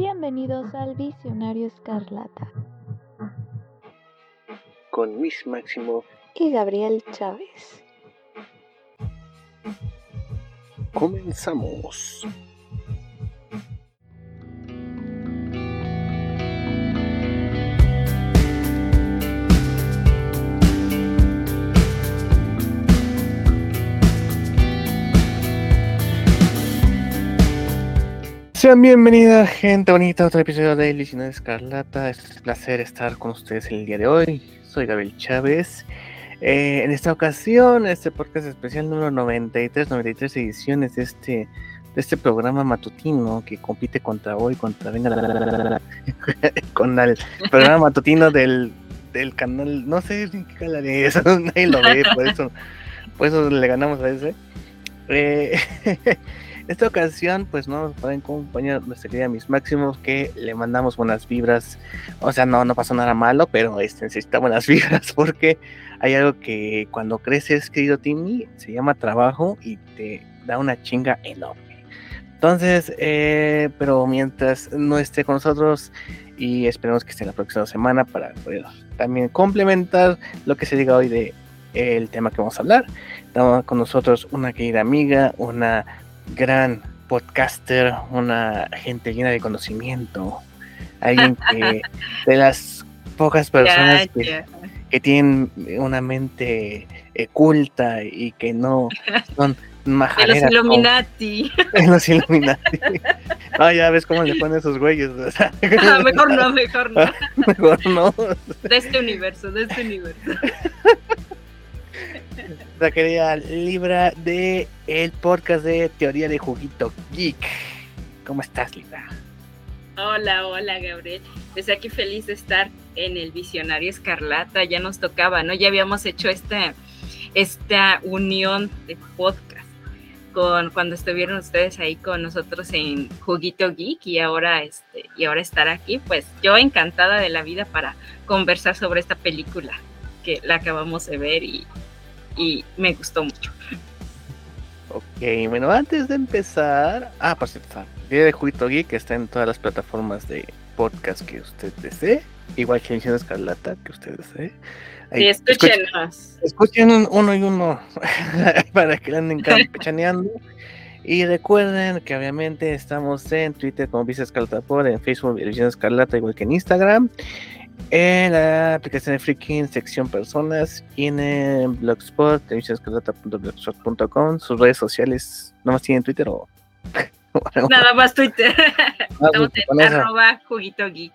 Bienvenidos al Visionario Escarlata. Con Luis Máximo y Gabriel Chávez. Comenzamos. Sean bienvenidas, gente bonita, a otro episodio de Licina Escarlata. Es un placer estar con ustedes el día de hoy. Soy Gabriel Chávez. Eh, en esta ocasión, este podcast especial número 93, 93 ediciones de este, de este programa matutino que compite contra hoy, contra venga con el programa matutino del, del canal, no sé qué canal es, nadie lo ve, por eso, por eso le ganamos a ese. Eh, esta ocasión, pues no nos pueden acompañar nuestra querida Miss Máximos, que le mandamos buenas vibras. O sea, no, no pasó nada malo, pero este, necesita buenas vibras porque hay algo que cuando creces, querido Timmy, se llama trabajo y te da una chinga enorme. Entonces, eh, pero mientras no esté con nosotros y esperemos que esté la próxima semana para poder también complementar lo que se diga hoy de el tema que vamos a hablar. Estamos con nosotros una querida amiga, una gran podcaster, una gente llena de conocimiento, alguien que de las pocas personas que, tienen una mente eh, culta y que no son majaleras. los Illuminati. los Illuminati. Ah, ya ves cómo le ponen esos güeyes. Ah, mejor no, mejor no. mejor no. De este universo, de este universo querida Libra de el podcast de Teoría de Juguito Geek. ¿Cómo estás, Libra? Hola, hola, Gabriel. Desde aquí feliz de estar en el Visionario Escarlata. Ya nos tocaba, ¿no? Ya habíamos hecho esta, esta unión de podcast con cuando estuvieron ustedes ahí con nosotros en Juguito Geek y ahora este y ahora estar aquí, pues yo encantada de la vida para conversar sobre esta película que la acabamos de ver y y me gustó mucho. Ok, bueno, antes de empezar, ah, por cierto, Día de Juguito Geek está en todas las plataformas de podcast que usted desee, igual que Edición Escarlata que usted desee. Ahí, sí, escúchenos. Escuchen uno y uno para que anden campechaneando. Y recuerden que obviamente estamos en Twitter como Vice Escarlata por, en Facebook Edición Escarlata, igual que en Instagram en la aplicación de Freaking, sección personas, y en Blogspot, televisionscarlata.blogspot.com, sus redes sociales, ¿no más tienen Twitter o...? Nada más Twitter. Ah, Estamos en arroba juguito geek.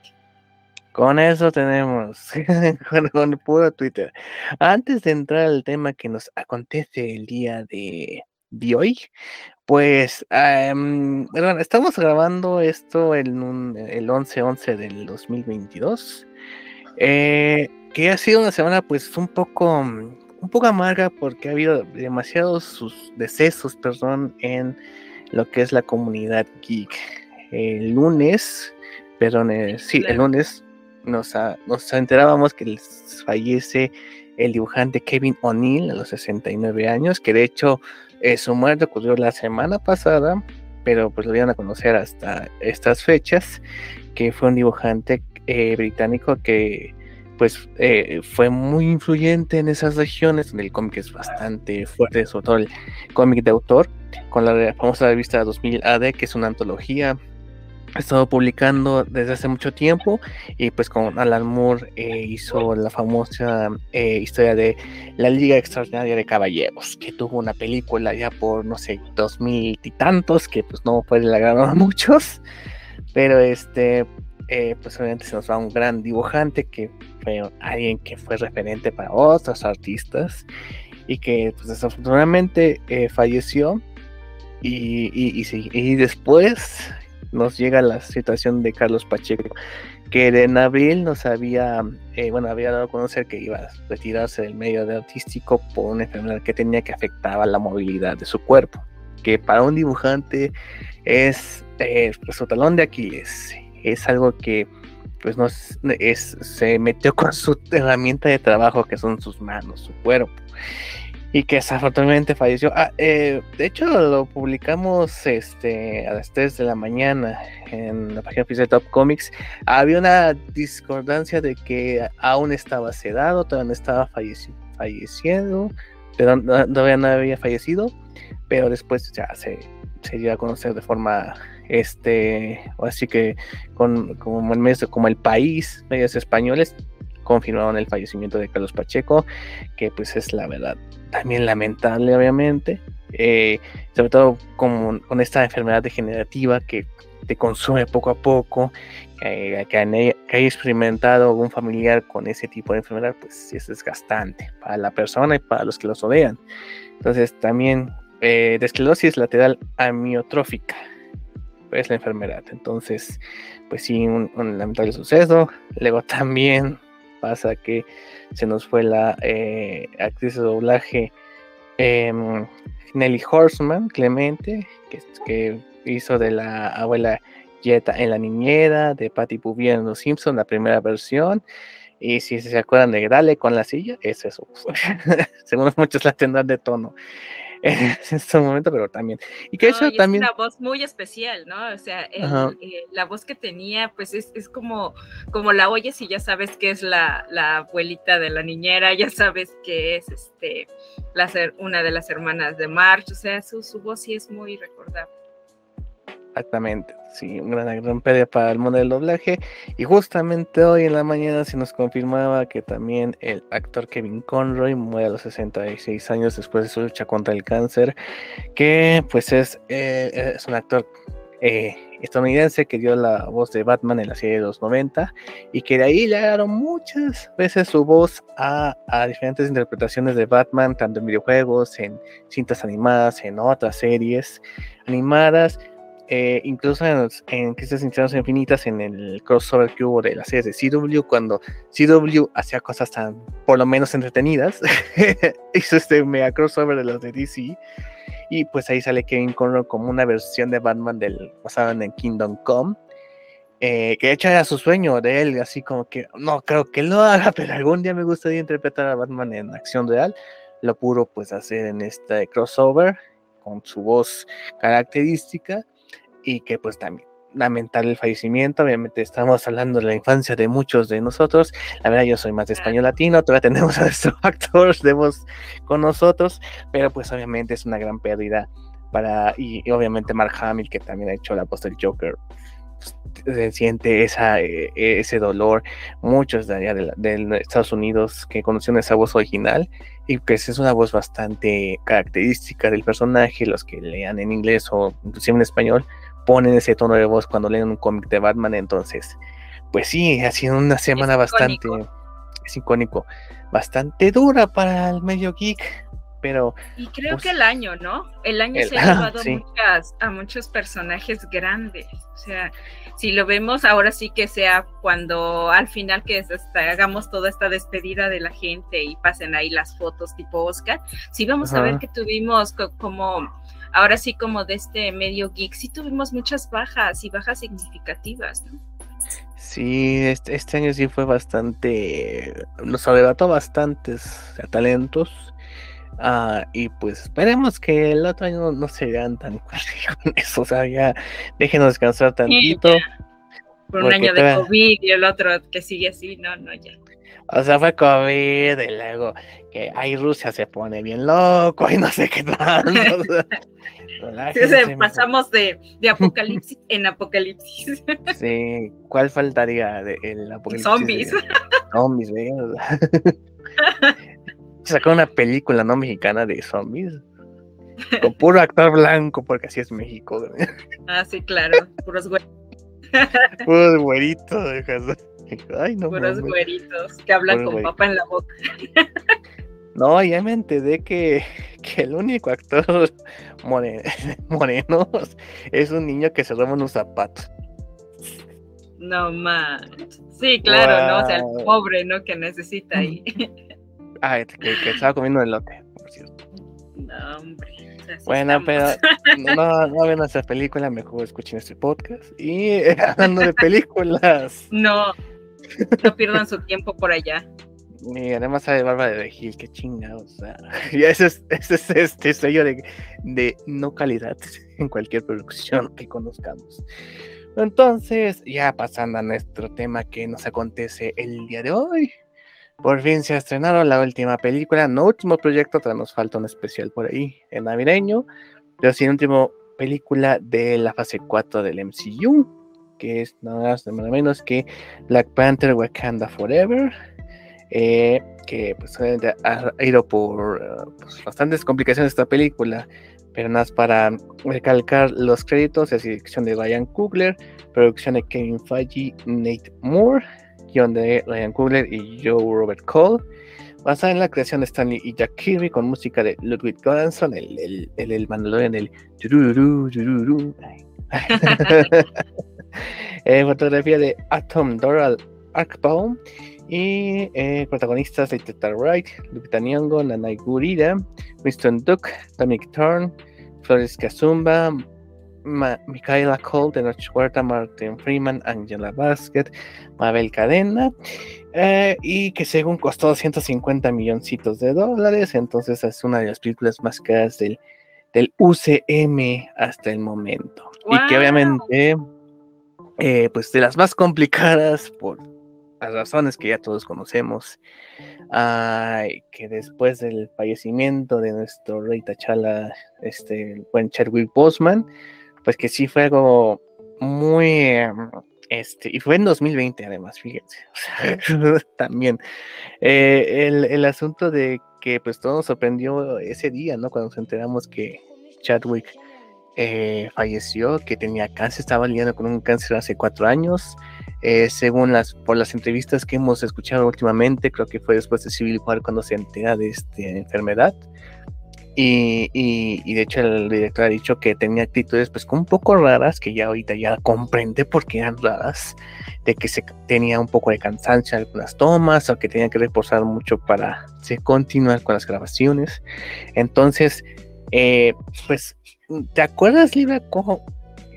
Con eso tenemos, con, puro Twitter. Antes de entrar al tema que nos acontece el día de, de hoy, pues bueno, estamos grabando esto el, el 11-11 del 2022. Eh, que ha sido una semana pues un poco un poco amarga porque ha habido demasiados sus decesos, perdón, en lo que es la comunidad geek. El lunes, perdón, eh, sí, el lunes nos, nos enterábamos que fallece el dibujante Kevin O'Neill a los 69 años, que de hecho eh, su muerte ocurrió la semana pasada, pero pues lo dieron a conocer hasta estas fechas, que fue un dibujante eh, británico que pues eh, fue muy influyente en esas regiones, donde el cómic es bastante fuerte, sobre todo el cómic de autor, con la famosa revista 2000 AD, que es una antología. Ha estado publicando desde hace mucho tiempo y pues con Alan Moore eh, hizo la famosa historia de la Liga Extraordinaria de Caballeros, que tuvo una película ya por no sé, dos mil y tantos, que pues no fue le agrado a muchos, pero este eh, pues obviamente se nos va un gran dibujante que fue alguien que fue referente para otros artistas y que pues, desafortunadamente eh, falleció y, y, después nos llega la situación de Carlos Pacheco que en abril nos había eh, bueno había dado a conocer que iba a retirarse del medio artístico por una enfermedad que tenía que afectaba la movilidad de su cuerpo que para un dibujante es pues, su talón de Aquiles es algo que pues no es, se metió con su herramienta de trabajo que son sus manos, su cuerpo. y que desafortunadamente falleció. Ah, eh, de hecho, lo publicamos este, a las 3 de la mañana en la página oficial de Top Comics. Había una discordancia de que aún estaba sedado, todavía no estaba falleciendo, pero todavía no había fallecido, pero después ya se, se dio a conocer de forma este, así que con, como el país, medios españoles, confirmaron el fallecimiento de Carlos Pacheco, que pues es la verdad también lamentable obviamente, eh, sobre todo con, con, esta enfermedad degenerativa que te consume poco a poco, que, haya experimentado algún familiar con ese tipo de enfermedad, pues es desgastante para la persona y para los que los rodean. Entonces también eh, lateral amiotrófica es la enfermedad. Entonces, pues sí, un, lamentable suceso. Luego también pasa que se nos fue la eh, actriz de doblaje em, Nelly Horseman, Clemente, que, que, hizo de la abuela Jetta en La Niñera, de Patty Bouvier en Los Simpsons, la primera versión. Y si se acuerdan de Dale con la silla, es eso. Según muchos la tendrán de tono. En este momento, pero también. Y que eso también. Es una voz muy especial, ¿no? O sea, eh, la voz que tenía, pues es, es, como, como la oyes y ya sabes que es la, la abuelita de la niñera, ya sabes que es este, la, una de las hermanas de March, o sea, su, su voz sí es muy recordable. Exactamente, sí, una gran pérdida para el mundo del doblaje. Y justamente hoy en la mañana se nos confirmaba que también el actor Kevin Conroy muere a los 66 años después de su lucha contra el cáncer, que pues es, eh, es un actor eh, estadounidense que dio la voz de Batman en la serie de los 90 y que de ahí le dieron muchas veces su voz a, a diferentes interpretaciones de Batman, tanto en videojuegos, en cintas animadas, en otras series animadas eh, incluso en, en Crisis Infinitas, en el crossover que hubo de las series de CW, cuando CW hacía cosas tan, por lo menos entretenidas, hizo este mega crossover de los de DC, y pues ahí sale Kevin Conroy como una versión de Batman del basado en Kingdom Come, eh, que de hecho era su sueño de él, así como que no creo que lo haga, pero algún día me gustaría interpretar a Batman en acción real, lo puro pues hacer en este crossover con su voz característica y que pues también lamentar el fallecimiento, obviamente estamos hablando de la infancia de muchos de nosotros, la verdad yo soy más de español latino, todavía tenemos a nuestro actor de voz con nosotros, pero pues obviamente es una gran pérdida para, y, obviamente Mark Hamill que también ha hecho la voz del Joker, pues, se siente esa, eh, ese dolor, muchos de allá de, Estados Unidos que conocieron esa voz original y pues es una voz bastante característica del personaje, los que lean en inglés o inclusive en español, ponen ese tono de voz cuando leen un cómic de Batman. Entonces, pues sí, ha sido una semana bastante, es icónico, bastante dura para el medio geek. Pero, y creo pues que el año, ¿no? El año se ha llevado muchas, a muchos personajes grandes. O sea, si lo vemos ahora sí que sea cuando al final que hagamos toda esta despedida de la gente y pasen ahí las fotos tipo Oscar, sí vamos a ver que tuvimos como ahora sí como de este medio geek, sí tuvimos muchas bajas y bajas significativas, ¿no? Sí, este, este año sí fue bastante, nos arrebató bastantes talentos. Ah, y pues esperemos que el otro año no se vean tan con eso, o sea, ya déjenos descansar tantito. Por un año de COVID y el otro que sigue así, no, no, ya. O sea, fue COVID y luego que ahí Rusia se pone bien loco y no sé qué tal. pasamos de, de, apocalipsis en apocalipsis. Sí, ¿cuál faltaría de el apocalipsis? Zombies. zombies, Sacó una película no mexicana de zombies. Con puro actor blanco, porque así es México. Ah, sí, claro. Puros güeritos. Puros güeritos. Ay, no, Puros güeritos que hablan con papa en la boca. No, ya me enteré que, que el único actor moreno, es un niño que se roba unos zapatos. No más. Sí, claro, ¿no? O sea, el pobre, ¿no? Que necesita ahí. Ah, que, que estaba comiendo elote, por cierto. No, hombre. Bueno, pero no, no ven nuestra película, mejor escuchen este podcast. Y hablando de películas. No, no pierdan su tiempo por allá. Y además sabe Bárbara de Regil, qué chinga, o sea, ese es, ese es este sello de, de no calidad en cualquier producción que conozcamos. Entonces, ya pasando a nuestro tema que nos acontece el día de hoy. Por fin se ha estrenado la última película, no último proyecto, todavía nos falta un especial por ahí en navideño, pero sí, último película de la fase 4 del MCU, que es nada más nada menos que Black Panther Wakanda Forever, eh, que pues ha ido por uh, pues, bastantes complicaciones esta película, pero nada más para recalcar los créditos, es dirección de Ryan Coogler, producción de Kevin Feige, Nate Moore, guion de Ryan Coogler y Joe Robert Cole, basada en la creación de Stanley y Jack Kirby con música de Ludwig Göransson, el, el, el, el Mandalorian, el eh, fotografía de Atom Doral Arkbaum y eh, protagonistas de Teta Wright, Lupita Nyong'o, Nanai Gurira, Winston Duke, Dominic Thorne, Flores Kazumba, Ma Micaela Cole, de Noche Huerta, Martin Freeman, Angela Basket, Mabel Cadena, eh, y que según costó 150 milloncitos de dólares, entonces es una de las películas más caras del, del UCM hasta el momento. Wow. Y que obviamente, eh, pues de las más complicadas por las razones que ya todos conocemos, que después del fallecimiento de nuestro rey Tachala, este, buen Chadwick Boseman, pues que sí fue algo muy, este, y fue en 2020 además, fíjense, también, eh, el, el asunto de que pues todo nos sorprendió ese día, ¿no? Cuando nos enteramos que Chadwick eh, falleció, que tenía cáncer, estaba lidiando con un cáncer hace cuatro años. Eh, según las por las entrevistas que hemos escuchado últimamente, creo que fue después de Civil War cuando se entera de esta enfermedad. Y, y, y, de hecho el director ha dicho que tenía actitudes pues un poco raras, que ya ahorita ya comprende por qué eran raras, de que se tenía un poco de cansancio en algunas tomas o que tenía que reposar mucho para continuar con las grabaciones. Entonces, eh, pues, ¿te acuerdas, Libra, cómo,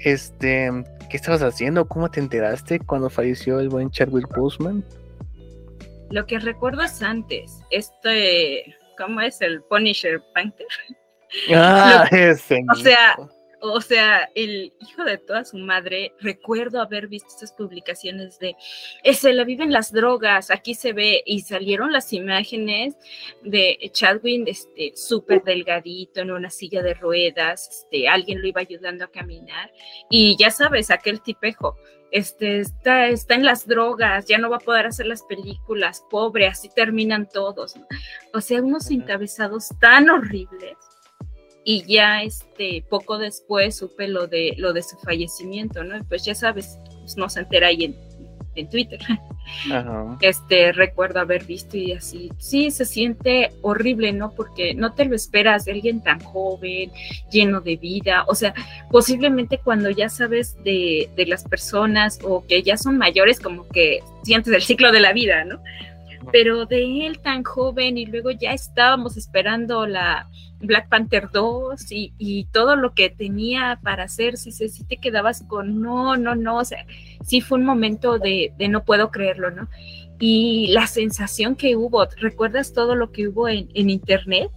este, qué estabas haciendo? ¿Cómo te enteraste cuando falleció el buen Chadwick Boseman? Lo que recuerdo es antes, este, ¿cómo es el Punisher Panther? Ah, Lo- ese. o sea. O sea, el hijo de toda su madre, recuerdo haber visto estas publicaciones de, "Eh, se la viven las drogas, aquí se ve, y salieron las imágenes de Chadwin, este, súper delgadito, en una silla de ruedas, este, alguien lo iba ayudando a caminar, y ya sabes, aquel tipejo, este, está, está en las drogas, ya no va a poder hacer las películas, pobre, así terminan todos. O sea, unos encabezados tan horribles y ya este poco después supe lo de lo de su fallecimiento, ¿no? Pues ya sabes, pues no se entera ahí en, en Twitter. Ajá. Este recuerdo haber visto y así, sí se siente horrible, ¿no? Porque no te lo esperas de alguien tan joven, lleno de vida, o sea, posiblemente cuando ya sabes de, de las personas o que ya son mayores, como que sientes el ciclo de la vida, ¿no? Pero de él tan joven y luego ya estábamos esperando la, Black Panther 2 y, y, todo lo que tenía para hacer, si, si te quedabas con no, no, no, o sea, sí fue un momento de, de no puedo creerlo, ¿no? Y la sensación que hubo, ¿recuerdas todo lo que hubo en, en internet?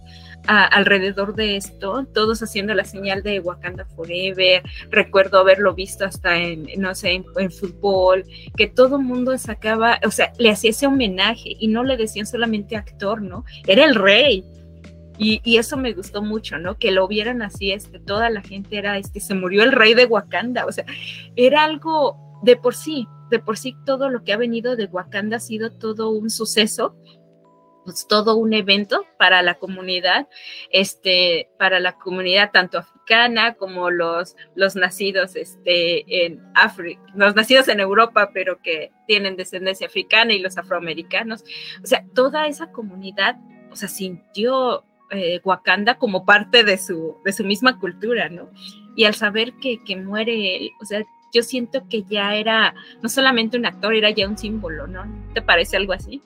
Alrededor de esto, todos haciendo la señal de Wakanda Forever, recuerdo haberlo visto hasta en, no sé, en, fútbol, que todo mundo sacaba, o sea, le hacía ese homenaje y no le decían solamente actor, ¿no? Era el rey, y, y, eso me gustó mucho, ¿no? Que lo vieran así, este, toda la gente era, este, se murió el rey de Wakanda, o sea, era algo de por sí, de por sí todo lo que ha venido de Wakanda ha sido todo un suceso, pues todo un evento para la comunidad, este, para la comunidad tanto africana como los, los nacidos este, en África, los nacidos en Europa, pero que tienen descendencia africana y los afroamericanos, o sea, toda esa comunidad, o sea, sintió eh, Wakanda como parte de su, de su misma cultura, ¿no? Y al saber que, que, muere él, o sea, yo siento que ya era no solamente un actor, era ya un símbolo, ¿no? ¿Te parece algo así?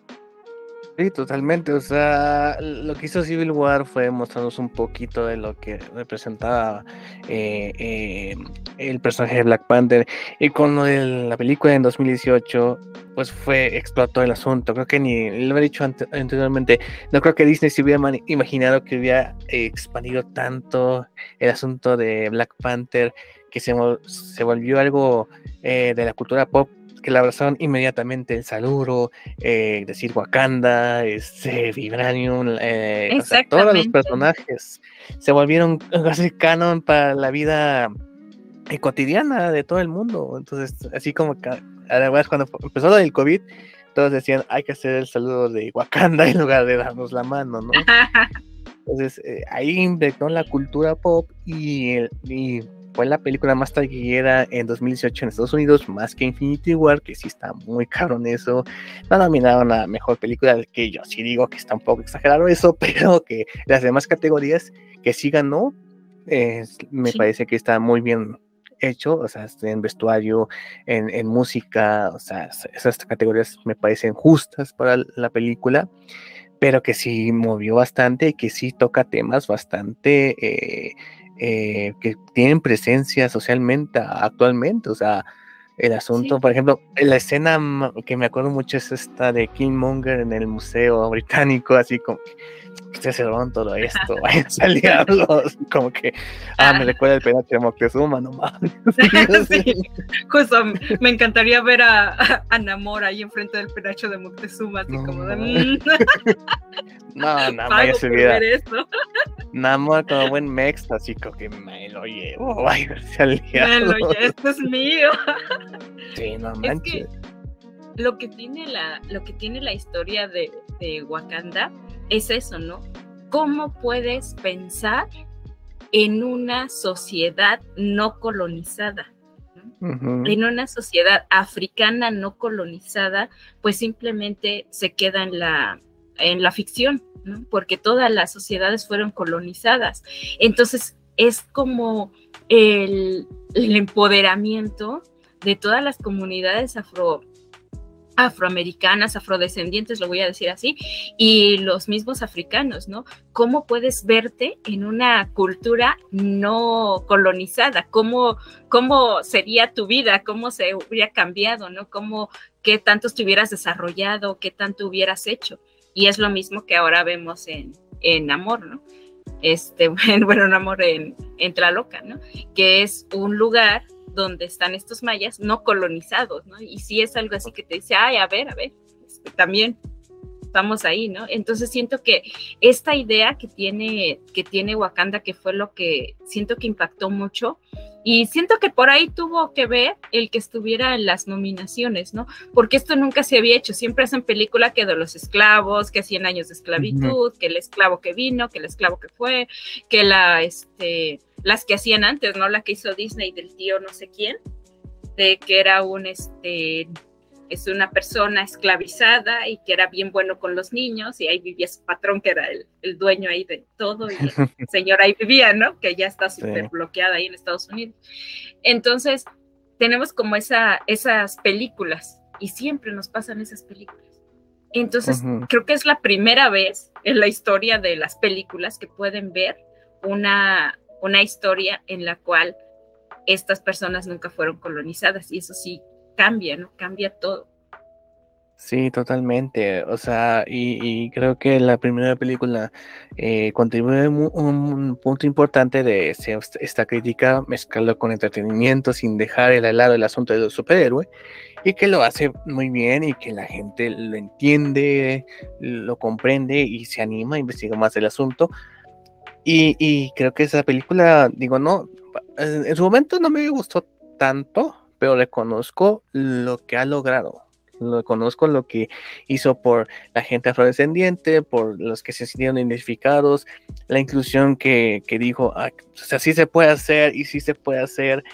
Sí, totalmente. O sea, lo que hizo Civil War fue mostrarnos un poquito de lo que representaba eh, eh, el personaje de Black Panther. Y con lo de la película en 2018, pues fue, explotó el asunto. Creo que ni, lo he dicho anteriormente, no creo que Disney se hubiera imaginado que hubiera expandido tanto el asunto de Black Panther, que se, se volvió algo eh, de la cultura pop que la abrazaron inmediatamente el saludo, eh, decir Wakanda, este, Vibranium, eh, todos los personajes se volvieron casi canon para la vida eh, cotidiana de todo el mundo. Entonces, así como que, además, cuando empezó el COVID, todos decían hay que hacer el saludo de Wakanda en lugar de darnos la mano, ¿no? Entonces, eh, ahí invirtió la cultura pop y, el, y fue la película más taquillera en 2018 en Estados Unidos, más que Infinity War, que sí está muy caro en eso. No nominaron a mejor película, que yo sí digo que está un poco exagerado eso, pero que las demás categorías que sí ganó, me parece que está muy bien hecho, o sea, en vestuario, en, en, música, o sea, esas categorías me parecen justas para la película, pero que sí movió bastante y que sí toca temas bastante eh, eh, que tienen presencia socialmente actualmente. O sea, el asunto, por ejemplo, la escena que me acuerdo mucho es esta de Killmonger en el Museo Británico, así como se roban todo esto, vayan al diablo, como que, ah, me recuerda el pedazo de Moctezuma, no mames. sí, justo, me encantaría ver a, a, Namor ahí enfrente del penacho de Moctezuma, así como de... Mm". no, Namor ya se hubiera... Namor como buen mex, así como que me lo llevo, váyanse al diablo. Me lo llevo, esto es mío. sí, no manches. Es que lo que tiene la, lo que tiene la historia de, de Wakanda es eso, ¿no? ¿Cómo puedes pensar en una sociedad no colonizada? En una sociedad africana no colonizada, pues simplemente se queda en la, en la ficción, ¿no? porque todas las sociedades fueron colonizadas. Entonces, es como el, el empoderamiento de todas las comunidades afro, afroamericanas, afrodescendientes, lo voy a decir así, y los mismos africanos, ¿no? ¿Cómo puedes verte en una cultura no colonizada? ¿Cómo, cómo sería tu vida? ¿Cómo se hubiera cambiado, ¿no? ¿Cómo, qué tanto estuvieras desarrollado? ¿Qué tanto hubieras hecho? Y es lo mismo que ahora vemos en, en Amor, ¿no? Este, bueno, en Amor en, en Tlaloca, ¿no? Que es un lugar donde están estos mayas no colonizados, ¿no? Y si es algo así que te dice, ay, a ver, a ver, este, también estamos ahí, ¿no? Entonces siento que esta idea que tiene, que tiene Wakanda, que fue lo que siento que impactó mucho, y siento que por ahí tuvo que ver el que estuviera en las nominaciones, ¿no? Porque esto nunca se había hecho. Siempre hacen película que de los esclavos, que hacían años de esclavitud, que el esclavo que vino, que el esclavo que fue, que la, este, las que hacían antes, ¿no? La que hizo Disney del tío no sé quién, de que era un, este, es una persona esclavizada y que era bien bueno con los niños y ahí vivía su patrón que era el, el dueño ahí de todo y el señor ahí vivía, ¿no? Que ya está súper bloqueada ahí en Estados Unidos. Entonces, tenemos como esa, esas películas y siempre nos pasan esas películas. Entonces, creo que es la primera vez en la historia de las películas que pueden ver una, una historia en la cual estas personas nunca fueron colonizadas y eso sí cambia, ¿no? Cambia todo. Sí, totalmente. O sea, y, creo que la primera película eh, contribuye un, un, punto importante de esta crítica, mezclarlo con entretenimiento sin dejar el lado el asunto del superhéroe, y que lo hace muy bien y que la gente lo entiende, lo comprende y se anima a investigar más el asunto. Y, creo que esa película, digo, no, en su momento no me gustó tanto, pero reconozco lo que ha logrado. Lo reconozco lo que hizo por la gente afrodescendiente, por los que se sintieron identificados, la inclusión que, que dijo, ah, o sea, sí se puede hacer y sí se puede hacer,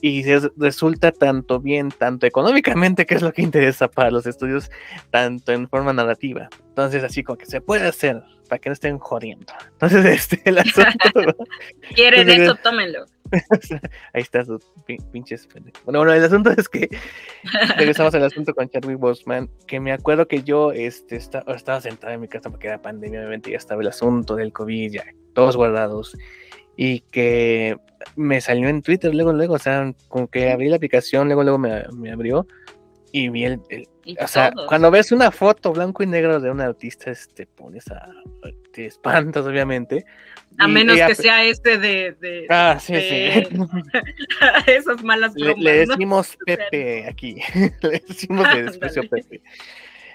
y resulta tanto bien, tanto económicamente, que es lo que interesa para los estudios, tanto en forma narrativa. Entonces, así como que se puede hacer para que no estén jodiendo. Entonces, este, el asunto. ¿Quieren eso? Tómenlo. Ahí está su pinches. Bueno, bueno, el asunto es que regresamos al asunto con Chadwick Boseman, que me acuerdo que yo este, estaba, estaba sentado en mi casa porque era pandemia, obviamente ya estaba el asunto del COVID, ya todos guardados y que me salió en Twitter luego, luego, o sea, como que abrí la aplicación, luego, luego me, me abrió y vi el, o sea, cuando ves una foto blanco y negro de un artista, te pones a, te espantas, obviamente. A menos que sea este de, de ah, sí, sí. esas malas bromas, le, decimos Pepe aquí, le decimos de desprecio Pepe.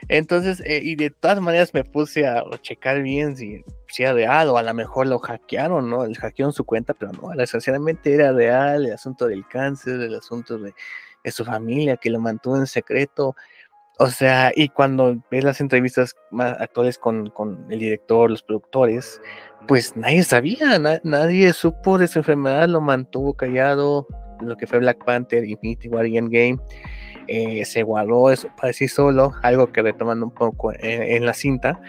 Entonces, eh, y de todas maneras me puse a checar bien si, si, era real o a lo mejor lo hackearon, ¿no? El hackearon su cuenta, pero no, desgraciadamente era real el asunto del cáncer, el asunto de, su familia que lo mantuvo en secreto. O sea, y cuando ves las entrevistas más actuales con, con el director, los productores, pues nadie sabía, nadie supo de su enfermedad, lo mantuvo callado, lo que fue Black Panther, Infinity War y Endgame. Eh, se guardó eso para sí solo, algo que retomando un poco en, la cinta.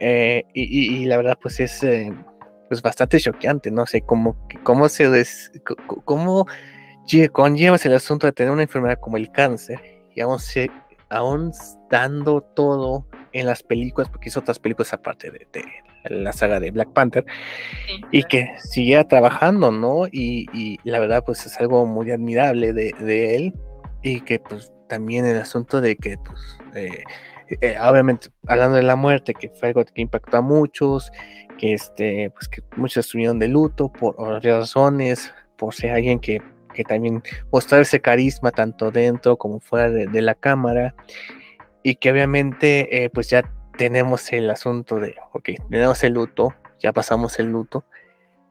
Eh, y, la verdad, pues es eh, pues bastante choqueante, no sé cómo, cómo se des, cómo conllevas el asunto de tener una enfermedad como el cáncer y aún, se, aún dando todo en las películas, porque hizo otras películas aparte de, la saga de Black Panther, y que siguiera trabajando, ¿no? Y, la verdad, pues es algo muy admirable de, de él, y que pues también el asunto de que, pues, eh, eh, obviamente, hablando de la muerte, que fue algo que impactó a muchos, que, este, pues, que muchos estuvieron de luto por razones, por ser alguien que, que también mostrar ese carisma tanto dentro como fuera de, la cámara, y que obviamente, eh, pues ya tenemos el asunto de, ok, tenemos el luto, ya pasamos el luto,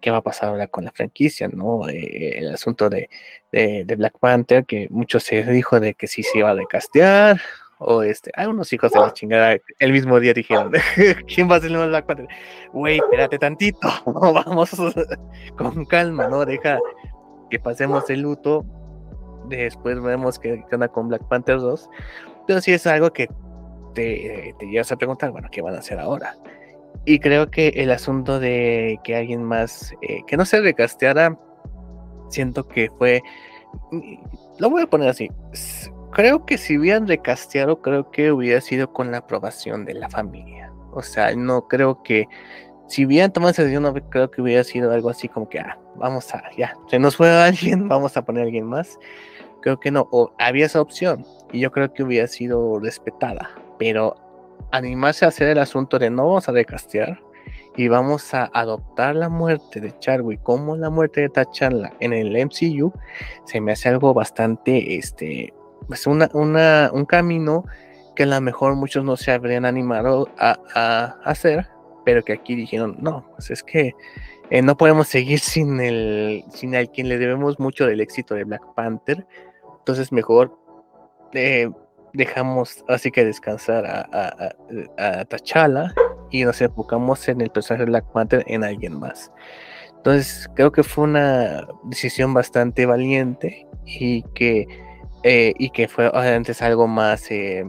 qué va a pasar ahora con la franquicia, ¿no? Eh, el asunto de, de, Black Panther, que mucho se dijo de que sí se iba a decastear, o este, hay unos hijos de la chingada, el mismo día dijeron, ¿quién va a ser el Black Panther? Güey, espérate tantito, no, vamos con calma, ¿no? Deja que pasemos el luto, después vemos que anda con Black Panther 2, pero sí es algo que te, te llevas a preguntar, bueno, ¿qué van a hacer ahora? Y creo que el asunto de que alguien más, eh, que no se recasteara, siento que fue, lo voy a poner así, creo que si hubieran recasteado, creo que hubiera sido con la aprobación de la familia. O sea, no creo que, si hubieran tomado esa decisión, no creo que hubiera sido algo así como que, ah, vamos a, ya, se nos fue alguien, vamos a poner a alguien más. Creo que no, o había esa opción y yo creo que hubiera sido respetada, pero animarse a hacer el asunto de no vamos a decastear y vamos a adoptar la muerte de Charwick como la muerte de T'Challa en el MCU, se me hace algo bastante, este, pues una, un camino que a lo mejor muchos no se habrían animado a, hacer, pero que aquí dijeron, no, pues es que eh, no podemos seguir sin el, sin el quien le debemos mucho del éxito de Black Panther, entonces mejor eh, dejamos así que descansar a, a, T'Challa y nos enfocamos en el personaje de Black Panther en alguien más. Entonces creo que fue una decisión bastante valiente y que, eh, y que fue antes algo más, eh,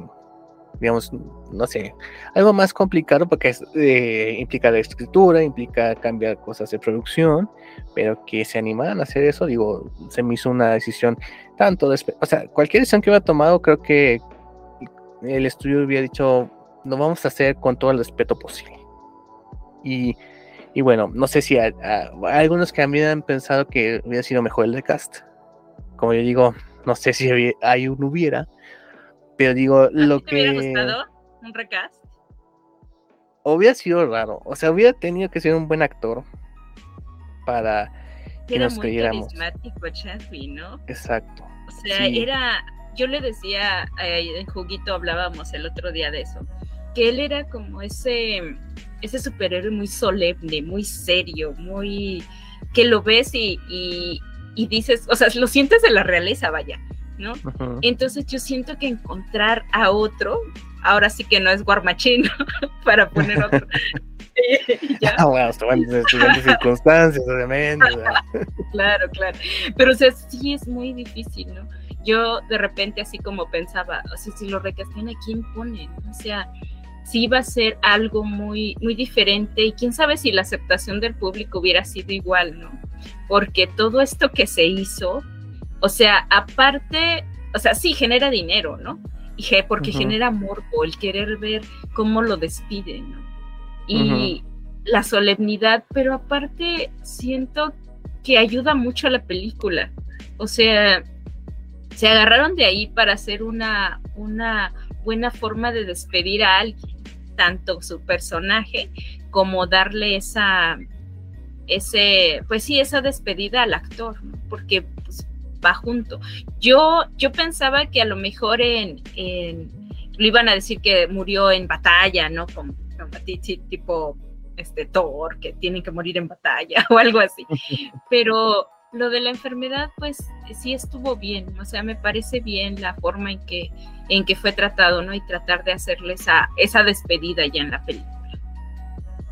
digamos, no sé, algo más complicado porque eh, implica la escritura, implica cambiar cosas de producción, pero que se animaran a hacer eso, digo, se me hizo una decisión tanto, o sea, cualquier decisión que hubiera tomado, creo que el estudio hubiera dicho, lo vamos a hacer con todo el respeto posible. Y, y bueno, no sé si hay algunos que habían pensado que hubiera sido mejor el recast. Como yo digo, no sé si hay un hubiera, pero digo, lo que... hubiera gustado un recast? Hubiera sido raro, o sea, hubiera tenido que ser un buen actor para que era nos muy creyéramos. ¿no? Exacto. O sea, era yo le decía, eh, en Juguito hablábamos el otro día de eso, que él era como ese, ese superhéroe muy solemne, muy serio, muy que lo ves y, y, dices, o sea, lo sientes de la realeza, vaya. ¿no? Entonces yo siento que encontrar a otro, ahora sí que no es guarmachino, para poner otro. ya. Ah, bueno, en circunstancias, obviamente. claro, claro. Pero o sea, sí es muy difícil, ¿no? Yo de repente así como pensaba, o sea, si lo recastan, ¿a quién ponen? O sea, sí iba a ser algo muy, muy diferente y quién sabe si la aceptación del público hubiera sido igual, ¿no? Porque todo esto que se hizo, o sea, aparte, o sea, sí genera dinero, ¿no? Y porque genera morbo, el querer ver cómo lo despiden, ¿no? Y la solemnidad, pero aparte siento que ayuda mucho a la película. O sea, se agarraron de ahí para hacer una, una buena forma de despedir a alguien, tanto su personaje como darle esa, ese, pues sí, esa despedida al actor, porque pues, va junto. Yo, yo pensaba que a lo mejor en, lo iban a decir que murió en batalla, ¿no? Como, tipo este Thor, que tienen que morir en batalla o algo así. Pero lo de la enfermedad, pues sí estuvo bien, o sea, me parece bien la forma en que, en que fue tratado, ¿no? Y tratar de hacerle esa, esa despedida ya en la película.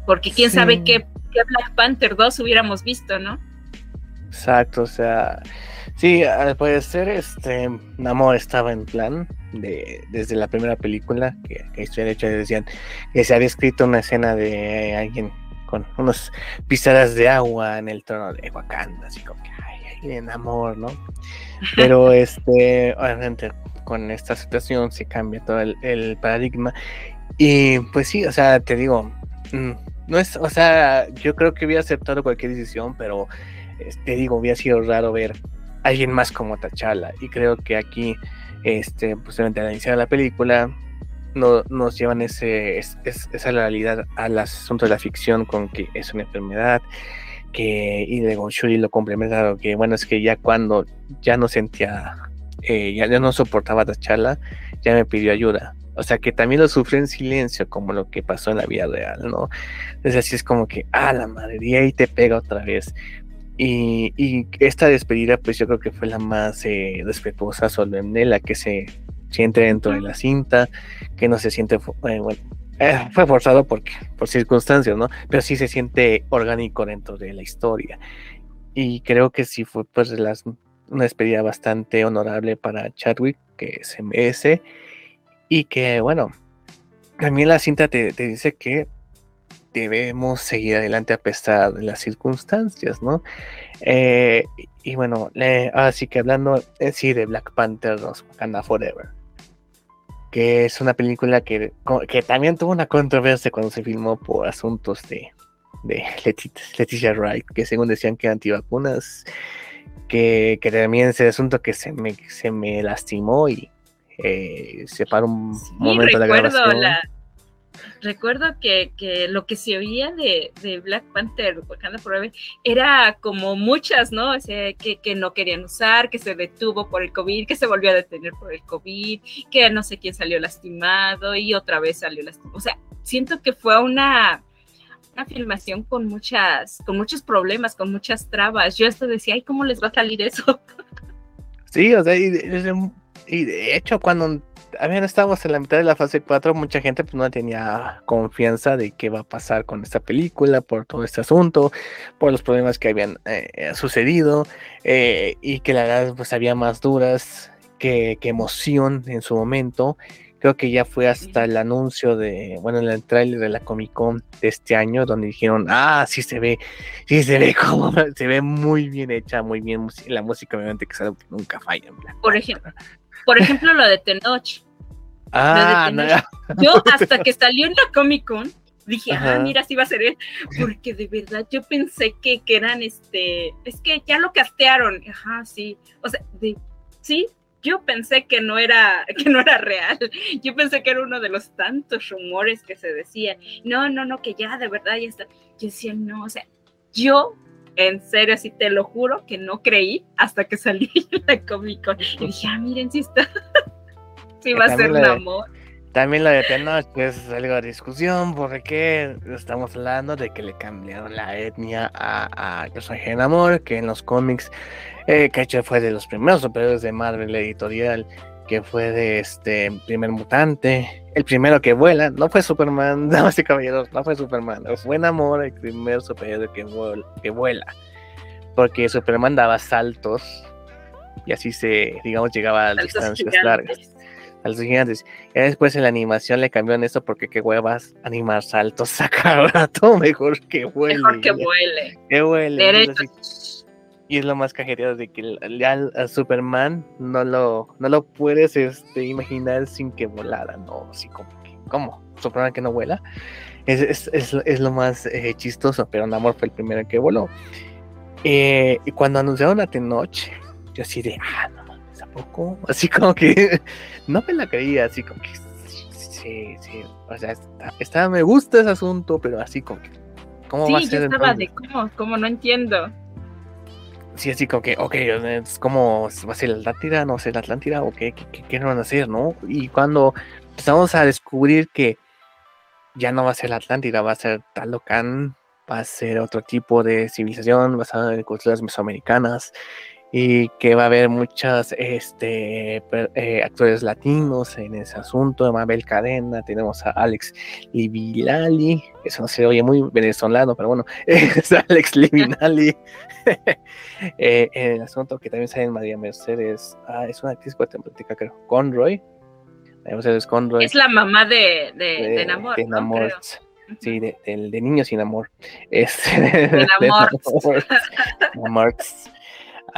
Porque quién sabe qué, qué, Black Panther 2 hubiéramos visto, ¿no? Exacto, o sea, sí, al parecer, este, Namor estaba en plan de, desde la primera película, que, que de hecho decían que se había escrito una escena de alguien con unas pisadas de agua en el trono de Wakanda, así como que, ay, en amor, ¿no? Pero este, obviamente con esta situación se cambia todo el, paradigma. Y pues sí, o sea, te digo, mm, no es, o sea, yo creo que hubiera aceptado cualquier decisión, pero te digo, hubiera sido raro ver a alguien más como T'Challa. Y creo que aquí, este, pues al iniciar la película, no, nos llevan ese, esa realidad al asunto de la ficción con que es una enfermedad, que y de Shuri lo complementa, que bueno, es que ya cuando ya no sentía, eh, ya, no soportaba la charla, ya me pidió ayuda. O sea que también lo sufre en silencio, como lo que pasó en la vida real, ¿no? Entonces así es como que, ah, la madre, y ahí te pega otra vez. Y, y, esta despedida, pues yo creo que fue la más eh, respetuosa, solemne, la que se siente dentro de la cinta, que no se siente, eh, bueno, eh, fue forzado porque, por circunstancias, ¿no? Pero sí se siente orgánico dentro de la historia. Y creo que sí fue pues las, una despedida bastante honorable para Chadwick, que se merece. Y que, bueno, también la cinta te, dice que debemos seguir adelante a pesar de las circunstancias, ¿no? Eh, y bueno, así que hablando sí de Black Panther 2, Wakanda Forever que es una película que, que también tuvo una controversia cuando se filmó por asuntos de, de Leticia, Wright, que según decían que antivacunas, que, que también ese asunto que se me, se me lastimó y eh, se paró un momento de la grabación. Recuerdo que, lo que se oía de, Black Panther, era como muchas, ¿no? O sea, que, no querían usar, que se detuvo por el COVID, que se volvió a detener por el COVID, que no sé quién salió lastimado y otra vez salió lastimado. O sea, siento que fue una, una filmación con muchas, con muchos problemas, con muchas trabas. Yo hasta decía, ay, ¿cómo les va a salir eso? Sí, o sea, y de hecho, cuando también estábamos en la mitad de la fase 4, mucha gente pues no tenía confianza de qué va a pasar con esta película por todo este asunto, por los problemas que habían eh, sucedido eh, y que la verdad pues había más dudas que, emoción en su momento. Creo que ya fue hasta el anuncio de, bueno, en el trailer de la Comic Con de este año, donde dijeron, ah, sí se ve, sí se ve como, se ve muy bien hecha, muy bien, la música obviamente que que nunca falla. Por ejemplo, por ejemplo, lo de Tenoch. Ah, Yo hasta que salió en la Comic Con dije, ah, mira, sí va a ser él, porque de verdad yo pensé que, que eran este, es que ya lo castearon, ajá, sí, o sea, de, sí, yo pensé que no era que no era real. Yo pensé que era uno de los tantos rumores que se decían. No, no, no, que ya de verdad ya está. Yo decía, no, o sea, yo en serio, así te lo juro que no creí hasta que salí de la Comic Con. Y dije, ah, miren, sí está, sí va a ser un amor. También lo de Tenoch es algo de discusión porque estamos hablando de que le cambiaron la etnia a, a Yo soy Genamor, que en los cómics, eh, que fue de los primeros superiores de Marvel editorial, que fue de este primer mutante, el primero que vuela, no fue Superman, damas y caballeros, no fue Superman, fue Namor el primer superhéroe que vuela, que vuela, porque Superman daba saltos y así se, digamos, llegaba a distancias largas a los gigantes. Y después en la animación le cambiaron eso porque qué huevas animar saltos a cada rato, mejor que vuele. Mejor que vuele. Que vuele. Derecho. Y es lo más cajeteado de que ya a Superman no lo, no lo puedes este, imaginar sin que volara, ¿no? Así como que, ¿cómo? Superman que no vuela. Es, es, es, es lo más eh, chistoso, pero Namor fue el primero que voló. Eh, y cuando anunciaron a Tenoch, yo así de, ah, no mames, ¿a poco? Así como que no me la creía, así como que sí, sí, o sea, está, está me gusta ese asunto, pero así como que, ¿cómo sí, va a ser? yo estaba entonces? de cómo, cómo no entiendo. Sí, así como que, ok, es como, ¿va a ser la Atlántida? ¿No va a ser la Atlántida? ¿O qué, qué, qué, van a hacer, no? Y cuando empezamos a descubrir que ya no va a ser la Atlántida, va a ser Talocan, va a ser otro tipo de civilización basada en culturas mesoamericanas y que va a haber muchos este, eh, actores latinos en ese asunto, Mabel Cadena, tenemos a Alex Livinali, eso no se oye muy venezolano, pero bueno, es Alex Livinali. Eh, en el asunto que también sale en María Mercedes, ah, es una actriz guatemalteca, creo, Conroy, María Mercedes Conroy. Es la mamá de, de, de Namor, de Creo. Sí, de, del- de niños sin amor. Este, De. Namor.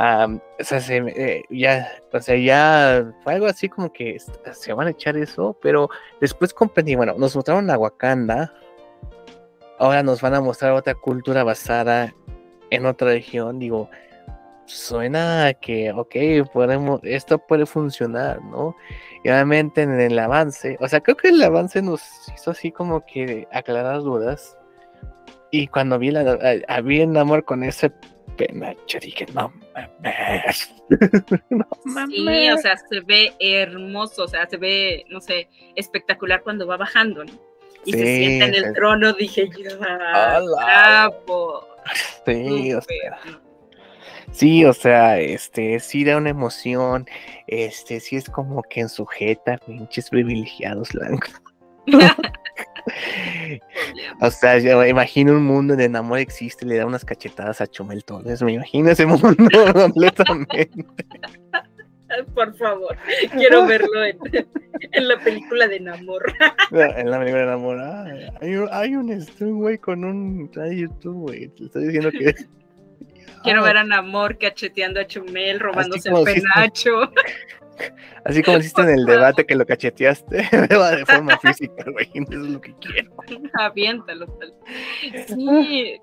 Am, o sea, eh, ya, o sea, ya fue algo así como que se van a echar eso, pero después comprendí, bueno, nos mostraron a Wakanda, ahora nos van a mostrar otra cultura basada en otra región, digo, suena que, ok, podemos, esto puede funcionar, ¿no? Y obviamente en el avance, o sea, creo que el avance nos hizo así como que aclarar dudas. Y cuando vi la vi el amor con ese penacho, dije, no mames. no Sí, o sea, se ve hermoso, o sea, se ve, no sé, espectacular cuando va bajando, ¿no? Y se sienta en el trono, dije yo, "Ah, ¡Hala! bravo, Sí, o sea, sí, o sea, este, sí da una emoción, este, sí es como que en sujeta, pinches privilegiados blancos. O sea, yo imagino un mundo donde Namor existe y le da unas cachetadas a Chumel Torres. Me imagino ese mundo completamente. Por favor, quiero verlo en, en la película de Namor. En la película de Namor, ah, hay, un- hay un güey con un YouTube, güey. Te estoy diciendo que. Quiero Ah, ver a Namor cacheteando a Chumel, robándose el si- penacho. Así como hiciste en el debate que lo cacheteaste, va de forma física, güey. Eso es lo que quiero. Aviéntalo. tal. Sí.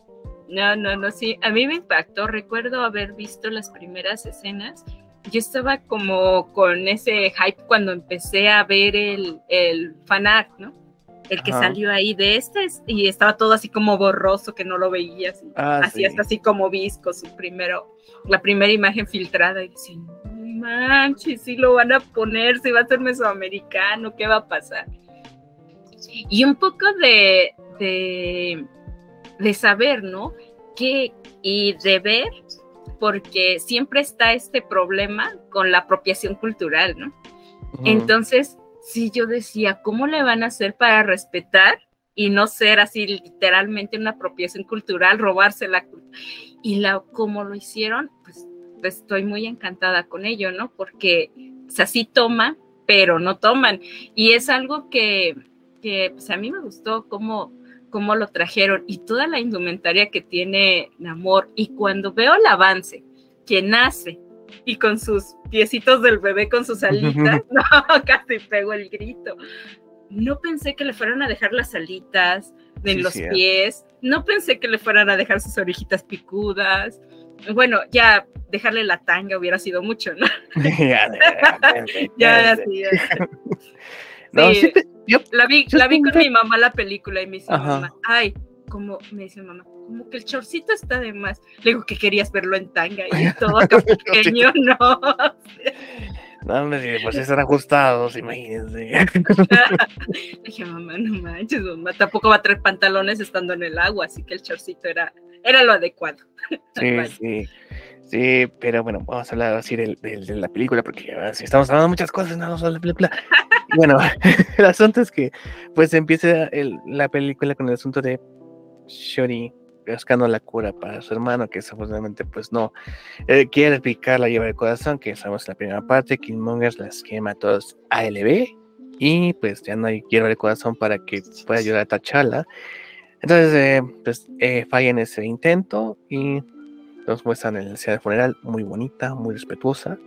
No, no, no, sí. A mí me impactó. Recuerdo haber visto las primeras escenas. Yo estaba como con ese hype cuando empecé a ver el, el fanart, ¿no? El que Ajá. salió ahí de este es- y estaba todo así como borroso que no lo veías. Ah, así sí. hasta así como visco su primero, la primera imagen filtrada y decía, no manches, si lo van a poner, si va a ser mesoamericano, ¿qué va a pasar? Y un poco de, de, de saber, ¿no? Que, y de ver, porque siempre está este problema con la apropiación cultural, ¿no? Ujú. Entonces, sí, yo decía, ¿cómo le van a hacer para respetar y no ser así literalmente una apropiación cultural, robarse la cultura? Y la, como lo hicieron, pues estoy muy encantada con ello, ¿no? Porque o sea, sí toman, pero no toman. Y es algo que, que pues, a mí me gustó cómo, cómo lo trajeron y toda la indumentaria que tiene Namor. Y cuando veo el avance, que nace y con sus piecitos del bebé con sus alitas, no, casi pego el grito. No pensé que le fueran a dejar las alitas de Sí, los pies, no pensé que le fueran a dejar sus orejitas picudas. Bueno, ya dejarle la tanga hubiera sido mucho, ¿no? ya, ya, Ya, ya. No, Sí. sí te- yo- La vi, Yo la vi con mi mamá la película y me dice mamá, ay, como me dice mamá, como que el chorcito está de más. Le digo que querías verlo en tanga y todo acá pequeño, no. No, hombre, pues están ajustados, imagínense. Dije, mamá, no manches, mamá, tampoco va a traer pantalones estando en el agua, así que el chorcito era, era lo adecuado. Sí, sí. Sí, pero bueno, vamos a hablar así de, la película, porque si estamos hablando de muchas cosas, no solo de la película. bueno, el asunto es que pues empieza la película con el asunto de Shori buscando la cura para su hermano, que supuestamente pues no eh, quiere picar la lleva del corazón, que sabemos en la primera parte, Killmonger las quema a todos ALB y pues ya no hay hierba del corazón para que pueda ayudar a Tachala. Entonces, eh, pues eh, falla en ese intento y nos muestran en la escena funeral muy bonita, muy respetuosa.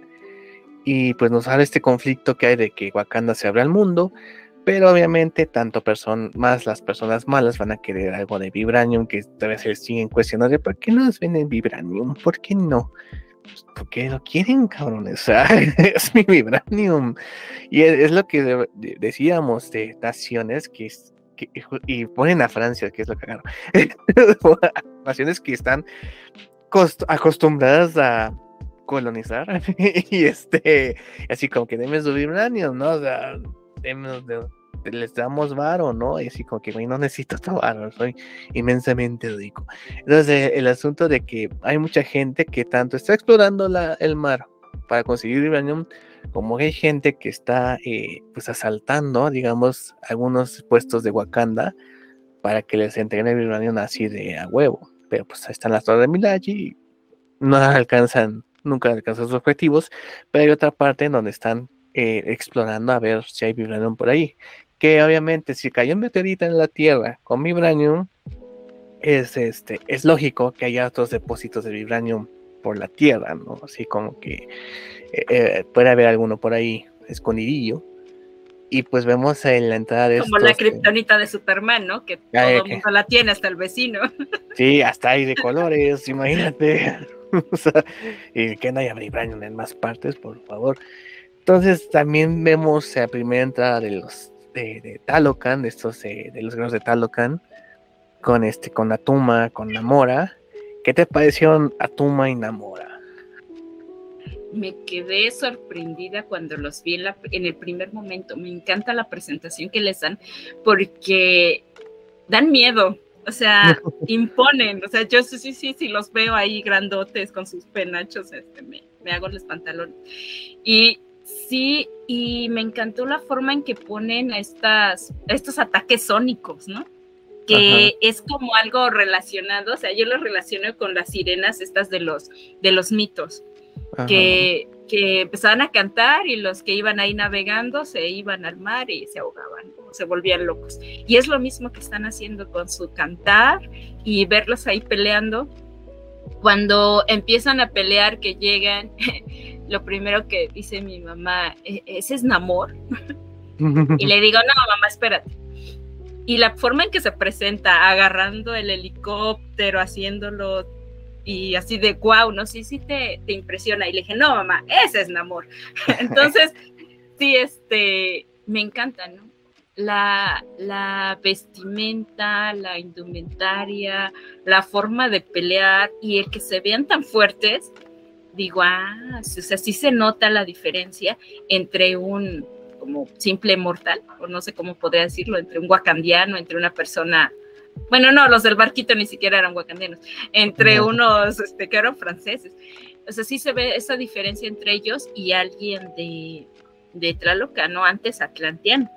Y pues nos habla este conflicto que hay de que Wakanda se abre al mundo, pero obviamente tanto más las personas malas van a querer algo de Vibranium que todavía se siguen cuestionando por qué no nos venden Vibranium, por qué no. Pues, porque lo quieren, cabrones. es mi Vibranium. Y es, lo que decíamos de naciones que, y ponen a Francia, que es lo que naciones que están acostumbradas a colonizar y este así como que deme su vibranium, ¿no? O sea, les damos varo, ¿no? Y así como que, no necesito tu varo, soy inmensamente rico. Entonces, el asunto de que hay mucha gente que tanto está explorando la, el mar para conseguir vibranium, como hay gente que está, eh, pues, asaltando, digamos, algunos puestos de Wakanda para que les entreguen el vibranium así de a huevo. Pero pues ahí están las torres de Milaji y no alcanzan, nunca alcanzan sus objetivos, pero hay otra parte en donde están eh, explorando a ver si hay vibranium por ahí. Que obviamente si cayó un meteorito en la Tierra con vibranium, es, este, es lógico que haya otros depósitos de vibranium por la Tierra, ¿no? Así como que eh, eh, puede haber alguno por ahí escondidillo. Y pues vemos en la entrada de Como la kriptonita de Superman, ¿no? Que todo el mundo la tiene, hasta el vecino. Sí, hasta hay de colores, imagínate. y que no haya vibranium en más partes, por favor. Entonces también vemos la primera entrada de los de, Talocan, de estos de los granos de Talocan, con este, con Atuma, con Namora. ¿Qué te pareció Atuma y Namora? Me quedé sorprendida cuando los vi en, en el primer momento. Me encanta la presentación que les dan porque dan miedo. O sea, imponen. O sea, yo sí, sí, sí, sí, los veo ahí grandotes con sus penachos, este, me, me hago los pantalones. Y Sí, y me encantó la forma en que ponen estas, estos ataques sónicos, ¿no? Que es como algo relacionado, o sea, yo lo relaciono con las sirenas estas de los, de los mitos, que, que, empezaban a cantar y los que iban ahí navegando se iban al mar y se ahogaban, se volvían locos. Y es lo mismo que están haciendo con su cantar y verlos ahí peleando. Cuando empiezan a pelear, que llegan lo primero que dice mi mamá, ¿E-, ¿ese es Namor? y le digo, no, mamá, espérate. Y la forma en que se presenta, agarrando el helicóptero, haciéndolo y así de wow, no sé si te, te impresiona. Y le dije, no, mamá, ese es Namor. Entonces, sí, este, me encanta, ¿no? La, la, vestimenta, la indumentaria, la forma de pelear y el que se vean tan fuertes, digo, ah, o sea, sí se nota la diferencia entre un como simple mortal, o no sé cómo podría decirlo, entre un wakandiano, entre una persona, bueno, no, los del barquito ni siquiera eran wakandianos, entre unos este, que eran franceses. O sea, sí se ve esa diferencia entre ellos y alguien de, de Tlalocan, ¿no? Antes atlanteano.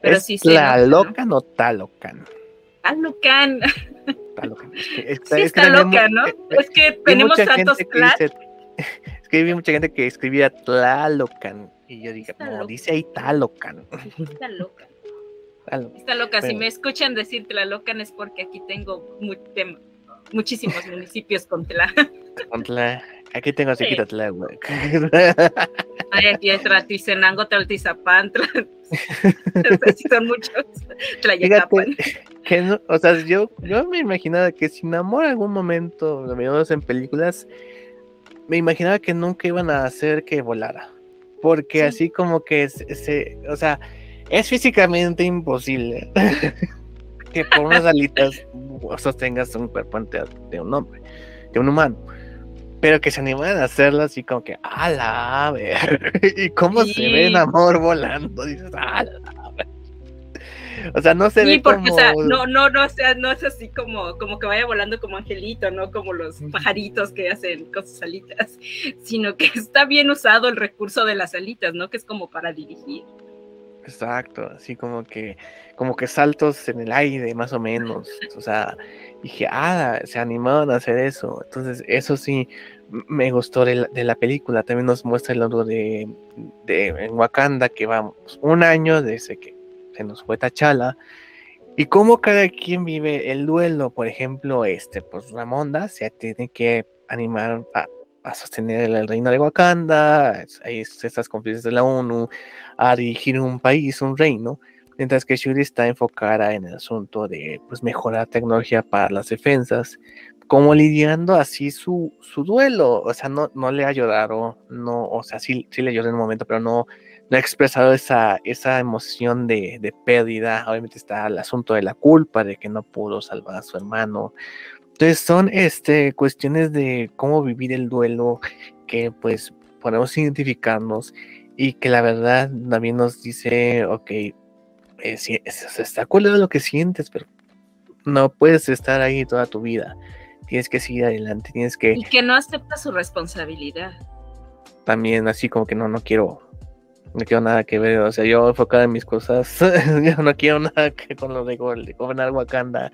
Pero ¿Es sí Tlalocan o Talocan? Talocan. Talocan. Es que, sí, está loca, ¿no? Es que tenemos tantos clases es que vi mucha gente que escribía Tlalocan. Y yo dije, no, dice ahí Talocan. Está loca. Está loca. Si me escuchan decir Tlalocan es porque aquí tengo muchísimos municipios con Tla. Con Tla. Aquí tengo así sí. Tlahuac. Ay, aquí hay Traticenango, Tlaltizapán, son muchos. Tlayacapan. Que no, o sea, yo, yo me imaginaba que si Namor en algún momento lo veíamos en películas, me imaginaba que nunca iban a hacer que volara. Porque así como que se, o sea, es físicamente imposible que por unas alitas sostengas un cuerpo de un hombre, de un humano. pero que se animan a hacerlo así como que, a la ver, y cómo se ve en amor volando, dices, a la ver. O sea, no se ve porque, como... o sea, no, no, no, o sea, no es así como, como que vaya volando como angelito, ¿no? Como los pajaritos que hacen con sus alitas, sino que está bien usado el recurso de las alitas, ¿no? Que es como para dirigir. Exacto, así como que, como que saltos en el aire, más o menos. O sea, dije, ah, se animaron a hacer eso. Entonces, eso sí me gustó de la, película. También nos muestra el logro de, de en Wakanda, que vamos, un año desde que se nos fue Tachala. Y cómo cada quien vive el duelo. Por ejemplo, este, pues Ramonda se tiene que animar a, a sostener el reino de Wakanda, hay estas conferencias de la ONU, a dirigir un país, un reino, mientras que Shuri está enfocada en el asunto de pues, mejorar tecnología para las defensas, como lidiando así su, su duelo, o sea, no, no le llorado, no, o sea, sí, sí le lloró en un momento, pero no, no ha expresado esa, esa emoción de, de pérdida, obviamente está el asunto de la culpa, de que no pudo salvar a su hermano, entonces son este, cuestiones de cómo vivir el duelo que pues podemos identificarnos y que la verdad también nos dice, ok, eh, si, está de lo que sientes, pero no puedes estar ahí toda tu vida. Tienes que seguir adelante, tienes que... Y que no acepta su responsabilidad. También así como que no, no quiero, no quiero nada que ver, o sea, yo enfocado en mis cosas, yo no quiero nada que con lo de, gobernar Wakanda,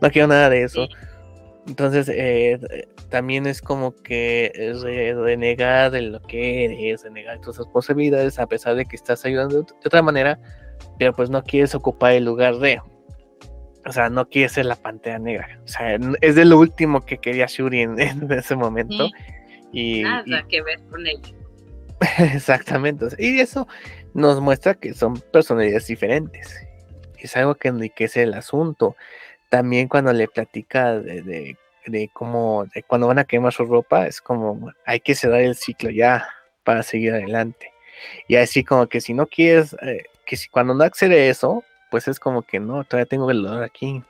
no quiero nada de eso. Entonces, eh, también es como que renegar de lo que eres, renegar tus responsabilidades, a pesar de que estás ayudando de otra manera, pero pues no quieres ocupar el lugar de. O sea, no quieres ser la pantera negra. O sea, es de lo último que quería Shuri en, ese momento. Y, Nada que ver con ello. Exactamente. Y eso nos muestra que son personalidades diferentes. Es algo que enriquece el asunto también cuando le platica de, de, cómo, de cuando van a quemar su ropa, es como, hay que cerrar el ciclo ya para seguir adelante. Y así como que si no quieres, eh, que si cuando no accede eso, pues es como que no, todavía tengo el dolor aquí.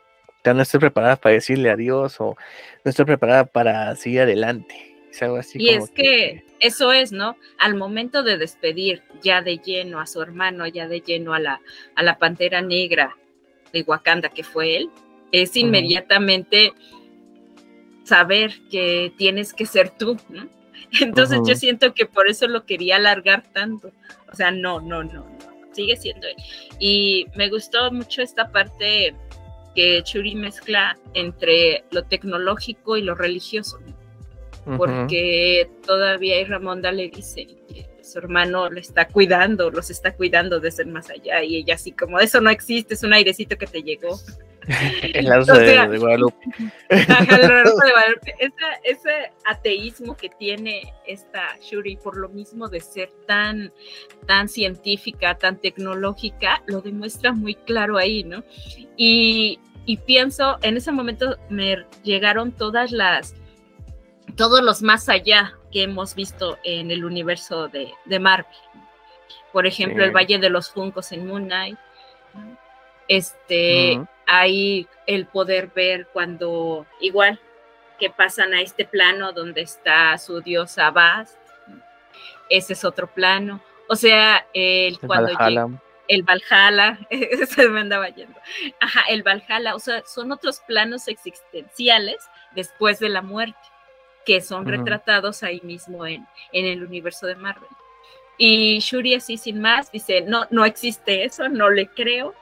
Ya no estoy preparada para decirle adiós o no estoy preparada para seguir adelante. Es algo así y es que, eso es, ¿no? Al momento de despedir ya de lleno a su hermano, ya de lleno a la, a la pantera negra de Wakanda, que fue él, es inmediatamente saber que tienes que ser tú. ¿no? Entonces yo siento que por eso lo quería alargar tanto. O sea, no, no, no, no, sigue siendo él. Y me gustó mucho esta parte que Churi mezcla entre lo tecnológico y lo religioso, porque todavía Ramonda le dice que su hermano le está cuidando, los está cuidando de ser más allá, y ella así como, eso no existe, es un airecito que te llegó. el de, Guadalupe. Ese, ateísmo que tiene esta Shuri por lo mismo de ser tan, tan científica, tan tecnológica, lo demuestra muy claro ahí, ¿no? Y, y pienso, en ese momento me llegaron todas las, todos los más allá que hemos visto en el universo de, de Marvel. Por ejemplo, el Valle de los Funcos en Moon Knight. Este, hay el poder ver cuando igual que pasan a este plano donde está su diosa Bast, ese es otro plano. O sea, el, cuando Valhalla. el Valhalla, se me andaba yendo. Ajá, el Valhalla, o sea, son otros planos existenciales después de la muerte, que son retratados ahí mismo en, en el universo de Marvel. Y Shuri así sin más dice, no, no existe eso, no le creo,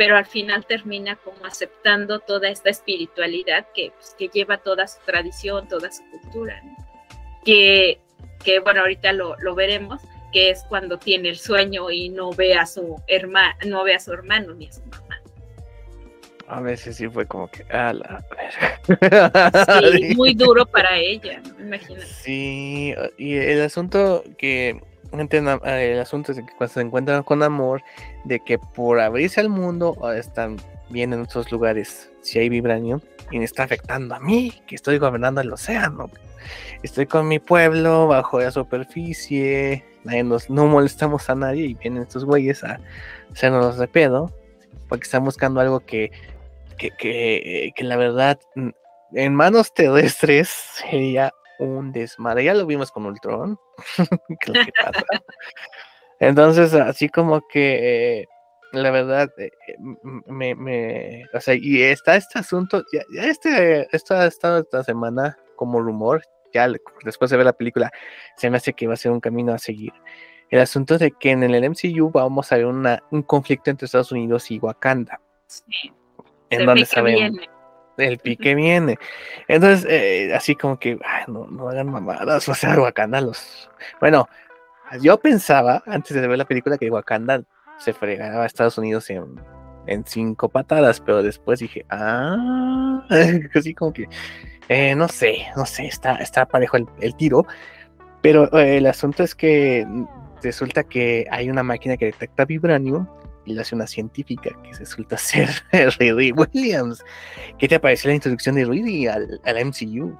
pero al final termina como aceptando toda esta espiritualidad que, pues, que lleva toda su tradición, toda su cultura, que, que, bueno, ahorita lo, lo, veremos, que es cuando tiene el sueño y no ve a su hermano, no ve a su hermano ni a su mamá. A veces sí fue como que, a la Sí, muy duro para ella, imagínate. Sí, y el asunto que el asunto es que cuando se encuentran con amor, de que por abrirse al mundo ah, están bien en otros lugares, si hay vibranium, y me está afectando a mí, que estoy gobernando el océano. Estoy con mi pueblo bajo la superficie, no molestamos a nadie y vienen estos güeyes a hacernos de pedo, porque están buscando algo que, que, que, que la verdad en manos terrestres sería un desmadre. Ya lo vimos con Ultron. ¿Qué es lo que pasa? Entonces, así como que, eh, la verdad, eh, eh, me, me, o sea, y está este asunto, ya, ya este, esto ha estado esta semana como rumor, ya después de ver la película, se me hace que va a ser un camino a seguir. El asunto de que en el MCU vamos a ver una, un conflicto entre Estados Unidos y Wakanda, Sí, en donde sabemos viene. El pique viene. Entonces, eh, así como que, no, no hagan mamadas, o sea, Wakanda los... Bueno, yo pensaba, antes de ver la película, que Wakanda se fregaba a Estados Unidos en, en cinco patadas, pero después dije, ah, así como que, eh, no sé, no sé, está, está parejo el, el tiro, pero eh, el asunto es que resulta que hay una máquina que detecta vibranium hace una científica que resulta ser Riri Williams. ¿Qué te pareció la introducción de Riri al, al MCU?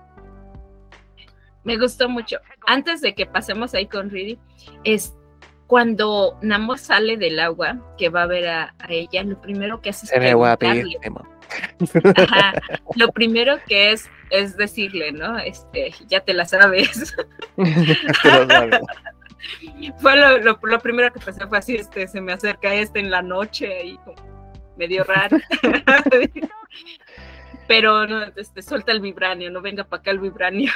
Me gustó mucho. Antes de que pasemos ahí con Riri, es cuando Namor sale del agua, que va a ver a, a ella, lo primero que hace es Se preguntarle. Ajá, lo primero que es es decirle, ¿no? Este, ya te la sabes. Te lo sabes. Fue lo, lo- lo primero que pensé fue así, este, se me acerca este en la noche y como medio raro. Pero no, este, suelta el vibranio, no venga para acá el vibranio.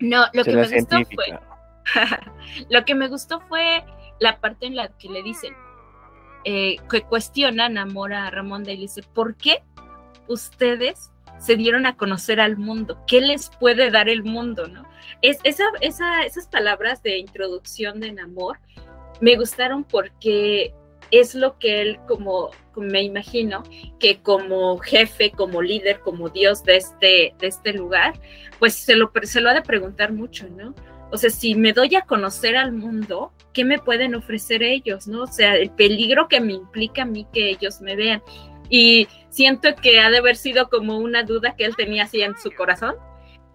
No, lo que me gustó fue, lo que me gustó fue la parte en la que le dicen, eh, que cuestionan a Mora a Ramón y le dice, ¿por qué ustedes se dieron a conocer al mundo? ¿Qué les puede dar el mundo? ¿no? Es, esa, esa, esas palabras de introducción de Namor me gustaron porque es lo que él como me imagino que como jefe, como líder, como dios de este, de este lugar, pues se lo, se lo ha de preguntar mucho, ¿no? O sea, si me doy a conocer al mundo, ¿qué me pueden ofrecer ellos, no? O sea, el peligro que me implica a mí que ellos me vean. Y siento que ha de haber sido como una duda que él tenía así en su corazón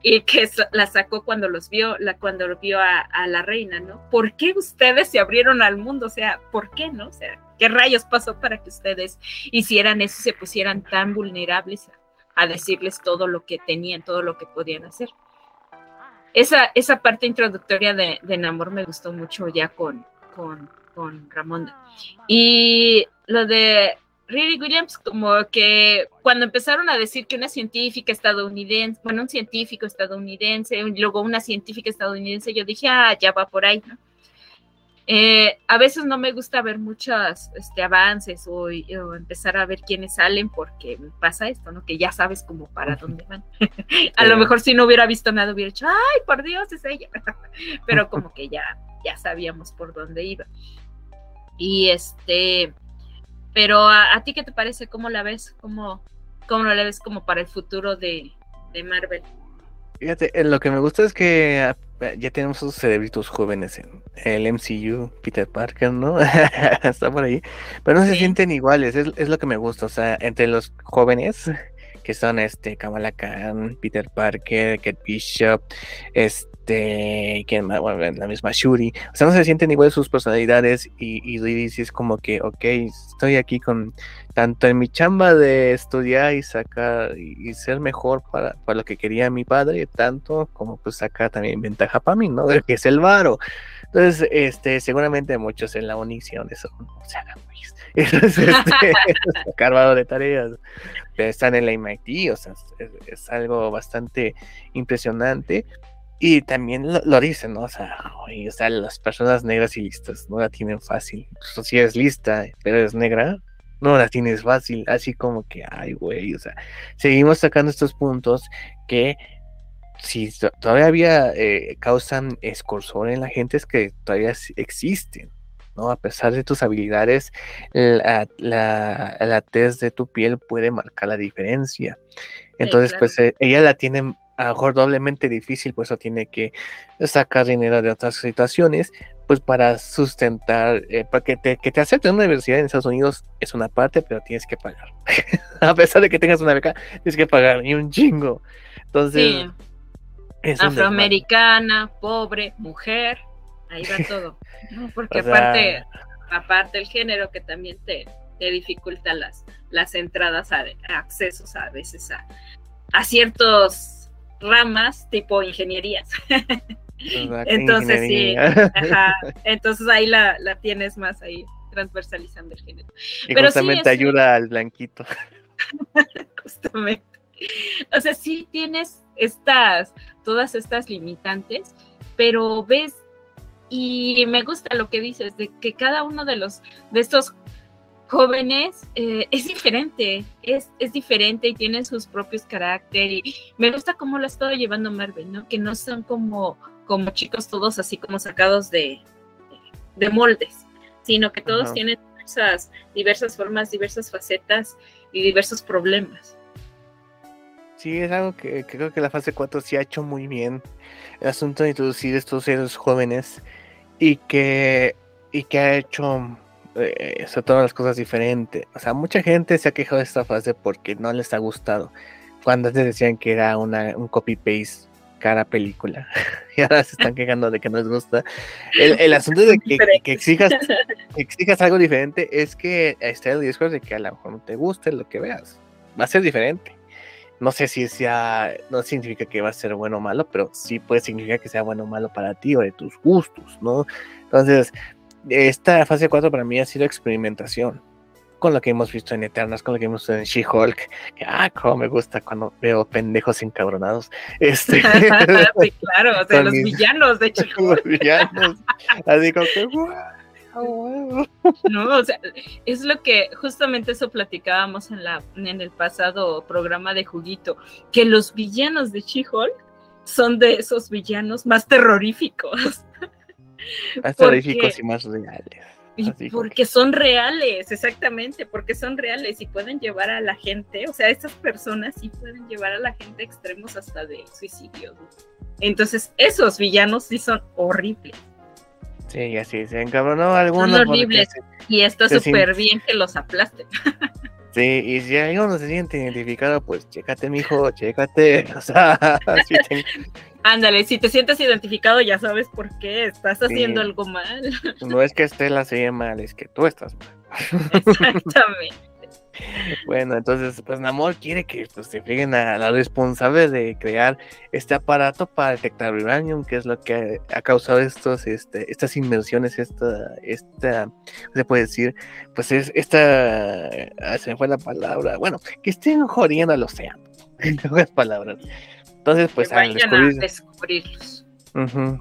y que la sacó cuando los vio, la, cuando vio a, a la reina, ¿no? ¿Por qué ustedes se abrieron al mundo? O sea, ¿por qué, no? O sea, ¿qué rayos pasó para que ustedes hicieran eso y se pusieran tan vulnerables a, a decirles todo lo que tenían, todo lo que podían hacer? Esa, esa parte introductoria de, de Namor me gustó mucho ya con, con, con Ramonda. Y lo de Riri Williams, como que cuando empezaron a decir que una científica estadounidense, bueno, un científico estadounidense, luego una científica estadounidense, yo dije, ah, ya va por ahí, ¿no? Eh, a veces no me gusta ver muchos este, avances o, o empezar a ver quiénes salen porque pasa esto, ¿no? Que ya sabes como para dónde van. a lo mejor si no hubiera visto nada hubiera dicho, ay, por Dios, es ella. Pero como que ya, ya sabíamos por dónde iba. Y este, pero a, a ti qué te parece, ¿cómo la ves? ¿Cómo, cómo la ves como para el futuro de, de Marvel? Fíjate, lo que me gusta es que ah, ya tenemos esos cerebritos jóvenes en el MCU, Peter Parker, ¿no? Está por ahí. Pero no se sienten iguales, es, es lo que me gusta. O sea, entre los jóvenes, que son este Kamala Khan, Peter Parker, Kate Bishop, este, ¿quién más? Bueno, la misma Shuri. O sea, no se sienten iguales sus personalidades y, y Riri es como que, ok, estoy aquí con tanto en mi chamba de estudiar y sacar y, ser mejor para, para lo que quería mi padre, tanto como pues sacar también ventaja para mí, ¿no? Que es el varo. Entonces, este, seguramente muchos en la uni hicieron eso, no se hagan güeyes. Entonces, este, de tareas, están en la MIT, o sea, es, es algo bastante impresionante. Y también lo, lo dicen, ¿no? O sea, oye, o sea, las personas negras y listas no la tienen fácil. Incluso si eres lista, pero eres negra, no la tienes fácil, así como que, ay, güey, o sea, seguimos sacando estos puntos que si to- todavía eh, causan escorsor en la gente es que todavía existen, ¿no? A pesar de tus habilidades, la, la, la tez de tu piel puede marcar la diferencia. Entonces, claro. pues eh, ella la tiene a lo mejor doblemente difícil, por eso tiene que sacar dinero de otras situaciones, pues para sustentar, eh, para que te, que te acepten en una universidad en Estados Unidos es una parte, pero tienes que pagar. a pesar de que tengas una beca, tienes que pagar, y un chingo. Entonces, Sí, es afroamericana, pobre, mujer, ahí va todo, ¿no? Porque O sea- aparte, aparte el género que también te, te dificulta las, las entradas a, a accesos a veces a, a ciertos ramas tipo ingenierías. Entonces sí, ajá. Entonces ahí la, la tienes más ahí transversalizando el género. Y Pero justamente ayuda al blanquito. justamente. O sea, sí tienes estas, todas estas limitantes, pero ves, y me gusta lo que dices, de que cada uno de los, de estos jóvenes eh, es diferente, es, es diferente y tienen sus propios caracteres. Y me gusta cómo lo ha estado llevando Marvel, ¿no? Que no son como, como chicos todos así como sacados de, de moldes, sino que todos Ajá. tienen diversas, diversas formas, diversas facetas y diversos problemas. Sí, es algo que, que creo que la fase 4 sí ha hecho muy bien. El asunto de introducir estos héroes jóvenes y que, y que ha hecho eh, sobre todo las cosas diferentes. O sea, mucha gente se ha quejado de esta fase porque no les ha gustado. Cuando antes decían que era una, un copy-paste cada película. y ahora se están quejando de que no les gusta. El, el asunto de que, que exijas, que exijas algo diferente es que está el riesgo de que a lo mejor no te guste lo que veas. Va a ser diferente. No sé si sea, no significa que va a ser bueno o malo, pero sí puede significar que sea bueno o malo para ti o de tus gustos, ¿no? Entonces, esta fase 4 para mí ha sido experimentación con lo que hemos visto en Eternas, con lo que hemos visto en She-Hulk. Ah, cómo me gusta cuando veo pendejos encabronados. Este, sí, claro, o sea, los mis- villanos de Chico, los villanos. Así como que, "Guau". ¿no? O sea, es lo que justamente eso platicábamos en, la, en el pasado programa de Juguito, que los villanos de She-Hulk son de esos villanos más terroríficos. Más terroríficos y más reales. Y porque son reales, exactamente, porque son reales y pueden llevar a la gente, o sea, estas personas sí pueden llevar a la gente a extremos hasta de suicidios. ¿no? Entonces, esos villanos sí son horribles. Sí, así se encabronó algunos. porque horribles. se- Y está súper bien que los aplasten. Sí, y si alguno se siente identificado, pues chécate, mijo, chécate. O sea, si te- Ándale, si te sientes identificado, ya sabes por qué estás haciendo Sí. algo mal. no es que esté la serie mal, es que tú estás mal. Exactamente. Bueno, entonces, pues Namor quiere que pues, se freguen a la responsable de crear este aparato para detectar uranium, que es lo que ha causado estos, este, estas inmersiones, esta, esta, ¿cómo se puede decir? Pues es esta, ah, se me fue la palabra, bueno, que estén jodiendo al océano, en pocas palabras. Entonces, pues que al vayan a descubrir, descubrirlos.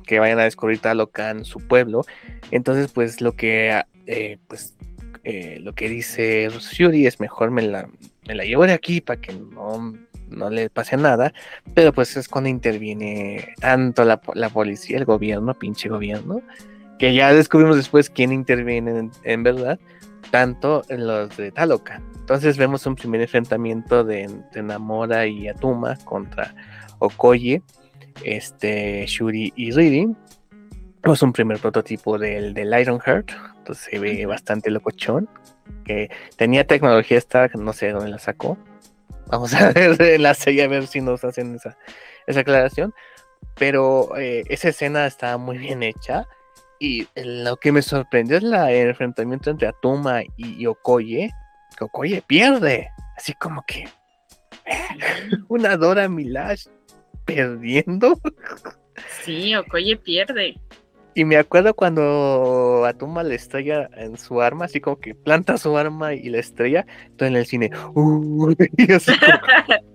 Que vayan a descubrir Talocan, su pueblo. Entonces, pues lo que eh, pues eh, lo que dice Shuri es mejor me la, me la llevo de aquí para que no, no le pase nada. Pero pues es cuando interviene tanto la, la policía, el gobierno, pinche gobierno, que ya descubrimos después quién interviene en, en verdad, tanto en los de Talocan. Entonces vemos un primer enfrentamiento de, de Namora y Atuma contra Okoye este Shuri y Riri. Es un primer prototipo del, del Ironheart, entonces se ve bastante locochón. Que tenía tecnología Stark, no sé dónde la sacó. Vamos a ver en la serie a ver si nos hacen esa, esa aclaración. Pero eh, esa escena está muy bien hecha. Y lo que me sorprendió es la, el enfrentamiento entre Atuma y, y Okoye. Que Okoye pierde. Así como que. Una Dora Milash perdiendo. Sí, Okoye pierde. Y me acuerdo cuando Atuma le estrella en su arma, así como que planta su arma y la estrella. Entonces en el cine. Así como-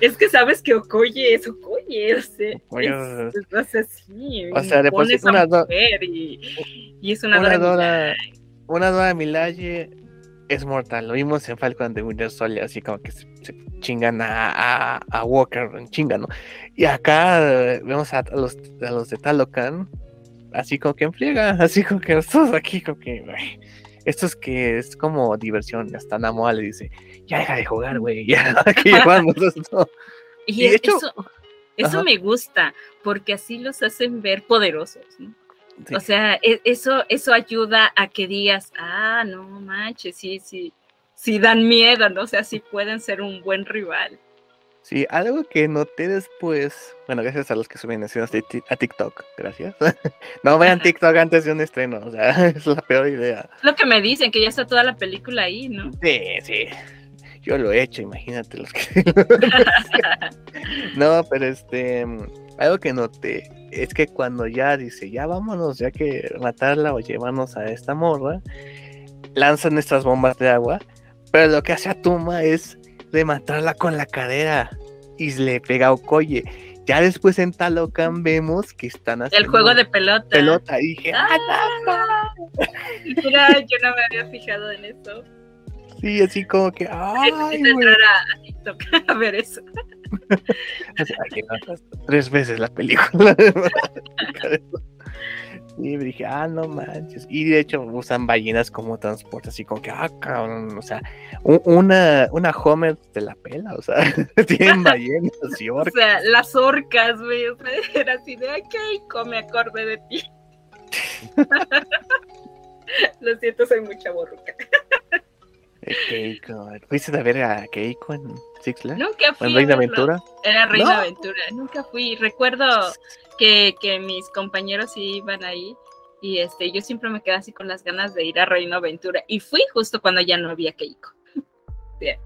Es que sabes que Okoye es Okoye, o sea, es, es- o sea, sí, o sea, impone esa una mujer y, y es una, una Dora Dora, una Dora Milaje es mortal. Lo vimos en Falcon de Winter Soldier, así como que se, se chingan a, a, a Walker, en chinga, ¿no? Y acá eh, vemos a, a los, a los de Talocan, así como que en friega, así como que nosotros aquí, como que. ay, Esto es que es como diversión. Hasta Namoa le dice: Ya deja de jugar, güey, ya aquí llevamos esto. Y, Y de hecho- eso, eso Ajá. me gusta, porque así los hacen ver poderosos, ¿no? Sí. O sea, e- eso, eso ayuda a que digas, ah, no manches, sí, sí, sí dan miedo, ¿no? O sea, sí pueden ser un buen rival. Sí, algo que noté después, bueno, gracias a los que suben a TikTok, gracias. no vean TikTok antes de un estreno, o sea, es la peor idea. Lo que me dicen, que ya está toda la película ahí, ¿no? Sí, sí. Yo lo he hecho, imagínate los que. no, pero este. Algo que noté es que cuando ya dice, ya vámonos, ya que matarla o llevarnos a esta morra, lanzan estas bombas de agua, pero lo que hace Atuma es rematarla con la cadera y le pega a Okoye. Ya después en Talocan vemos que están haciendo El juego de pelota. pelota y dije, ¡ah, Ah, Mira, yo no me había fijado en eso. Sí, así como que, ay, entrar a, a TikTok a ver eso. O sea, que notas tres veces la película. Y dije, ah, no manches. Y de hecho usan ballenas como transporte, así como que, ah, cabrón. O sea, una, una Homer de la pela, o sea, tienen ballenas y O orcas. sea, las orcas, güey. O sea, era así de, ay, Keiko, me acordé de ti. Lo siento, soy mucha borruca. Eh, Keiko. ¿Fuiste a ver a Keiko en Six Flags? Nunca ¿O fui. en Reina. Aventura? Era Reina No. Aventura, nunca fui. Recuerdo que, que mis compañeros iban ahí y este, yo siempre me quedé así con las ganas de ir a Reino Aventura y fui justo cuando ya no había Keiko.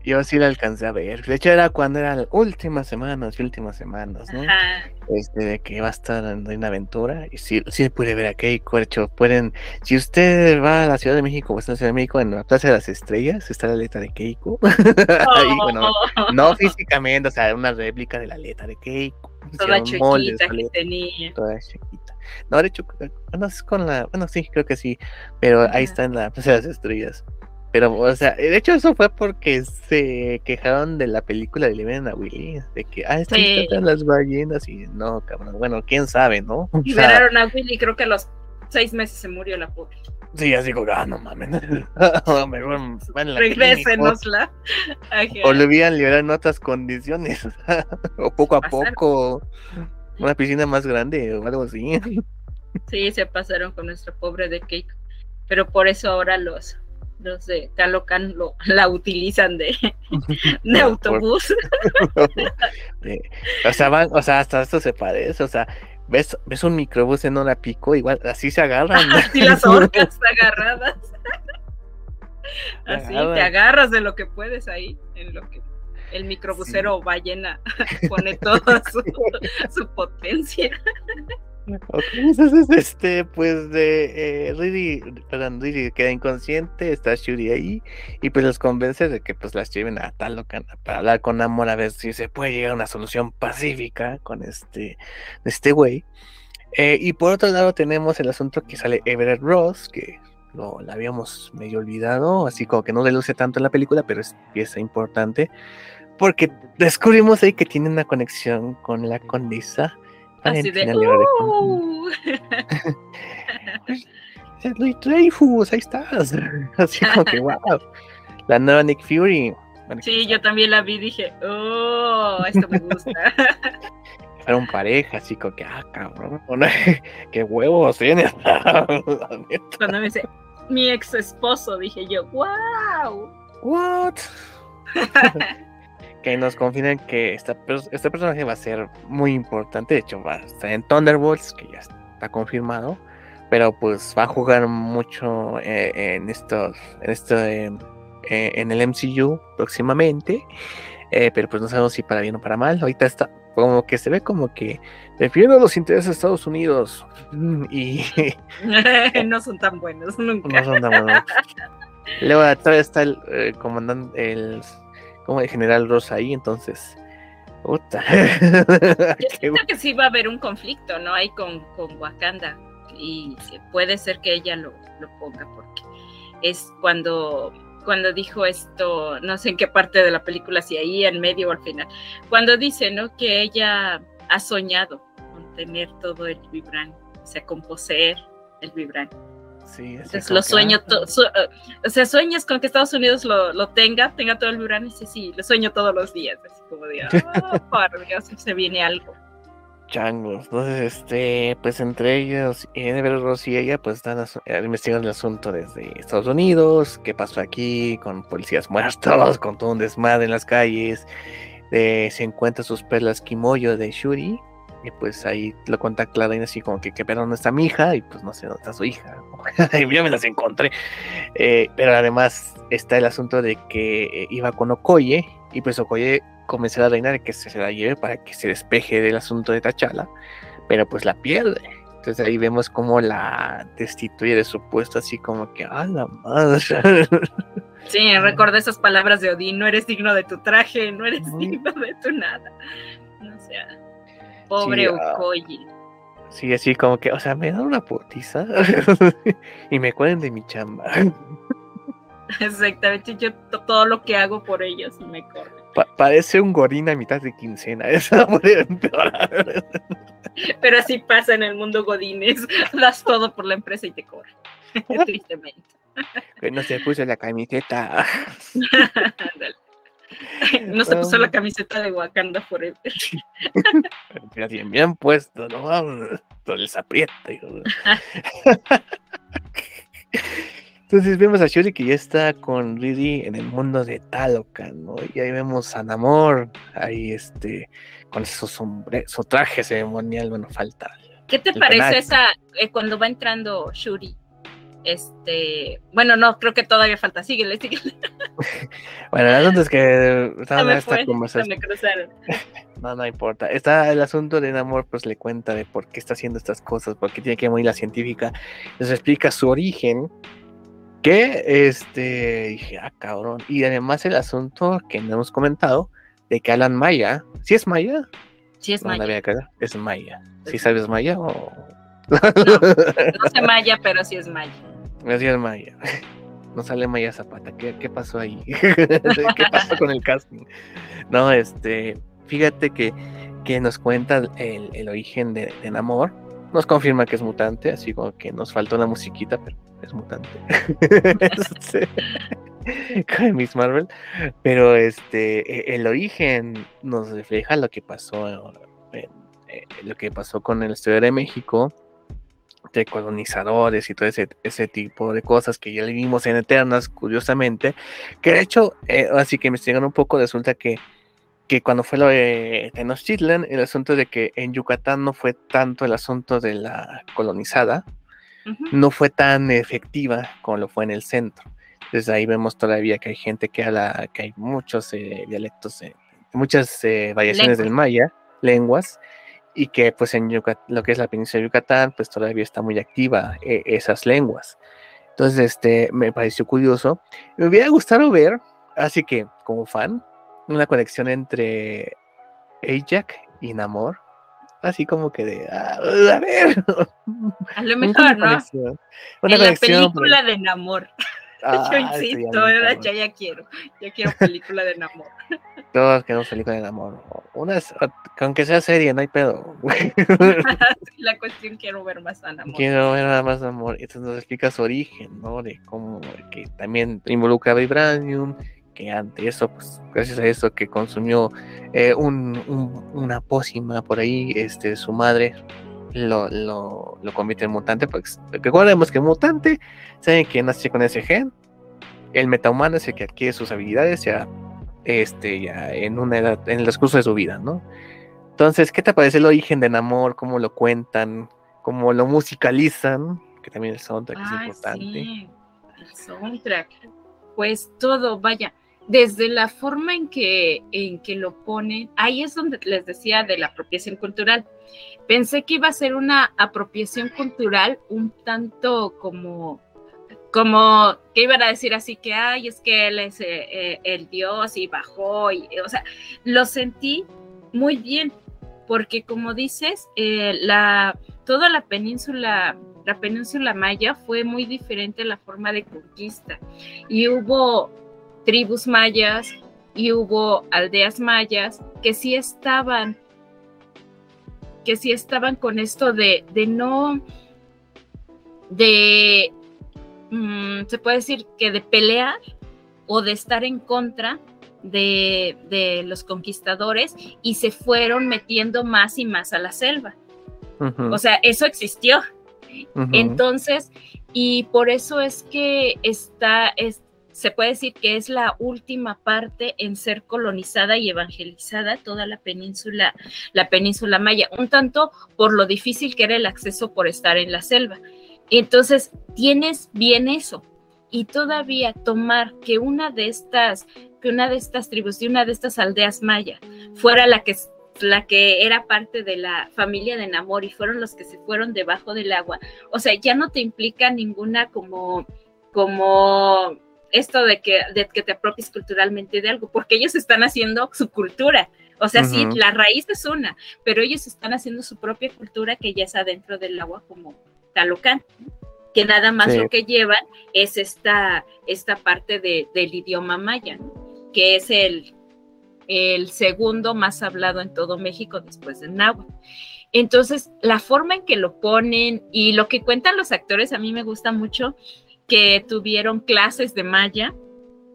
Yo sí la alcancé a ver. De hecho, era cuando eran últimas semanas y últimas semanas, ¿no? Ajá. este, de que va a estar en Reina Aventura y sí, sí puede ver a Keiko, de hecho pueden, si usted va a la Ciudad de México o está en la Ciudad de México en la Plaza de las Estrellas está la letra de Keiko bueno, Oh, no físicamente, o sea, una réplica de la letra de Keiko toda moldes, chiquita que letra, tenía. toda chiquita no, de hecho, bueno, es con la, bueno, sí, creo que sí, pero ahí está en la Plaza de las Estrellas pero, o sea, de hecho eso fue porque se quejaron de la película de Liberen a Willy, de que, ah, es que ahí Sí. están las ballenas y no, cabrón, bueno, quién sabe, ¿no? Liberaron a Willy, creo que a los seis meses se murió la pobre. Sí, así como, ah, no mames. Regrésenosla. O, o le hubieran liberado en otras condiciones. o poco a poco. Una piscina más grande o algo así. Sí, se pasaron con nuestra pobre de Keiko. Pero por eso ahora los, los de Talocan lo, la utilizan de, de autobús. O sea, van, o sea, hasta esto se parece. O sea, ves, ves un microbús en una pico, igual así se agarran. Así las orcas agarradas. Así, te agarras de lo que puedes ahí, en lo que el microbusero ballena pone toda su, su potencia. Ok, entonces, este, pues de eh, Riri, perdón, Riri queda inconsciente, está Shuri ahí, y pues los convence de que pues las lleven a Talocan para hablar con Amor a ver si se puede llegar a una solución pacífica con este, este güey. Eh, y por otro lado tenemos el asunto que sale Everett Ross, que lo, la habíamos medio olvidado, así como que no le luce tanto en la película, pero es pieza importante, porque descubrimos ahí que tiene una conexión con la condesa. Así de, de "Uh". Luis Dreyfus, ahí estás. Así como que, wow. La nueva Nick Fury. Bueno, Sí, yo también la vi y dije, oh, esto me gusta. Fueron pareja, así como que, ah, cabrón. Qué huevos tienes. Cuando me dice, mi ex esposo, dije yo, wow. What? Que nos confirman que esta, este personaje va a ser muy importante. De hecho, va a estar en Thunderbolts, que ya está confirmado. Pero pues va a jugar mucho eh, en estos. En esto de- eh, en el MCU próximamente. Eh, pero pues no sabemos si para bien o para mal. Ahorita está como que se ve como que defiende los intereses de Estados Unidos. Y no son tan buenos no nunca. son tan buenos. Luego todavía está el eh, comandante, el, como el general Ross ahí, entonces. Puta. Yo siento que sí va a haber un conflicto, ¿no? Ahí con, con Wakanda. Y puede ser que ella lo, lo ponga, porque es cuando, cuando dijo esto, no sé en qué parte de la película, si ahí en medio o al final, cuando dice, ¿no? Que ella ha soñado con tener todo el vibran, o sea, con poseer el vibran. Sí, Entonces lo sueño, ah, to- su- eh, o sea, sueñas con que Estados Unidos lo, lo tenga, tenga todo el vibran, y sí, sí, lo sueño todos los días, así como de, ah, por Dios, se viene algo. changos. Entonces, este, pues entre ellos, Ever Ross y ella, pues están eh, investigando el asunto desde Estados Unidos, qué pasó aquí, con policías muertos, con todo un desmadre en las calles. eh, se encuentra sus perlas Kimoyo de Shuri. Y pues ahí lo contacta la así como que, ¿qué pedo no está mi hija? Y pues no sé dónde está su hija. y yo me las encontré. Eh, pero además está el asunto de que eh, iba con Okoye y pues Okoye convence a la reina de que se la lleve para que se despeje del asunto de Tachala, pero pues la pierde. Entonces ahí vemos cómo la destituye de su puesto, así como que, ¡ah, la madre! Sí, recuerda esas palabras de Odín, no eres digno de tu traje, no eres digno de tu nada. O sea, pobre sí, Sí, así como que, o sea, me dan una putiza y me cuelen de mi chamba. Exactamente, yo todo lo que hago por ellos y me corren. parece un gorina a mitad de quincena, esa Pero así pasa en el mundo godines, das todo por la empresa y te corren, tristemente. Que no se puso la camiseta. no se puso la camiseta de Wakanda Forever. Bien, bien puesto, ¿no? Todo les aprieta. Entonces vemos a Shuri que ya está con Riri en el mundo de Talocan, ¿no? Y ahí vemos a Namor, ahí este, con su sombre, su traje ceremonial, bueno, falta. ¿Qué te parece esa, eh, cuando va entrando Shuri? Este, bueno, no, creo que todavía falta, síguele, síguele. bueno, el asunto es que estaba esta conversación. No, no importa. Está el asunto de Namor, pues le cuenta de por qué está haciendo estas cosas, por qué tiene que morir la científica. Les explica su origen que este, dije, ah, cabrón. Y además el asunto que no hemos comentado de que Alan Maya, ¿sí es Maya? Sí es Maya. es Maya. ¿Sí sabes Maya o.? No, no sé Maya, pero sí es Maya. Es Maya. No sale Maya Zapata. ¿Qué, qué pasó ahí? ¿Qué pasó con el casting? No, este. Fíjate que, que nos cuenta el, el origen de, de Namor. Nos confirma que es mutante, así como que nos faltó una musiquita, pero es mutante. Miss Marvel. Pero este, e, el origen nos refleja lo que pasó, eh, lo que pasó con el Estudio de México, de colonizadores y todo ese, ese tipo de cosas que ya vimos en Eternas, curiosamente. Que de hecho, eh, así que me investigando un poco, resulta que que cuando fue lo de Tenochtitlan, el asunto de que en Yucatán no fue tanto el asunto de la colonizada, no fue tan efectiva como lo fue en el centro. Desde ahí vemos todavía que hay gente que habla, que hay muchos eh, dialectos, eh, muchas variaciones del maya, lenguas, y que pues en lo que es la península de Yucatán, pues todavía está muy activa esas lenguas. Entonces, este, me pareció curioso. Me hubiera gustado ver, así que como fan, una conexión entre Ajax y Namor, así como que de, ah, a ver. A lo mejor, ¿no? Una en la película de Namor. Ah, Yo insisto, ya, ya quiero, ya quiero película de Namor. Todos queremos película de Namor. Una es, aunque sea serie, no hay pedo. la cuestión quiero ver más a Namor. Quiero ver nada más Namor. Entonces nos explica su origen, ¿no? De cómo que también involucra Vibranium, que ante eso, pues gracias a eso que consumió eh, una pócima por ahí, este, su madre lo, lo, convierte en mutante, pues recordemos que mutante, saben que nace con ese gen, el metahumano es el que adquiere sus habilidades ya, este, ya en una edad, en el transcurso de su vida, ¿no? Entonces, ¿qué te parece el origen de Namor? ¿Cómo lo cuentan? ¿Cómo lo musicalizan? Que también el soundtrack es importante. el soundtrack. Pues todo, vaya desde la forma en que, en que lo ponen, ahí es donde les decía de la apropiación cultural. Pensé que iba a ser una apropiación cultural un tanto como, como que iban a decir así que, ay, es que él es eh, eh, el dios y bajó, y, o sea, lo sentí muy bien, porque como dices, eh, la, toda la península la península maya fue muy diferente la forma de conquista y hubo tribus mayas y hubo aldeas mayas que sí estaban, que sí estaban con esto de, de no, de, mm, se puede decir que de pelear o de estar en contra de, de, los conquistadores y se fueron metiendo más y más a la selva. O sea, eso existió. Entonces, y por eso es que está, es, se puede decir que es la última parte en ser colonizada y evangelizada toda la península, la península maya, un tanto por lo difícil que era el acceso por estar en la selva. Entonces, tienes bien eso. Y todavía tomar que una de estas, que una de estas tribus, de una de estas aldeas maya, fuera la que la que era parte de la familia de Namor y fueron los que se fueron debajo del agua. O sea, ya no te implica ninguna como, como esto de que, de que te apropies culturalmente de algo, porque ellos están haciendo su cultura. O sea, sí, la raíz es una, pero ellos están haciendo su propia cultura que ya es adentro del agua como Talocán, que nada más lo que llevan es esta, esta parte de, del idioma maya, que es el, el segundo más hablado en todo México después del náhuatl. Entonces, la forma en que lo ponen y lo que cuentan los actores a mí me gusta mucho que tuvieron clases de maya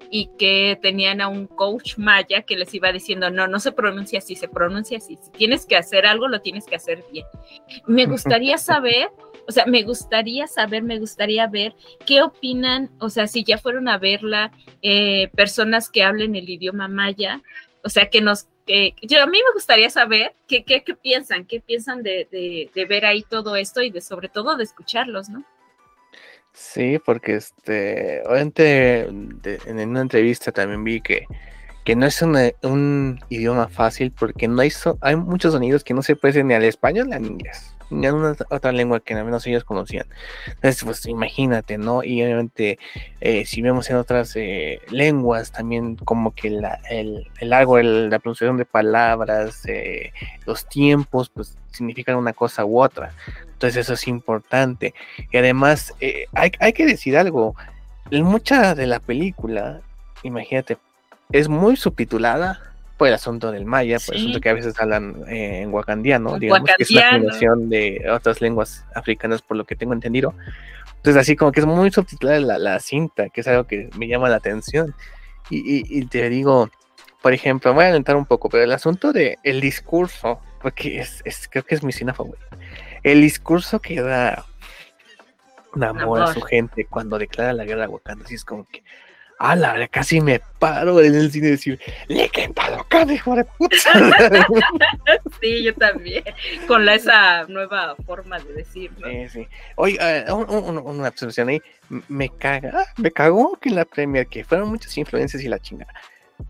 y que tenían a un coach maya que les iba diciendo, no, no se pronuncia así, se pronuncia así. Si tienes que hacer algo, lo tienes que hacer bien. Me gustaría saber, o sea, me gustaría saber, me gustaría ver qué opinan, o sea, si ya fueron a verla eh, personas que hablen el idioma maya, o sea, que nos... yo, a mí me gustaría saber qué, qué, qué piensan, qué piensan de, de, de ver ahí todo esto y de sobre todo de escucharlos, ¿no? Sí, porque este, obviamente en una entrevista también vi que, que no es un idioma fácil porque no hay, hay muchos sonidos que no se pueden ni al español ni al inglés ni a una otra lengua que al menos ellos conocían. Entonces, pues imagínate, ¿no? Y obviamente, eh, si vemos en otras eh, lenguas, también como que la, el, el algo, la pronunciación de palabras, eh, los tiempos, pues significan una cosa u otra. Entonces eso es importante. Y además, eh, hay, hay, que decir algo. Mucha de la película, imagínate, es muy subtitulada por el asunto del maya, por el asunto que a veces hablan eh, en wakandiano, digamos que es una combinación de otras lenguas africanas, por lo que tengo entendido. Entonces, así como que es muy subtitulada la, la cinta, que es algo que me llama la atención. Y, y, te digo, por ejemplo, voy a alentar un poco, pero el asunto de el discurso, porque es, es creo que es mi cine favorita el discurso que da Namor a su gente cuando declara la guerra a Wakanda, así es como que, la verdad, casi me paro en el cine y decir, le quenta loca, hijo de puta. sí, yo también, con la, esa nueva forma de decir, Sí, sí. Oye, uh, una observación ahí, me caga, me cagó que en la Premier, que fueron muchas influencias y la chingada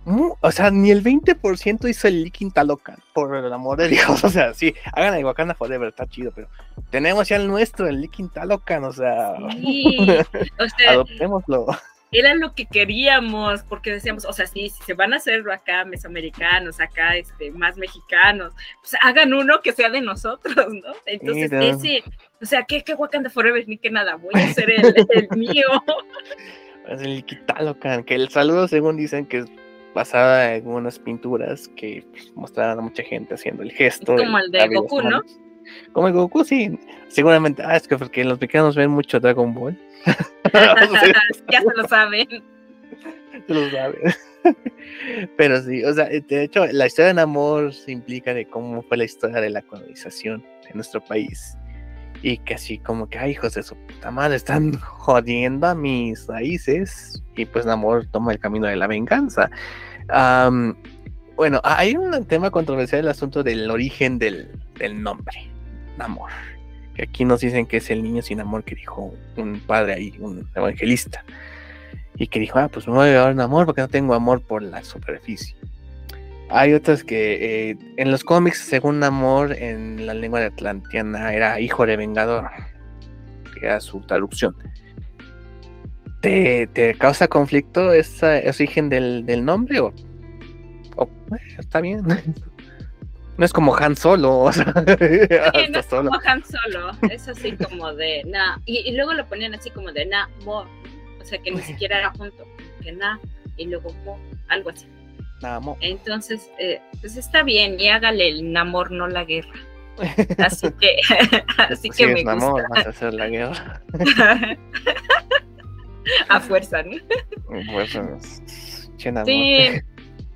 o sea, ni el 20% hizo el Licking Talocan, por el amor de Dios. O sea, sí, hagan el Wakanda Forever, está chido, pero tenemos ya el nuestro, el Licking Talocan, o sea, sí. o sea adoptémoslo. Era lo que queríamos, porque decíamos, o sea, sí, si se van a hacerlo acá, mesoamericanos, acá, este, más mexicanos, pues hagan uno que sea de nosotros, ¿no? Entonces, ese, o sea, ¿qué, qué Wakanda Forever ni que nada, voy a hacer el, el mío. Es el Talocan, que el saludo, según dicen, que es basada en unas pinturas que pues, mostraban a mucha gente haciendo el gesto. Como el de Goku, ¿no? Como el Goku, sí. Seguramente, ah, es que porque los mexicanos ven mucho Dragon Ball. ya se lo saben. Se lo saben. Pero sí, o sea, de hecho, la historia de amor se implica de cómo fue la historia de la colonización en nuestro país. Y que así como que, ay, hijos de su puta madre, están jodiendo a mis raíces. Y pues Namor toma el camino de la venganza bueno, hay un tema controversial el asunto del origen del, nombre, Namor. Que aquí nos dicen que es el niño sin amor que dijo un padre ahí, un evangelista. Y que dijo, ah, pues me voy a llevar Namor porque no tengo amor por la superficie. Hay otras que eh, en los cómics, según Namor, en la lengua de atlantiana era hijo de vengador, que era su traducción. ¿Te, causa conflicto ese origen del, nombre? O, eh, está bien. No es como Han Solo. O sea, no es como Han Solo. Es así como de na. Y, luego lo ponían así como de na, mo. O sea, que ni siquiera era junto. Que na. Y luego mo. Algo así. mo. Entonces, eh, pues está bien. Y hágale el Namor, no la guerra. Así que, así que me gusta. vas a hacer la guerra. a fuerza, ¿no? sí,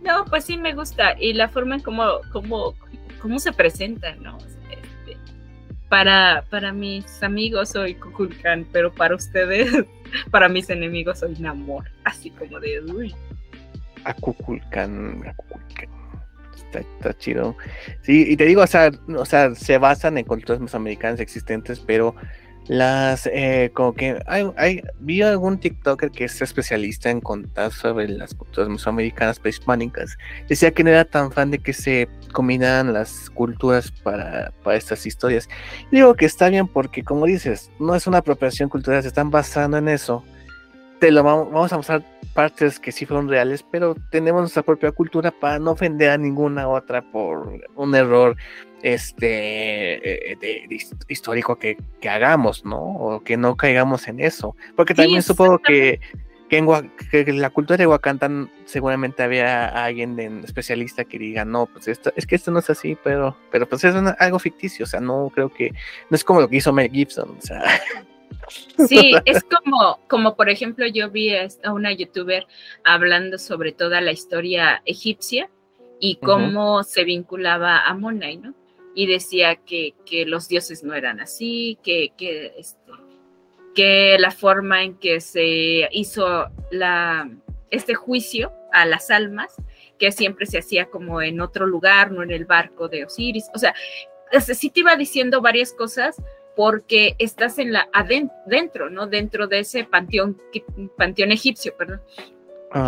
no, pues sí me gusta. Y la forma en cómo, cómo, cómo se presenta, ¿no? Este, para, para mis amigos soy Kukulkan, pero para ustedes Para mis enemigos soy Namor, así como de uy. Acuculcan, Acuculcan. Está, está, chido. Sí, y te digo, o sea, o sea, se basan en culturas mesoamericanas existentes, pero las eh, como que hay, hay, vi algún TikToker que es especialista en contar sobre las culturas mesoamericanas prehispánicas. Decía que no era tan fan de que se combinan las culturas para, para estas historias. digo que está bien porque, como dices, no es una apropiación cultural, se están basando en eso. Te lo vamos, vamos a mostrar partes que sí fueron reales, pero tenemos nuestra propia cultura para no ofender a ninguna otra por un error este de, de, histórico que, que, hagamos, ¿no? O que no caigamos en eso. Porque también sí, supongo que, que, en, que la cultura de Wakanda seguramente había alguien de, especialista que diga, no, pues esto, es que esto no es así, pero, pero pues es una, algo ficticio, o sea, no creo que, no es como lo que hizo Mel Gibson, o sea. Sí, es como, como por ejemplo, yo vi a una youtuber hablando sobre toda la historia egipcia y cómo uh -huh. se vinculaba a Monay, ¿no? Y decía que, que, los dioses no eran así, que, que, este, que, la forma en que se hizo la, este juicio a las almas, que siempre se hacía como en otro lugar, no en el barco de Osiris. O sea, sí te iba diciendo varias cosas porque estás en la adentro, ¿no? Dentro de ese panteón, panteón egipcio, perdón.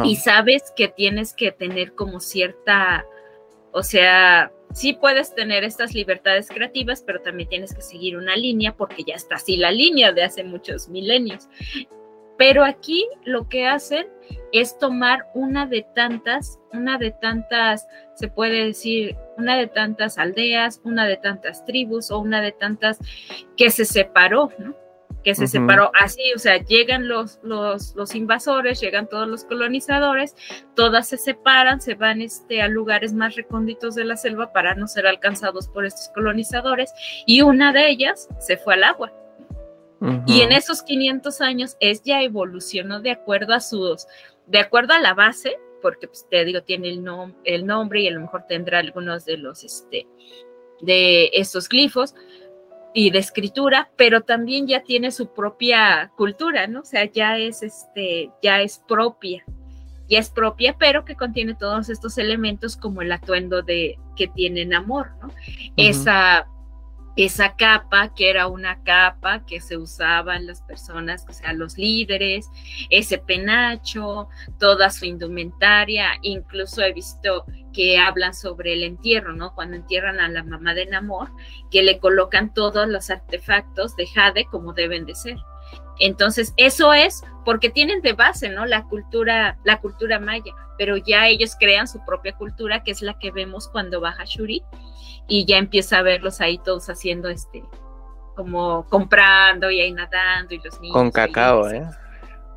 Y sabes que tienes que tener como cierta, o sea, sí puedes tener estas libertades creativas, pero también tienes que seguir una línea porque ya está así la línea de hace muchos milenios. Pero aquí lo que hacen es tomar una de tantas, una de tantas, se puede decir, una de tantas aldeas, una de tantas tribus o una de tantas que se separó, ¿no? Que se uh -huh. separó así, o sea, llegan los, los, los, invasores, llegan todos los colonizadores, todas se separan, se van este, a lugares más recónditos de la selva para no ser alcanzados por estos colonizadores, y una de ellas se fue al agua. Uh -huh. Y en esos 500 años es ya evolucionó de acuerdo a sus, de acuerdo a la base, porque pues, te digo, tiene el, nom el nombre y a lo mejor tendrá algunos de los, este, de estos glifos, y de escritura, pero también ya tiene su propia cultura, ¿no? O sea, ya es este, ya es propia, ya es propia, pero que contiene todos estos elementos como el atuendo de que tienen amor, ¿no? Uh -huh. Esa esa capa, que era una capa que se usaban las personas, o sea, los líderes, ese penacho, toda su indumentaria, incluso he visto que hablan sobre el entierro, ¿no? Cuando entierran a la mamá de Namor, que le colocan todos los artefactos de Jade como deben de ser. Entonces, eso es porque tienen de base, ¿no? La cultura, la cultura maya, pero ya ellos crean su propia cultura, que es la que vemos cuando baja Shuri, y ya empieza a verlos ahí todos haciendo este, como comprando y ahí nadando y los niños. Con cacao, ¿eh?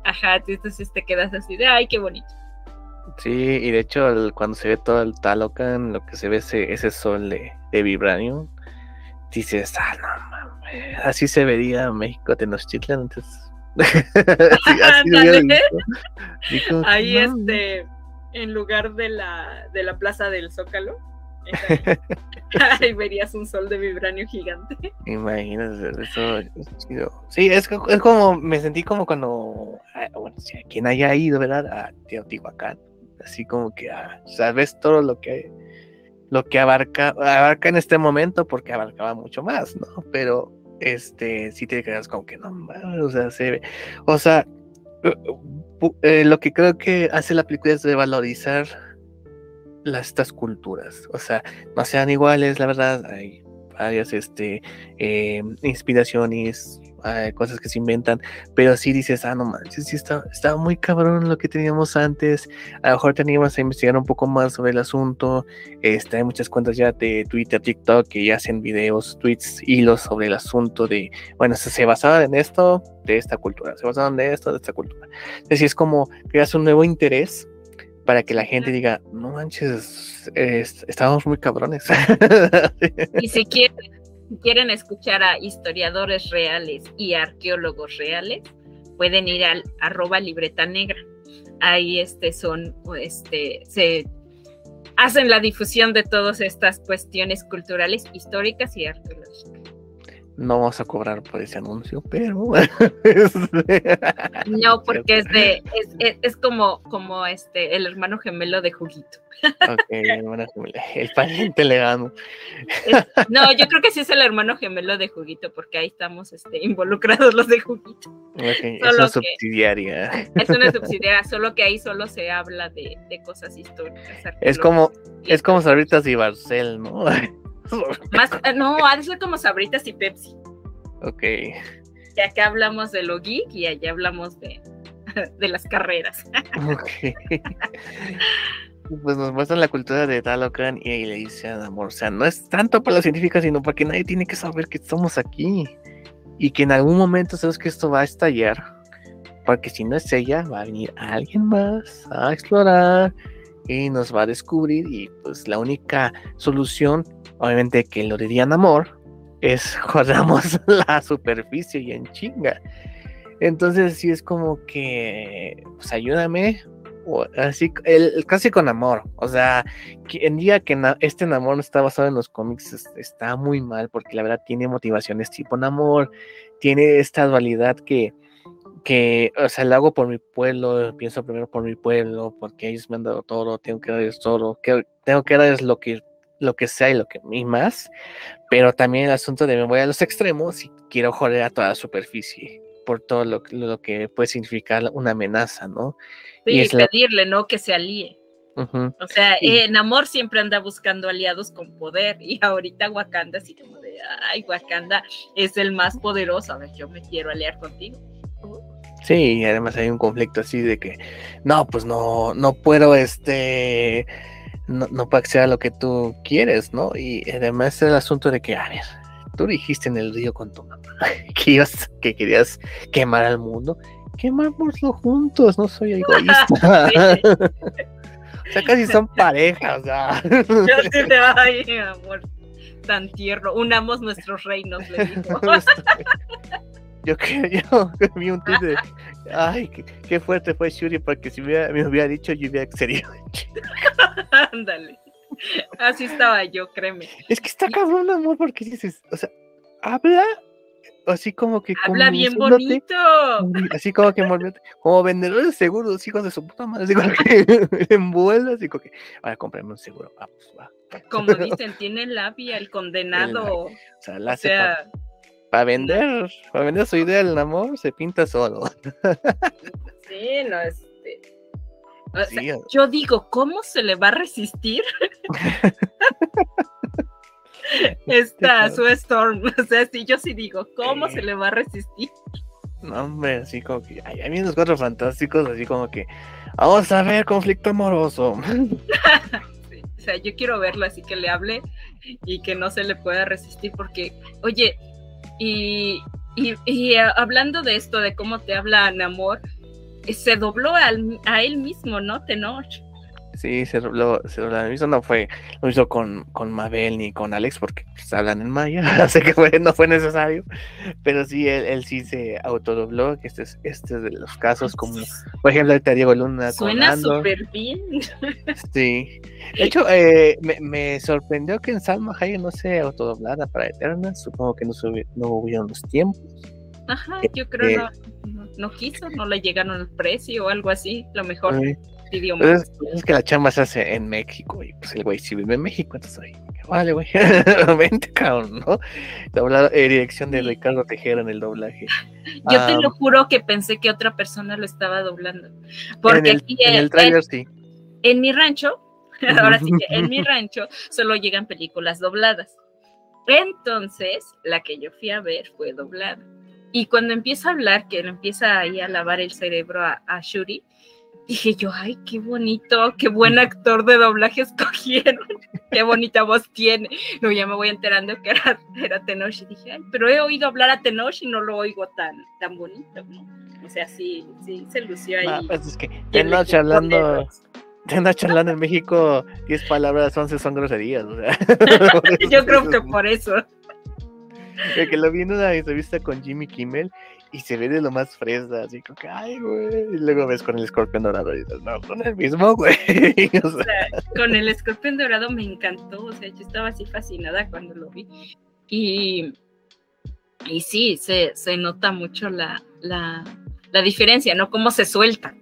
Ajá, entonces te quedas así de, ay, qué bonito. Sí, y de hecho el, cuando se ve todo el Talocan, lo que se ve ese, ese sol de, de Vibranium, dices, ah, no mames, así se vería México Tenochtitlan, entonces... así, así Digo, ahí no, este, en lugar de la, de la plaza del Zócalo, Ahí verías un sol de vibranio gigante. Imagínate, eso es chido. Sí, es, es como, me sentí como cuando, bueno, si a quien haya ido, ¿verdad? A Teotihuacán. Así como que, ah, sabes todo lo que, lo que abarca, abarca en este momento, porque abarcaba mucho más, ¿no? Pero, este, sí te quedas como que no, o sea, se ve, o sea, eh, lo que creo que hace la película es de valorizar las, estas culturas. O sea, no sean iguales, la verdad. Hay varias este, eh, inspiraciones, hay cosas que se inventan, pero sí dices, ah, no manches, sí está, está muy cabrón lo que teníamos antes. A lo mejor teníamos que investigar un poco más sobre el asunto. Este, hay muchas cuentas ya de Twitter, TikTok que ya hacen videos, tweets, hilos sobre el asunto de, bueno, se, se basaban en esto de esta cultura, se basaban de esto de esta cultura. Es decir, es como creas un nuevo interés para que la gente diga, no manches, es, estamos muy cabrones. Y si quieren, si quieren escuchar a historiadores reales y arqueólogos reales, pueden ir al arroba libreta negra. Ahí este son, este, se hacen la difusión de todas estas cuestiones culturales, históricas y arqueológicas. No vamos a cobrar por ese anuncio, pero. no, porque es de. Es, es, es, como, como este, el hermano gemelo de Juguito. ok, el hermano gemelo. El pariente legano. no, yo creo que sí es el hermano gemelo de Juguito, porque ahí estamos este, involucrados los de Juguito. Okay, es una subsidiaria. Es una subsidiaria, solo que ahí solo se habla de, de cosas históricas. Es como, es como Sabritas y Barcel, ¿no? Más, eh, no, ha de ser como Sabritas y Pepsi. Ok. Y acá hablamos de lo geek y allá hablamos de, de las carreras. Ok. Pues nos muestran la cultura de Talocan y ahí le dice amor, o sea, no es tanto para los científicos, sino para que nadie tiene que saber que estamos aquí y que en algún momento sabes que esto va a estallar, porque si no es ella, va a venir alguien más a explorar y nos va a descubrir y pues la única solución, obviamente que lo dirían amor, es jodamos la superficie y en chinga. Entonces sí es como que, pues ayúdame, o así, el, casi con amor. O sea, que en día que este amor no está basado en los cómics, está muy mal porque la verdad tiene motivaciones tipo amor, tiene esta dualidad que, que, o sea, lo hago por mi pueblo, pienso primero por mi pueblo, porque ellos me han dado todo, tengo que darles todo, que, tengo que darles lo que lo que sea y lo que y más, pero también el asunto de me voy a los extremos y quiero joder a toda la superficie por todo lo, lo que puede significar una amenaza, ¿no? Sí, y pedirle, ¿no? Que se alíe. O sea, en amor siempre anda buscando aliados con poder y ahorita Wakanda así como de, ay, Wakanda es el más poderoso, a ver, yo me quiero aliar contigo. Sí, y además hay un conflicto así de que, no, pues no, no puedo, este, no, no puedo acceder a lo que tú quieres, ¿no? Y además el asunto de que, a ver, tú dijiste en el río con tu mamá que, ibas, que querías quemar al mundo, quemámoslo juntos, no soy egoísta. o sea, casi son parejas. Yo sí te ay, amor, tan tierno. Unamos nuestros reinos, le. yo, yo, yo vi un tweet de, ay, qué, qué, fuerte fue Shuri, porque si me, me hubiera dicho, yo hubiera accedido. Ándale. Así estaba yo, créeme. Es que está cabrón, amor, porque dices, o sea, habla así como que. Habla bien bonito. Así como que como vendedores de seguros, hijos de su puta madre. Así como que envuelve, así como que, ahora comprarme un seguro. Ah, pues, va. Como dicen, tiene labia el condenado. o sea, la hace para vender, para vender su idea del amor, se pinta solo. Sí, no, este. O sea, yo digo, ¿cómo se le va a resistir? Esta su Storm. O sea, sí, yo sí digo, ¿cómo se le va a resistir? No, hombre, así como que. Ay, a mí los cuatro fantásticos, así como que. Vamos a ver, conflicto amoroso. o sea, yo quiero verlo así que le hable y que no se le pueda resistir, porque, oye, y, y, hablando de esto, de cómo te habla amor, se dobló a él mismo, ¿no? Tenor. Sí, se dobló, se lo mismo, no fue, lo hizo con, con Mabel ni con Alex porque pues, hablan en maya, así que fue, no fue necesario, pero sí, él, él sí se autodobló, que este es, este es de los casos como, por ejemplo, ahorita Diego Luna Suena súper bien. Sí, de hecho, eh, me, me, sorprendió que en Salma Hayek no se autodoblara para Eterna, supongo que no, no hubieron los tiempos. Ajá, yo creo que no, no, quiso, no le llegaron el precio o algo así, lo mejor. Pues es, que la chamba se hace en México y pues el güey si vive en México, entonces ahí, vale, güey, vente, cabrón, ¿no? La eh, dirección de Ricardo Tejera en el doblaje. Yo te lo juro que pensé que otra persona lo estaba doblando. Porque en el, aquí en el trailer sí. En mi rancho, ahora sí que en mi rancho solo llegan películas dobladas. Entonces, la que yo fui a ver fue doblada. Y cuando empieza a hablar, que le empieza ahí a lavar el cerebro a, a Shuri, dije yo, ay, qué bonito, qué buen actor de doblaje escogieron, qué bonita voz tiene. Luego ya me voy enterando que era, era Tenoch y dije, ay, pero he oído hablar a Tenoch y no lo oigo tan, tan bonito, ¿no? O sea, sí, sí, se lució ahí. pues es que Tenoch hablando, Tenoch hablando en México, 10 palabras, 11 son groserías, o sea. yo creo que por eso. Que lo vi en una entrevista con Jimmy Kimmel y se ve de lo más fresa, así como que, ay, güey. Y luego ves con el escorpión dorado y dices, no, con el mismo, güey. O sea, con el escorpión dorado me encantó, o sea, yo estaba así fascinada cuando lo vi. Y, y sí, se, se nota mucho la, la, la, diferencia, ¿no? Cómo se suelta.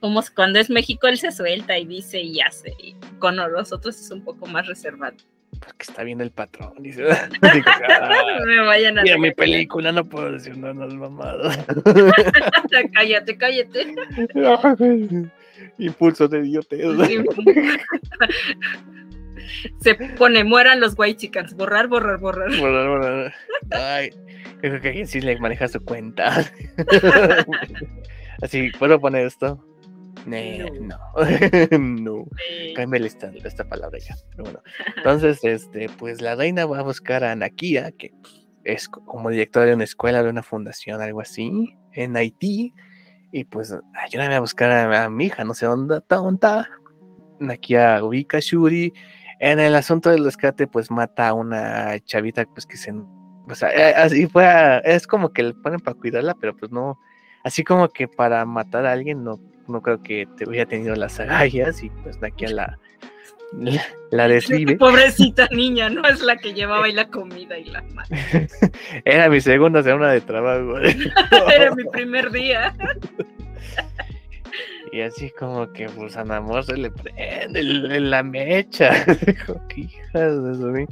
Como cuando es México, él se suelta y dice y hace. Y con los otros es un poco más reservado. Porque está bien el patrón. Me vayan a mira mi película, no puedo decir nada mamado. cállate, cállate. Impulso de idiotez. Se pone, mueran los white chickens, borrar, borrar, borrar. Borrar, borrar. Ay, creo que alguien sí le maneja su cuenta. Así, ¿puedo poner esto? No. no. no. esta, esta, palabra ya. Pero bueno. Entonces, este, pues la reina va a buscar a Nakia, que es como directora de una escuela, de una fundación, algo así, en Haití. Y pues ayúdame a buscar a, mi hija, no sé dónde está. Nakia ubica Shuri. En el asunto del rescate, pues mata a una chavita, pues que se. O sea, eh, así fue. es como que le ponen para cuidarla, pero pues no. Así como que para matar a alguien, no no creo que te hubiera tenido las agallas y pues de aquí a la, la, desvive. Pobrecita niña, no es la que llevaba ahí la comida y la mano. Era mi segunda semana de trabajo. Era mi primer día. Y así como que pues a amor se le prende la mecha. Dijo, hijas de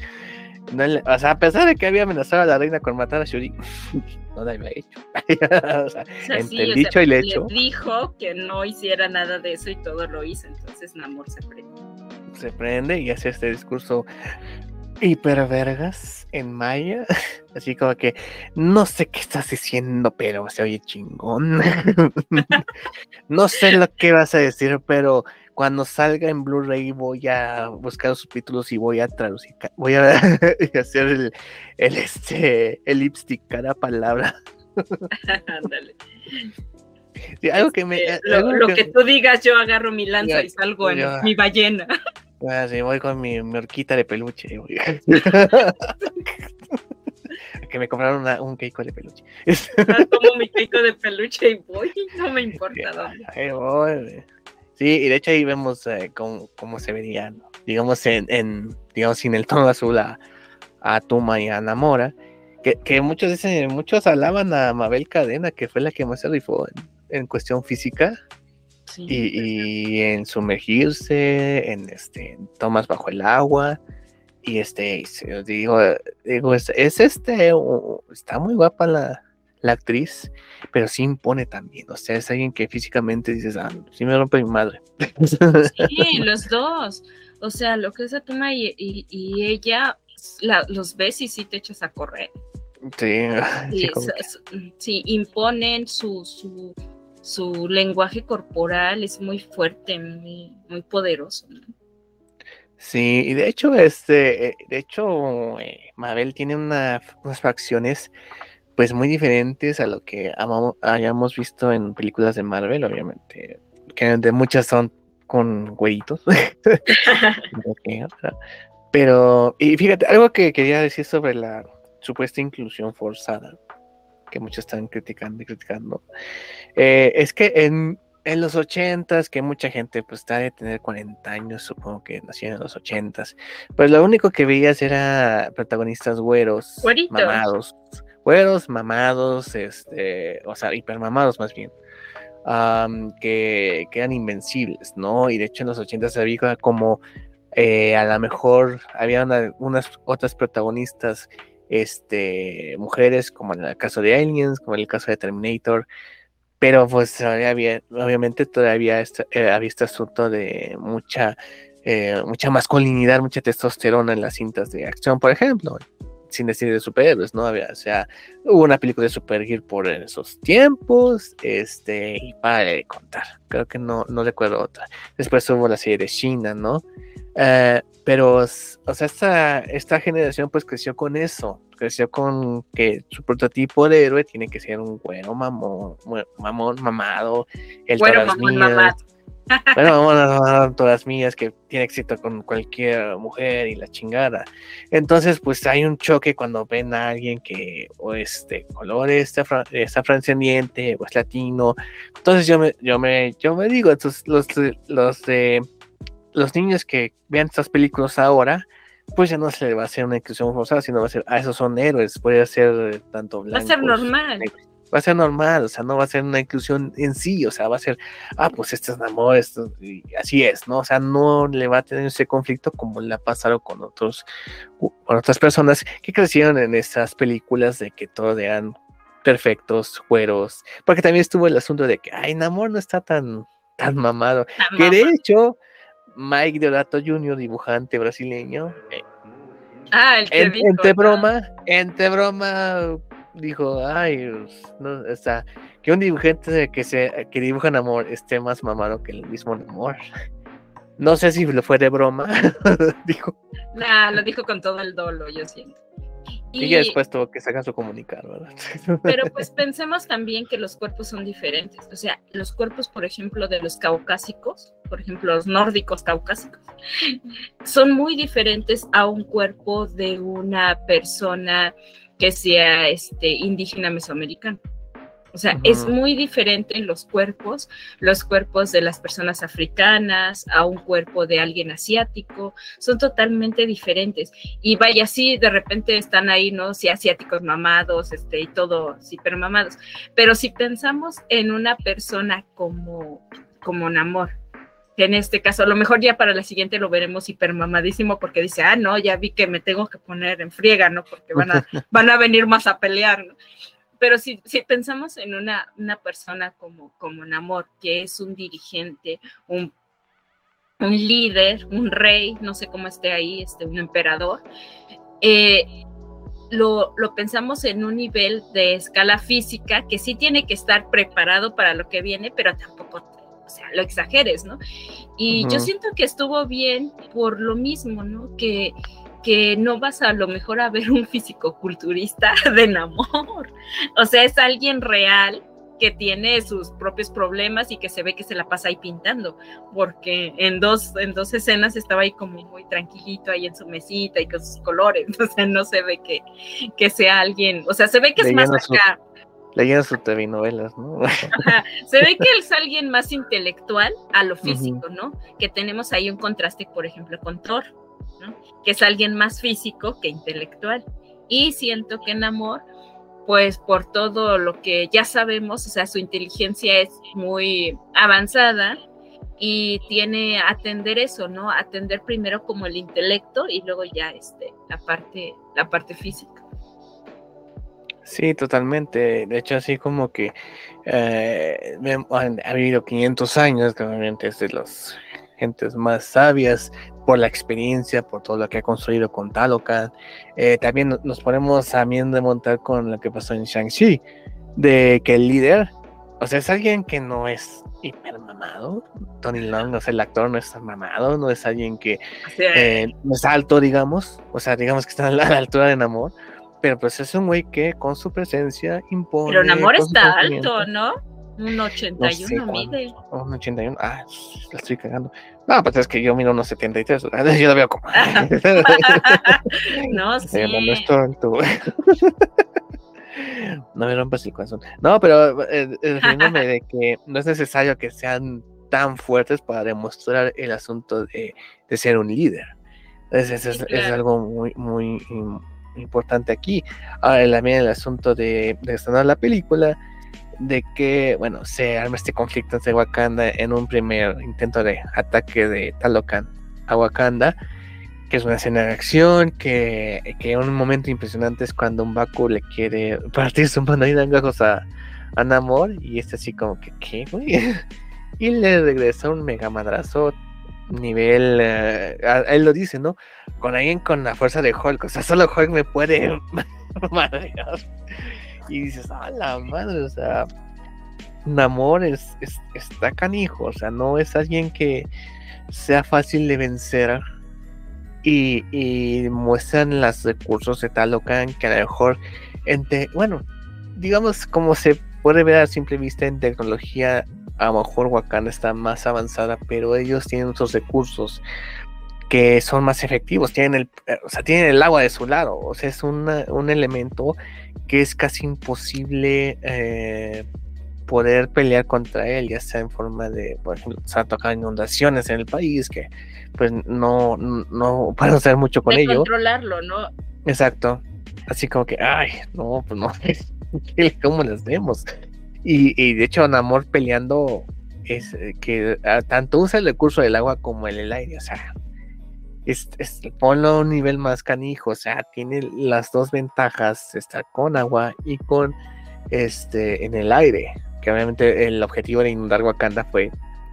o sea, a pesar de que había amenazado a la reina con matar a Shuri, no la había hecho. o sea, entre el dicho y el hecho. dijo que no hiciera nada de eso y todo lo hizo, entonces Namor se prende. Se prende y hace este discurso hipervergas en maya, así como que no sé qué estás diciendo, pero se oye chingón. no sé lo que vas a decir, pero cuando salga en Blu-ray voy a buscar los subtítulos y voy a traducir, voy a hacer el, el, este, el lipstick cada palabra. Ándale. algo que me. Lo, que... tú digas, yo agarro mi lanza y salgo en mi ballena. Ah, sí, voy con mi, horquita de peluche. que me compraron un keiko de peluche. Como mi keiko de peluche y voy, no me importa dónde. Sí, y de hecho ahí vemos eh, cómo, se vería, digamos, en, digamos, sin el tono azul a, a Tuma y a Namora, que, que muchos dicen, muchos alaban a Mabel Cadena, que fue la que más se rifó en, cuestión física. y, en sumergirse, en este, tomas bajo el agua, y este, digo, digo, es, es este, está muy guapa la, la actriz, pero sí impone también. O sea, es alguien que físicamente dices, ah, sí me rompe mi madre. Sí, los dos. O sea, lo que es Atuma y, y, ella, los ves y sí te echas a correr. Sí, sí, imponen su, su, su, lenguaje corporal, es muy fuerte, muy, muy poderoso. Sí, y de hecho, este, eh, de hecho, eh, Mabel tiene unas facciones pues muy diferentes a lo que hayamos visto en películas de Marvel, obviamente, que de muchas son con güeyitos. Pero, y fíjate, algo que quería decir sobre la supuesta inclusión forzada, que muchos están criticando y criticando, eh, es que en, en los ochentas, que mucha gente pues está de tener 40 años, supongo que nacieron en los ochentas, pues lo único que veías era protagonistas güeros, mamados, mamados, este, o sea, hipermamados más bien, que, eran invencibles, ¿no? Y de hecho en los 80 se había como eh, a lo mejor había unas otras protagonistas, este, mujeres, como en el caso de Aliens, como en el caso de Terminator, pero pues había, obviamente todavía eh, había este asunto de mucha, eh, mucha masculinidad, mucha testosterona en las cintas de acción, por ejemplo sin decir de superhéroes, ¿no? Había, o sea, hubo una película de Supergirl por esos tiempos, este, y para de contar, creo que no, no recuerdo otra. Después hubo la serie de China, ¿no? Eh, pero, o sea, esta, esta generación pues creció con eso, creció con que su prototipo de héroe tiene que ser un güero mamón, mamón, mamado, el güero mamón, mamado bueno, vamos a todas mías que tiene éxito con cualquier mujer y la chingada. Entonces, pues hay un choque cuando ven a alguien que o es de color, está, está afrodescendiente o es latino. Entonces yo me, yo me, yo me digo, los, los, los, los niños que vean estas películas ahora pues ya no se le va a hacer una inclusión forzada, sino va a ser, ah, esos son héroes, puede ser tanto blanco. Va a ser normal. Va a ser normal, o sea, no va a ser una inclusión en sí, o sea, va a ser, ah, pues este es amor, esto, y así es, ¿no? O sea, no le va a tener ese conflicto como le ha pasado con otros, con otras personas que crecieron en esas películas de que todos eran perfectos, güeros, porque también estuvo el asunto de que, ay, Namor no está tan, tan mamado, que de hecho, Mike Deodato Jr., dibujante brasileño, eh, ah, el que entre broma, entre broma, dijo, ay, no, o sea, que un dibujante que se que dibuja Namor esté más mamado que el mismo Namor. No sé si lo fue de broma, dijo. Nah, lo dijo con todo el dolo, yo siento. Y, ya después tuvo que sacar su comunicar, ¿verdad? Pero pues pensemos también que los cuerpos son diferentes. O sea, los cuerpos, por ejemplo, de los caucásicos, por ejemplo, los nórdicos caucásicos, son muy diferentes a un cuerpo de una persona que sea este, indígena mesoamericana. O sea, es muy diferente en los cuerpos, los cuerpos de las personas africanas a un cuerpo de alguien asiático, son totalmente diferentes. Y vaya, sí, de repente están ahí, ¿no? Sí, asiáticos mamados, este, y todo, hiper mamados. Pero si pensamos en una persona como, como Namor, que en este caso, a lo mejor ya para la siguiente lo veremos hipermamadísimo porque dice, ah, no, ya vi que me tengo que poner en friega, ¿no? Porque van a, van a venir más a pelear, ¿no? pero si, si pensamos en una, una persona como, como Namor, que es un dirigente, un, un líder, un rey, no sé cómo esté ahí, este, un emperador, eh, lo, lo, pensamos en un nivel de escala física que sí tiene que estar preparado para lo que viene, pero tampoco, o sea, lo exageres, ¿no? Y yo siento que estuvo bien por lo mismo, ¿no? Que, que no vas a, lo mejor a ver un físico-culturista de Namor. O sea, es alguien real que tiene sus propios problemas y que se ve que se la pasa ahí pintando, porque en dos, en dos escenas estaba ahí como muy tranquilito ahí en su mesita y con sus colores, o sea, no se ve que, que sea alguien, o sea, se ve que es más acá. Leyendo sus telenovelas, ¿no? Se ve que es alguien más intelectual a lo físico, ¿no? Que tenemos ahí un contraste, por ejemplo, con Thor, que es alguien más físico que intelectual. Y siento que en amor, pues por todo lo que ya sabemos, o sea, su inteligencia es muy avanzada y tiene atender eso, ¿no? Atender primero como el intelecto y luego ya este, la parte, la parte física. Sí, totalmente. De hecho, así como que eh, ha vivido 500 años, obviamente es de las gentes más sabias por la experiencia, por todo lo que ha construido con Talocan. Eh, también nos ponemos también de montar con lo que pasó en Shang-Chi, de que el líder, o sea, es alguien que no es hiper mamado. Tony Long, o sea, el actor no es mamado, no es alguien que eh, no es alto, digamos, o sea, digamos que está a la, altura de Namor, pero pues es un güey que con su presencia impone. Pero Namor está alto, ¿no? Un 81 mide. Un 81, ah, la estoy cagando. No, pues es que yo mido unos 73, yo lo veo como. no, sí. no me rompas el corazón. No, pero eh, refiriéndome de que no es necesario que sean tan fuertes para demostrar el asunto de, de ser un líder. Es, es, es, algo muy, muy importante aquí. Ahora también el asunto de, de la película de que, bueno, se arma este conflicto entre Wakanda en un primer intento de ataque de Talocan a Wakanda, que es una escena de acción, que, que un momento impresionante es cuando un Baku le quiere partir su mano y gajos a, a Namor, y es así como que, ¿qué, güey? y le regresa un mega madrazo nivel, eh, él lo dice, ¿no? Con alguien con la fuerza de Hulk, o sea, solo Hulk me puede madrear. Y dices, ah, la madre, o sea, Namor es, es, está canijo, o sea, no es alguien que sea fácil de vencer. Y, muestran los recursos de Talocan que a lo mejor, entre, bueno, digamos, como se puede ver a simple vista en tecnología, a lo mejor Wakanda está más avanzada, pero ellos tienen otros recursos que son más efectivos, tienen el, eh, o sea, tienen el agua de su lado, o sea, es un elemento que es casi imposible eh, poder pelear contra él, ya sea en forma de, por ejemplo, se ha tocado inundaciones en el país que pues no, no puedo hacer mucho con de ello. controlarlo, ¿no? Exacto. Así como que, ay, no, pues no, ¿cómo les vemos? Y, de hecho, Namor peleando es eh, que tanto usa el recurso del agua como el del aire, o sea, es, ponlo a un nivel más canijo, o sea, tiene las dos ventajas, estar con agua y con este en el aire, que obviamente el objetivo de inundar Wakanda fue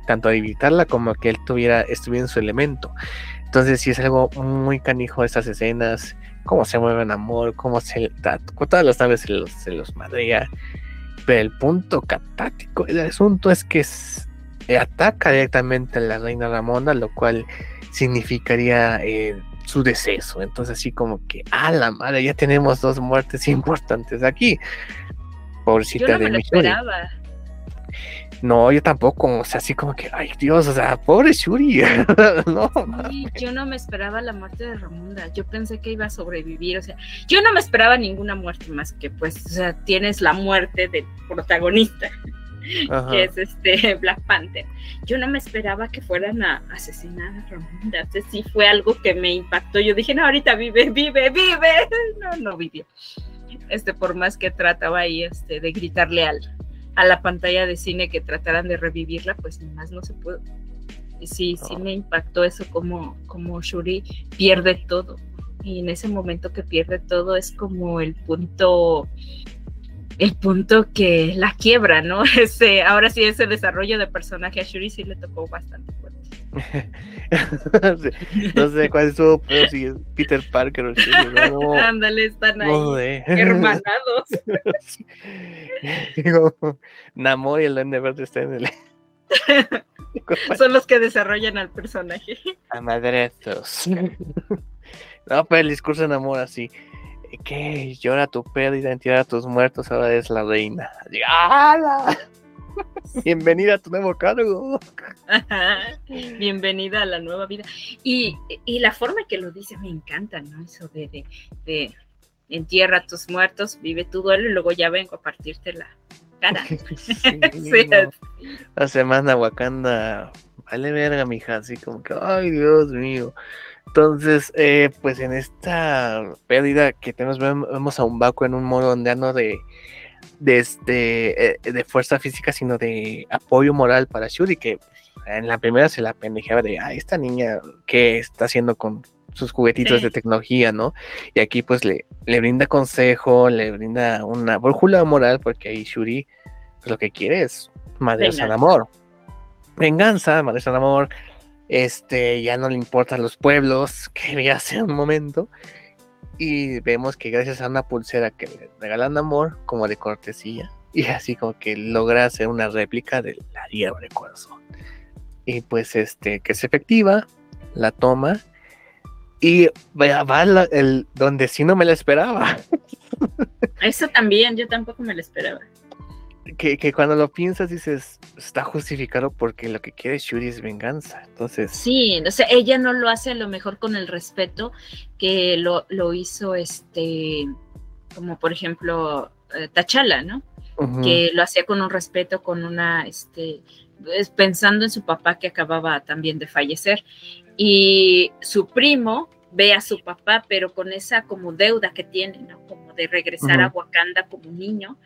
tanto evitarla como que él tuviera, estuviera en su elemento. Entonces sí es algo muy canijo estas escenas, cómo se mueven amor, cómo se todas las naves se los, se los madrea. Pero el punto catático del asunto es que es- ataca directamente a la reina Ramona, lo cual significaría eh, su deceso. Entonces así como que, a la madre, ya tenemos dos muertes importantes aquí. Pobrecita Yo no de me lo Michonne. esperaba. No, yo tampoco, o sea, así como que, ay Dios, o sea, pobre Shuri. no, Sí, yo no me esperaba la muerte de Ramunda. Yo pensé que iba a sobrevivir. O sea, yo no me esperaba ninguna muerte más que, pues, o sea, tienes la muerte del protagonista, Ajá. que es este Black Panther. Yo no me esperaba que fueran a asesinar a Ramunda. O sea, sí fue algo que me impactó. Yo dije, no, ahorita vive, vive, vive. No, no vivió. Este, por más que trataba ahí este, de gritarle al, a la pantalla de cine que trataran de revivirla, pues ni más no se pudo. Y sí, sí No. me impactó eso como, como Shuri pierde todo. Y en ese momento que pierde todo es como el punto, el punto que la quiebra, ¿no? Ese, ahora sí ese desarrollo de personaje a Shuri sí le tocó bastante fuerte. no sé cuál es su, pero si es Peter Parker o no, Ándale, están ahí no hermanados. Digo, Namor y el Duende Verde están en el. Son los que desarrollan al personaje. A madretos. No, pero el discurso de Namor así. Que llora tu pérdida, entierra a tus muertos, ahora es la reina. ¡Hala! Bienvenida a tu nuevo cargo. Ajá. Bienvenida a la nueva vida. Y, y la forma que lo dice me encanta, ¿no? Eso de, de, de entierra a tus muertos, vive tu duelo y luego ya vengo a partirte la cara. Sí, Sí, no. La semana Wakanda, vale verga, mija, así como que, ay, Dios mío. Entonces, eh, pues en esta pérdida que tenemos, vem- vemos a un Baku en un modo donde no de, de, este, eh, de fuerza física, sino de apoyo moral para Shuri, que en la primera se la pendejeaba de, ay, esta niña, ¿qué está haciendo con sus juguetitos Sí. de tecnología, no? Y aquí pues le, le brinda consejo, le brinda una brújula moral, porque ahí Shuri pues, lo que quiere es madre al amor. Venganza, madre al amor. Este, ya no le importan los pueblos, que vi hace un momento. Y vemos que gracias a una pulsera que le regalan amor, como de cortesía, y así como que logra hacer una réplica de la hierba de corazón. Y pues este, que es efectiva, la toma. Y va, la- el, donde sí no me la esperaba. Eso también, yo tampoco me lo esperaba. Que, que cuando lo piensas dices, está justificado porque lo que quiere Shuri es venganza. Entonces, Sí, o sea, ella no lo hace a lo mejor con el respeto que lo, lo hizo este, como por ejemplo, eh, T'Challa, ¿no? ujú, que lo hacía con un respeto, con una, este, es- pensando en su papá que acababa también de fallecer. Y su primo ve a su papá, pero con esa como deuda que tiene, ¿no? Como de regresar a Ujú. Wakanda como niño,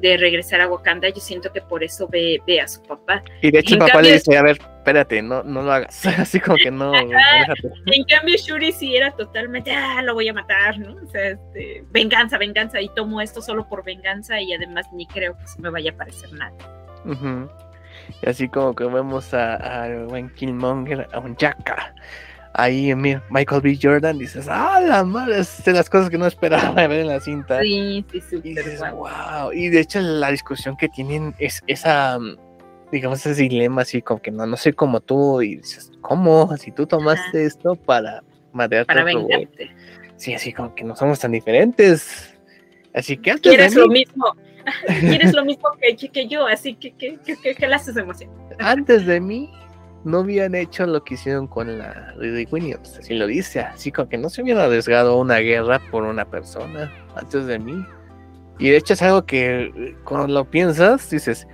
de regresar a Wakanda, yo siento que por eso ve, ve a su papá. y de hecho el papá le dice, a ver, espérate, no, no lo hagas. Así como que no. En cambio, Shuri sí era totalmente, ah, lo voy a matar, ¿no? O sea, este, venganza, venganza, y tomo esto solo por venganza, y además ni creo que se me vaya a parecer nada. Y así como que vemos a, a buen Killmonger, a un Jacka. Ahí mi- Michael B. Jordan, dices, ah, la madre, es de las cosas que no esperaba ver en la cinta. Sí, sí, Y súper dices, wow. Y de hecho la discusión que tienen es esa, mm, digamos, ese dilema así como que no, no soy como tú. Y dices, ¿cómo? Si tú tomaste esto para madrearte Para a otro güey". vengarte. Sí, así como que no somos tan diferentes. Así que antes Quieres de, lo mí, mismo. Quieres lo mismo que, que- yo, así que que, que, que, le haces emoción. antes de mí no habían hecho lo que hicieron con la Ridley Williams. Así lo dice. Así como que no se hubieran arriesgado una guerra por una persona antes de mí. Y de hecho es algo que cuando lo piensas, dices,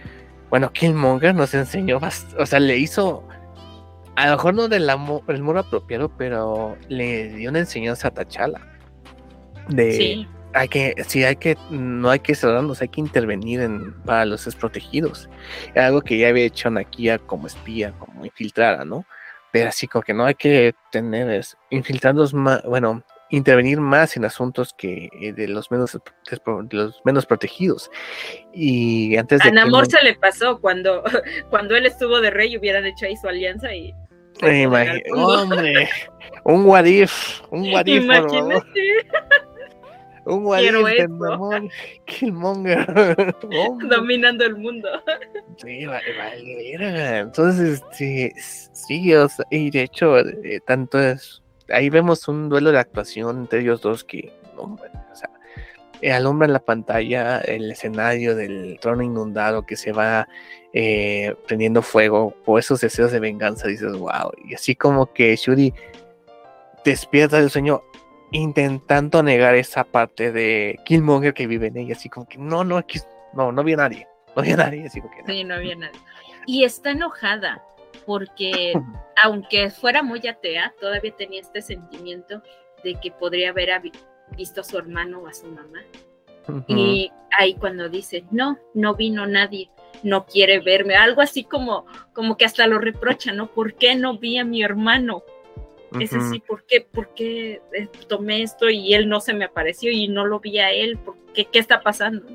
bueno, Killmonger nos enseñó, o sea, le hizo, a lo mejor no del amor, el amor apropiado, pero le dio una enseñanza a T'Challa. De, sí. Hay que, sí, hay que, no hay que cerrarnos, hay que intervenir en, para los desprotegidos. Algo que ya había hecho Nakia como espía, como infiltrada, ¿no? Pero así como que no hay que tener, es, infiltrados más, bueno, intervenir más en asuntos que eh, de los menos de los menos protegidos y antes de a Namor se le pasó cuando cuando él estuvo de rey hubieran hecho ahí su alianza y hombre un wadif un wadif un de Namor Killmonger dominando el mundo sí vale, entonces sí sí o sea, y de hecho eh, tanto es ahí vemos un duelo de actuación entre ellos dos que o sea, alumbra en la pantalla el escenario del trono inundado que se va eh, prendiendo fuego por esos deseos de venganza. Dices, wow. Y así como que Shuri despierta del sueño intentando negar esa parte de Killmonger que vive en ella. Así como que no, no, aquí, no, no había nadie. No había nadie. Así como que, Sí, no había nadie. Y está enojada porque aunque fuera muy atea, todavía tenía este sentimiento de que podría haber visto a su hermano o a su mamá. Y ahí cuando dice, no, no vino nadie, no quiere verme, algo así como, como que hasta lo reprocha, ¿no? ¿Por qué no vi a mi hermano? Es así, ¿por qué, ¿por qué eh, tomé esto y él no se me apareció y no lo vi a él? ¿Por qué, ¿Qué está pasando?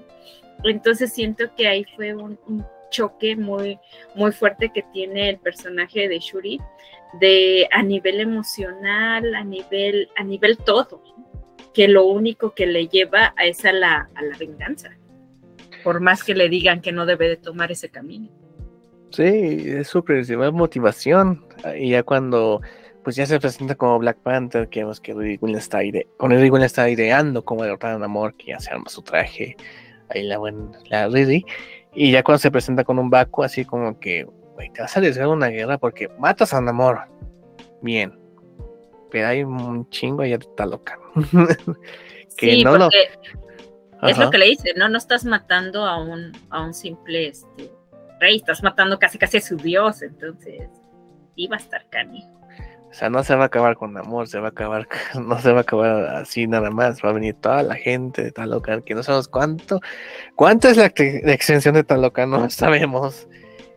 Entonces siento que ahí fue un choque muy, muy fuerte que tiene el personaje de Shuri, de a nivel emocional, a nivel, a nivel todo, que lo único que le lleva a esa la, a la venganza, por más que le digan que no debe de tomar ese camino. Sí, es su principal motivación. Y ya cuando pues ya se presenta como Black Panther, que vemos que Rudy está, con está ideando como derrotar a amor que ya se arma su traje, ahí la buena, la Rudy, y ya cuando se presenta con un Baku, así como que, güey, te vas a arriesgar una guerra porque matas a Namor. Bien. Pero hay un chingo allá de está loca. que sí, no porque es lo que le dice, ¿no? No estás matando a un, a un simple este, rey, estás matando casi casi a su dios, entonces iba a estar canijo. O sea, no se va a acabar con amor, se va a acabar, no se va a acabar así nada más. Va a venir toda la gente de Talocan, que no sabemos cuánto, cuánto es la, extensión de Talocan, no sabemos.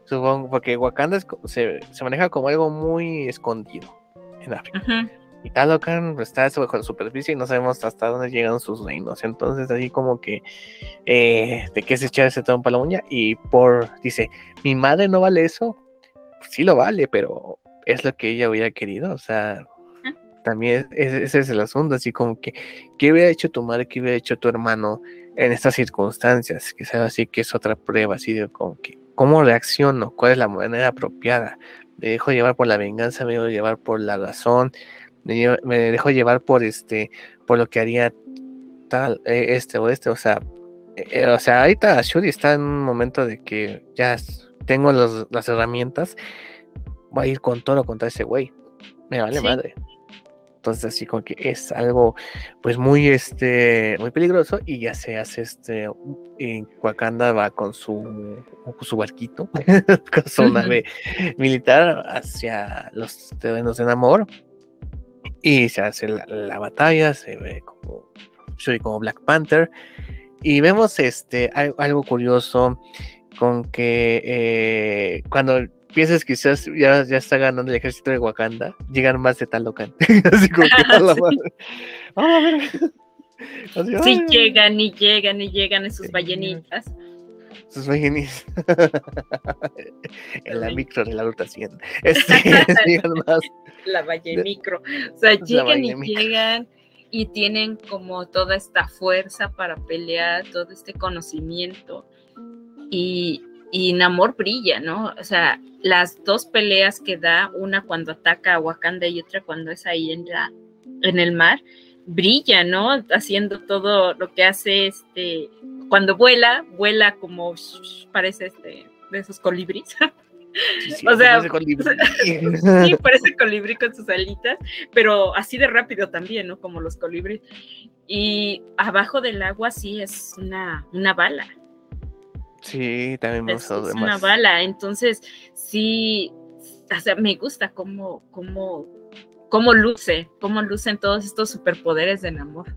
Supongo, porque Wakanda se, maneja como algo muy escondido en África. Y Talocan está bajo la superficie y no sabemos hasta dónde llegan sus reinos. Entonces, así como que, eh, ¿de qué se echa ese trompa la uña? Y por, dice, mi madre no vale eso. Sí lo vale, pero es lo que ella hubiera querido, o sea, también ese es el asunto, así como que, ¿qué hubiera hecho tu madre, qué hubiera hecho tu hermano en estas circunstancias? Que sea así que es otra prueba, así de como que, ¿cómo reacciono? ¿Cuál es la manera apropiada? Me dejo llevar por la venganza, me dejo llevar por la razón, me, dejo llevar por este, por lo que haría tal, e, este o este, o sea, eh, o sea, ahorita Shuri está en un momento de que ya tengo las herramientas va a ir con todo contra ese güey. Me vale madre. Entonces así como que es algo pues muy este muy peligroso y ya se hace este en Wakanda va con su con su barquito con su nave militar hacia los terrenos de Namor y se hace la, batalla se ve como soy como Black Panther y vemos este algo curioso con que eh, cuando piensas que quizás ya, ya está ganando el ejército de Wakanda, llegan más de Talocan. Así como que a la madre. a ver. sí, llegan y llegan y llegan en sus ballenitas. Sus ballenitas. en la micro de la ruta 100. Este, llegan más. La ballenicro. O sea, llegan y llegan y tienen como toda esta fuerza para pelear, todo este conocimiento. Y, y Namor brilla, ¿no? O sea, las dos peleas que da, una cuando ataca a Wakanda y otra cuando es ahí en, la, en el mar, brilla, ¿no? Haciendo todo lo que hace este, cuando vuela, vuela como parece este, de esos colibríes. o sea, parece colibrí. sí, parece colibrí con sus alitas, pero así de rápido también, ¿no? Como los colibríes. Y abajo del agua sí es una, una bala Sí, también me es, gustó es una bala. Entonces, sí, o sea, me gusta cómo, cómo, cómo luce, cómo lucen todos estos superpoderes de Namor.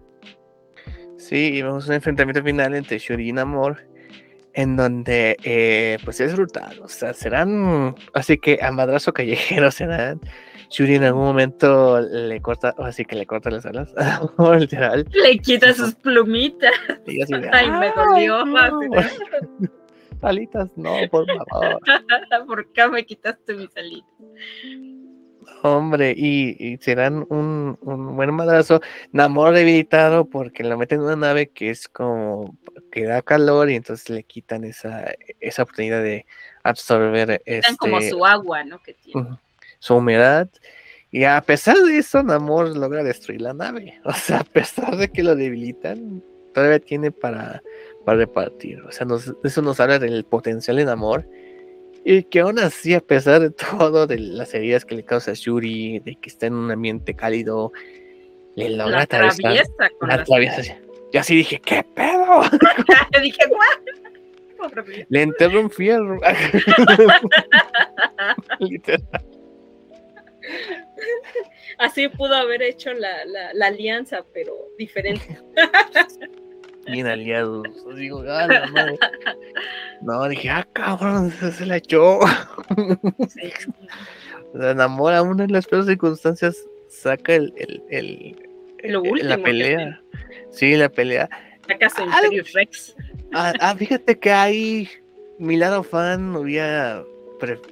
Sí, y vemos un enfrentamiento final entre Shuri y Namor, en donde, eh, pues es brutal, o sea, serán, así que a madrazo callejero serán. Shuri en algún momento le corta, o así que le corta las alas, literal, Le quita sus plumitas. y así de, Ay, me dolió. "Ay, no". Alitas, no, por favor. ¿Por qué me quitaste mis alitas? Hombre, y, y serán un, un buen madrazo. Namor debilitado porque lo meten en una nave que es como que da calor y entonces le quitan esa, esa oportunidad de absorber Están como este, su agua, ¿no? Que tiene. su humedad. Y a pesar de eso, Namor logra destruir la nave. O sea, a pesar de que lo debilitan, todavía tiene para, para repartir. O sea, nos- eso nos habla del potencial de Namor. Y que aún así, a pesar de todo, de las heridas que le causa Shuri, de que está en un ambiente cálido, le logra La atravesar. atraviesa con La atraviesa. Yo así dije, ¿qué pedo? Dije, ¿what? Le enterró un fierro. Literal. Así pudo haber hecho la, la, la alianza, pero diferente. Bien aliados. Digo, ah, la madre. No, dije, ah, cabrón, se, la echó. Se enamora aún en las peores circunstancias, saca el, el, el- Lo el- último la pelea. Sí, la pelea. ¿Acaso Algo- Imperius Rex? Ah, ah, fíjate que ahí mi lado fan hubiera,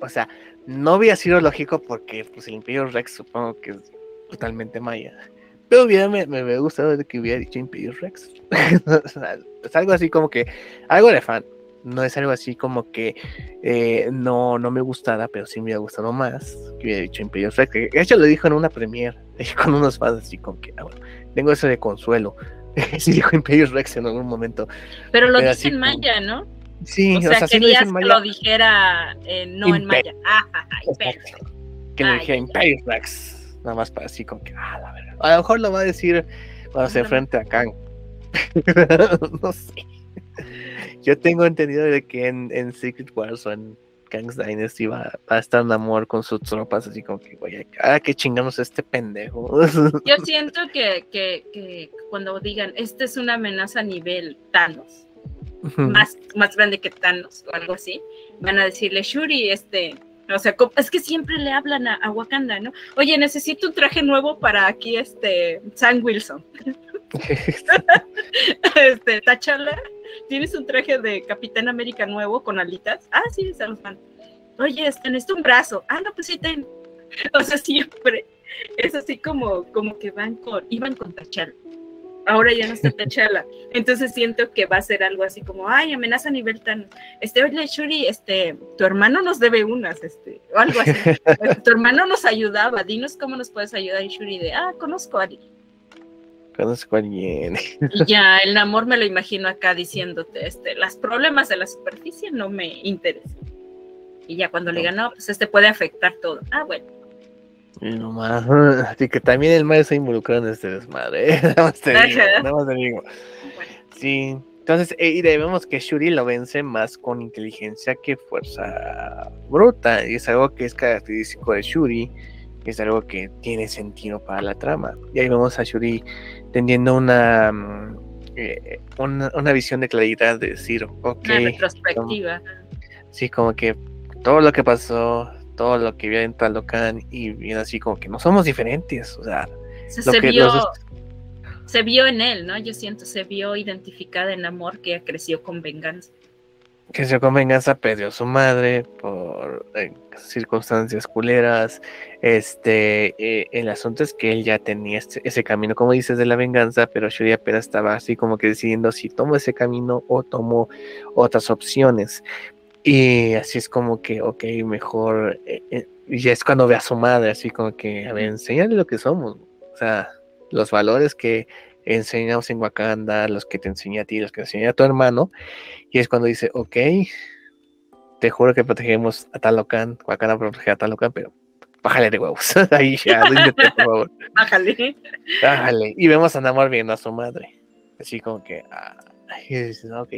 o sea, no hubiera sido lógico porque pues el Imperio Rex supongo que es totalmente maya. Pero hubiera, me, me, me gustado de que hubiera dicho Imperio Rex. O sea, es algo así como que, algo de fan. No es algo así como que eh, no, no me gustara, pero sí me hubiera gustado más que hubiera dicho Imperio Rex. De hecho lo dijo en una premiere, con unos fans así como que, ah, bueno, tengo eso de consuelo. sí dijo Imperio Rex en algún momento. Pero lo dice en maya, ¿no? Sí, O sea, lo querías que maya. lo dijera eh, no en maya. Ah, ah, ah, Imperius. Que Ay, dijera Imperius Rex. Nada más para así como que, ah, la verdad. A lo mejor lo va a decir cuando se enfrente a Kang. no sé. Yo tengo entendido de que en, en Secret Wars o en Kang's Dynasty va, va a estar en amor con sus tropas, así como que, oye, ah, que chingamos este pendejo. Yo siento que, que, que cuando digan, esta es una amenaza a nivel Thanos, más, más grande que Thanos o algo así, van a decirle, Shuri, este, o sea, es que siempre le hablan a, a Wakanda, ¿no? Oye, necesito un traje nuevo para aquí, este, Sam Wilson. este, Tachala, ¿tienes un traje de Capitán América nuevo con alitas? Ah, sí, mando. Oye, este, necesito un brazo. Ah, no, pues sí, ten. O sea, siempre es así como, como que van con, iban con Tachala. Ahora ya no está Tachala. Entonces siento que va a ser algo así como, ay, amenaza a nivel tan, este, oye, Shuri, este, tu hermano nos debe unas, este, o algo así. tu hermano nos ayudaba, dinos cómo nos puedes ayudar. Y Shuri de, ah, conozco a alguien. Conozco a alguien. Y ya el amor me lo imagino acá diciéndote, este, los problemas de la superficie no me interesan. Y ya cuando le digan, no, pues este puede afectar todo. Ah, bueno. Y nomás, Así que también el mal está involucrado en este desmadre. ¿eh? Nada más te digo, nada más te digo. Sí, entonces, eh, y debemos que Shuri lo vence más con inteligencia que fuerza bruta, y es algo que es característico de Shuri, es algo que tiene sentido para la trama. Y ahí vemos a Shuri teniendo una, mm, eh, una, una visión de claridad de decir, ok, Una retrospectiva. sí, como que todo lo que pasó, todo lo que vio en Talocan, y bien así como que no somos diferentes, o sea, se que vio, los- se vio en él, ¿no? Yo siento, se vio identificada en amor que creció con venganza. se con venganza perdió a su madre por eh, circunstancias culeras. Este, eh, el asunto es que él ya tenía este- ese camino, como dices, de la venganza, pero Shuri apenas estaba así como que decidiendo si tomo ese camino o tomo otras opciones. Y así es como que, ok, mejor. eh, eh, y es cuando ve a su madre, así como que, a ver, enséñale lo que somos. O sea, los valores que enseñamos en Wakanda, los que te enseñé a ti, los que enseñé a tu hermano. Y es cuando dice, ok, te juro que protegemos a Talocan, Wakanda protege a Talocan, pero bájale de huevos. Ahí ya, ríndete, por favor. Bájale. Bájale. Y vemos a Namor viendo a su madre. Así como que, ah, y dices, ok,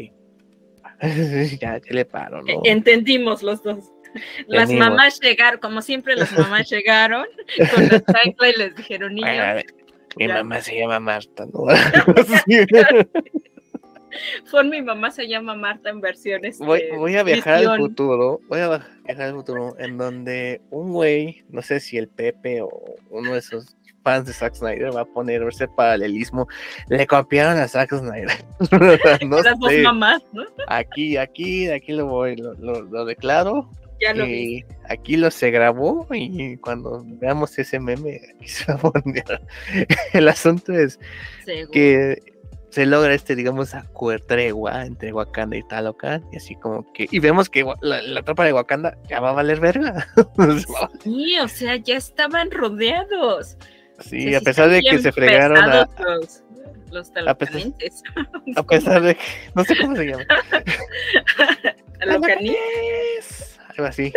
ya, ya le paro, E- ¿no? Entendimos los dos. Las mamás llegaron, como siempre, las mamás llegaron con la chancla y les dijeron, niños, ver, mi ya. mamá se llama Marta, ¿no? Fon mi mamá se llama Marta en versiones. voy, de voy a viajar al futuro, voy a viajar al futuro en donde un güey, no sé si el Pepe o uno de esos fans de Zack Snyder va a poner ese paralelismo, le copiaron a Zack Snyder. no Las dos mamás, ¿no? aquí, aquí, aquí lo voy, lo, lo, lo declaro. Ya lo vi. aquí lo se grabó y cuando veamos ese meme, aquí se va a poner. El asunto es seguro. que se logra este, digamos, acuer- tregua entre Wakanda y Talocan, y así como que, y vemos que la, la tropa de Wakanda ya va a valer verga. Sí, o sea, ya estaban rodeados. Sí, a pesar de que se fregaron a, Los, los a pesar- a pesar de que, no sé cómo se llama. Talocaní- Algo así,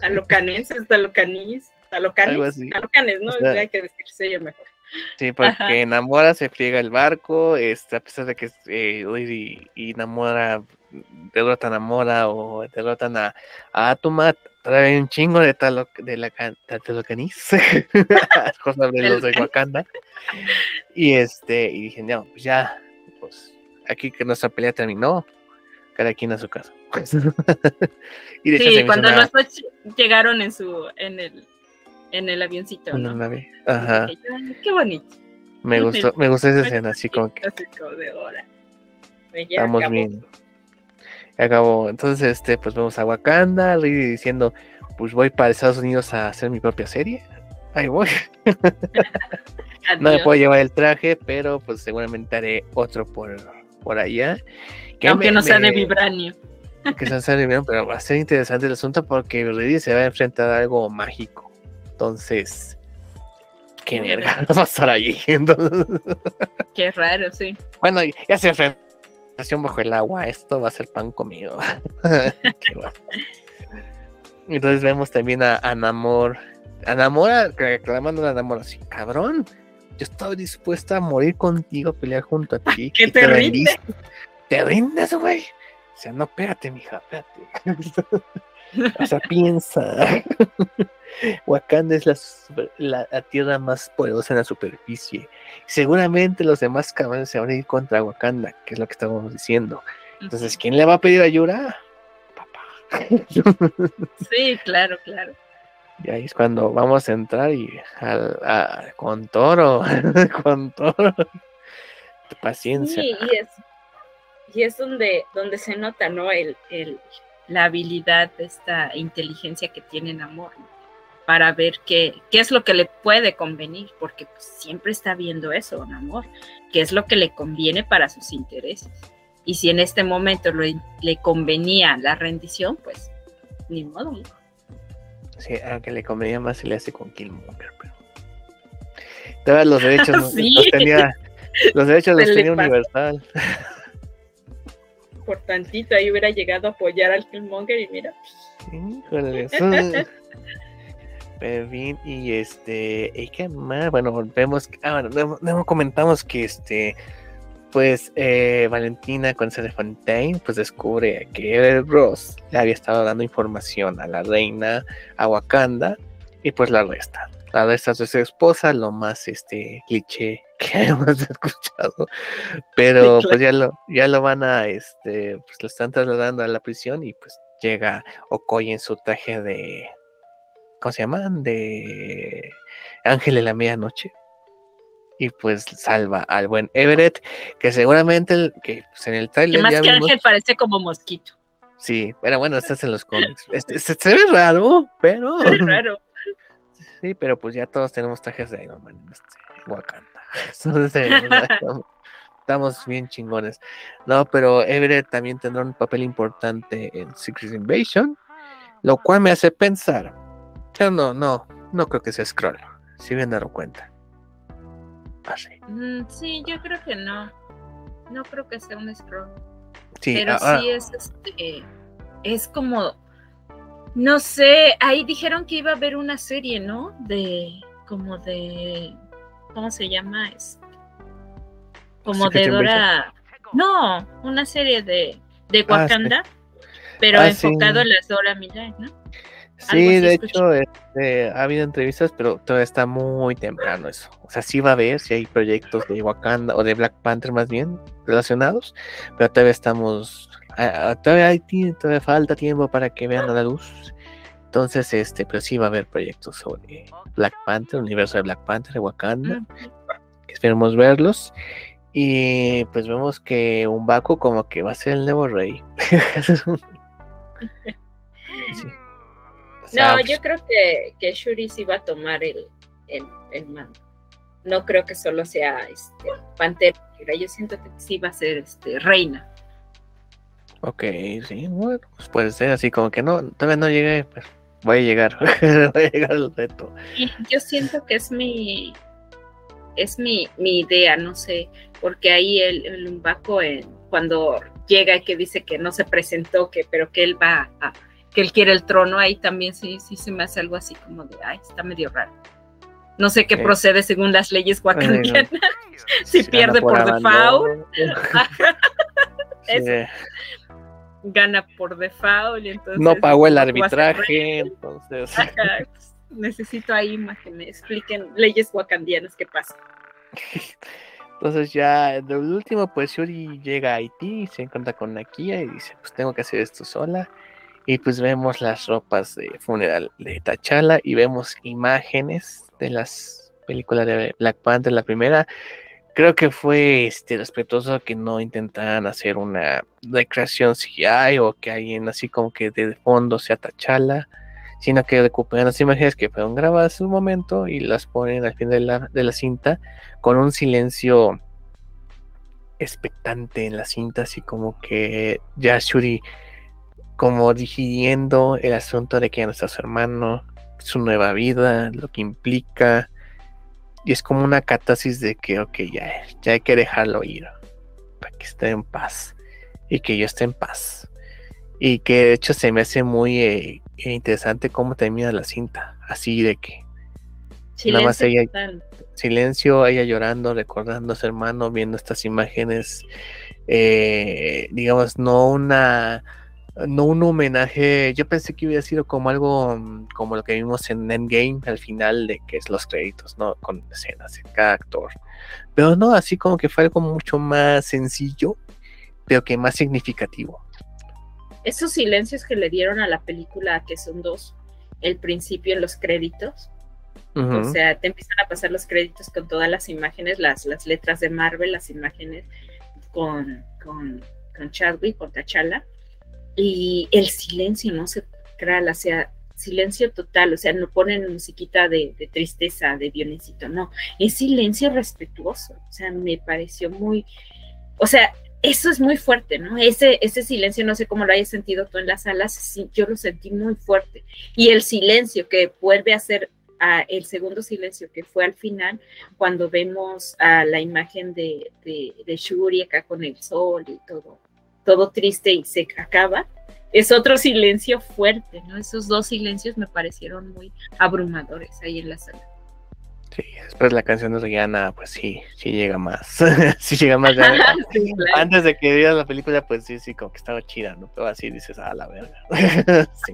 Talocanenses, talocanís, talocanes, algo así. talocanes, ¿no? O sea, Hay que decirse ella mejor. Sí, porque Ajá. Namora se friega el barco, este, a pesar de que eh, y, y Namora derrotan a Namora o derrotan a, a Atuma, traen un chingo de talo, de la Talocanis, cosas de los de. Wakanda. Y este, y dije, no, pues ya, pues aquí que nuestra pelea terminó, cada quien a su casa. y de hecho se me Sí, cuando una- los dos llegaron en su, en el, en el avioncito, una ¿no? nave. Ajá, Dije, "Ay, Qué bonito. me gustó, me gustó esa escena, así como que Así como de hora. Ya Estamos acabó. bien. Acabó. Entonces, este, pues vamos a Wakanda, Riri diciendo, pues voy para Estados Unidos a hacer mi propia serie. Ahí voy. No me puedo llevar el traje, pero pues seguramente haré otro por, por allá. Que Aunque me- no sea de vibranio. Que sea de vibranio, pero va a ser interesante el asunto porque Riri se va a enfrentar a algo mágico. Entonces, qué verga va a pasar allí. Entonces, Qué raro, sí. Bueno, ya se bajo el agua, esto va a ser pan comido. Qué. Entonces vemos también a, a Namor, a Namor a- reclamando a Namor así, cabrón, yo estoy dispuesta a morir contigo, pelear junto a ti. ¿Que y te rendiste. ¿Te rindes, güey? O sea, no, espérate, mija, espérate. o sea, piensa. Wakanda es la, la- la tierra más poderosa en la superficie. Seguramente los demás cabrones se van a ir contra Wakanda, que es lo que estábamos diciendo. Entonces, ¿quién le va a pedir ayuda? Papá. Sí, claro, claro. y ahí es cuando vamos a entrar y al- a- con toro, con toro. Paciencia. Sí, y es, y es donde, donde se nota, ¿no? El, el, la habilidad, esta inteligencia que tiene Namor, ¿no? Para ver qué, qué es lo que le puede convenir, porque pues, siempre está viendo eso, Namor, qué es lo que le conviene para sus intereses. Y si en este momento lo- le convenía la rendición, pues ni modo. ¿no? Sí, aunque le convenía más se le hace con Killmonger, pero. Todos los derechos Sí. los tenía. Los derechos los tenía. Universal. Por tantito ahí hubiera llegado a apoyar al Killmonger y mira, Híjole, eso. Pero bien, y este, ¿y qué más? Bueno, vemos, que- ah, bueno, no, no comentamos que este, pues eh, Valentina con Fontaine, pues descubre que Everett Ross le había estado dando información a la reina, a Wakanda, y pues la arresta. La arresta a su esposa, lo más este cliché que hemos escuchado. Pero pues ya lo, ya lo van a, este, pues lo están trasladando a la prisión y pues llega Okoye en su traje de. ¿Cómo se llaman? De Ángel de la Medianoche. Y pues salva al buen Everett, que seguramente el- que pues, en el trailer más ya que vimos. Ángel parece como mosquito. Sí, pero bueno, estás en los cómics. Este, se, se ve raro, pero. Es raro. Sí, pero pues ya todos tenemos trajes de Iron Man en este Wakanda. Entonces, eh, estamos bien chingones. No, pero Everett también tendrá un papel importante en Secret Invasion, lo cual me hace pensar. Pero no, no, no creo que sea Scroll. Si bien dado cuenta. Así. Mm, sí, yo creo que no. No creo que sea un scroll. Sí, pero ahora- sí es este. Es como. No sé, ahí dijeron que iba a haber una serie, ¿no? De. Como de. ¿Cómo se llama? Este, como Secret de Dora. No, una serie de. de Ah, Wakanda, pero Ah, sí. enfocado en las Dora Milaje, ¿no? Sí, de hecho, este, ha habido entrevistas, pero todavía está muy temprano eso. O sea, sí va a haber, si hay proyectos de Wakanda o de Black Panther más bien relacionados, pero todavía estamos, todavía hay todavía falta tiempo para que vean a la luz. Entonces, este, pero sí va a haber proyectos sobre Black Panther, el universo de Black Panther, de Wakanda. Mm. Esperemos verlos. Y pues vemos que un Baco como que va a ser el nuevo rey. Sí. Sea, No, pues, yo creo que, que Shuri sí va a tomar el, el, el mando. No creo que solo sea este, Pantera Yo siento que sí va a ser este, reina. Ok, sí, bueno, pues puede ser así como que no, todavía no llegué, pero voy a llegar, voy a llegar al reto. Y yo siento que es mi es mi, mi idea, no sé, porque ahí el, el Umbaco eh, cuando llega y que dice que no se presentó, que pero que él va a, que él quiere el trono, ahí también sí, sí se me hace algo así como de, ay, está medio raro. No sé qué procede según las leyes wakandianas, si pierde por, abandono. default, Sí, gana por default, y entonces no pagó el arbitraje, entonces. Ajá, pues, necesito ahí más que me expliquen leyes wakandianas qué pasa. Entonces ya de último, pues Yuri llega a Haití y se encuentra con Nakia y dice, pues tengo que hacer esto sola. Y pues vemos las ropas de funeral de T'Challa y vemos imágenes de las películas de Black Panther, la primera. Creo que fue este respetuoso que no intentaran hacer una recreación CGI o que alguien así como que de fondo sea T'Challa, sino que recuperan las imágenes que fueron grabadas en un momento y las ponen al fin de la, de la cinta con un silencio expectante en la cinta, así como que ya Shuri como digiriendo el asunto de que ya no está su hermano, su nueva vida, lo que implica, y es como una catarsis de que, ok, ya, ya hay que dejarlo ir, para que esté en paz, y que yo esté en paz, y que de hecho se me hace muy eh, interesante cómo termina la cinta, así de que Nada más Silencio ella- total. silencio, ella llorando, recordando a su hermano, viendo estas imágenes, eh, digamos, no una, no un homenaje, yo pensé que hubiera sido como algo mm, como lo que vimos en Endgame al final de que es los créditos, ¿no? Con escenas de cada actor. Pero no, así como que fue algo mucho más sencillo, pero que más significativo. Esos silencios que le dieron a la película, que son dos, el principio en los créditos, o sea, te empiezan a pasar los créditos con todas las imágenes, las, las letras de Marvel, las imágenes con, con, con Chadwick, con T'Challa, y el silencio no se o sea, silencio total, o sea, no ponen musiquita de, tristeza, de violencito, no, es silencio respetuoso, o sea, me pareció muy, o sea, eso es muy fuerte, ¿no? Ese, ese silencio, no sé cómo lo hayas sentido tú en las salas, sí, yo lo sentí muy fuerte. Y el silencio que vuelve a ser el segundo silencio que fue al final, cuando vemos a la imagen de, de, de Shuri acá con el sol y todo, todo triste y se acaba, es otro silencio fuerte, ¿no? Esos dos silencios me parecieron muy abrumadores ahí en la sala. Sí, después la canción de Rihanna, pues sí, sí llega más. sí llega más. ya- Sí, claro. Antes de que vieras la película, pues sí, sí, como que estaba chida, ¿no? Pero así dices, ah, la verga. Sí.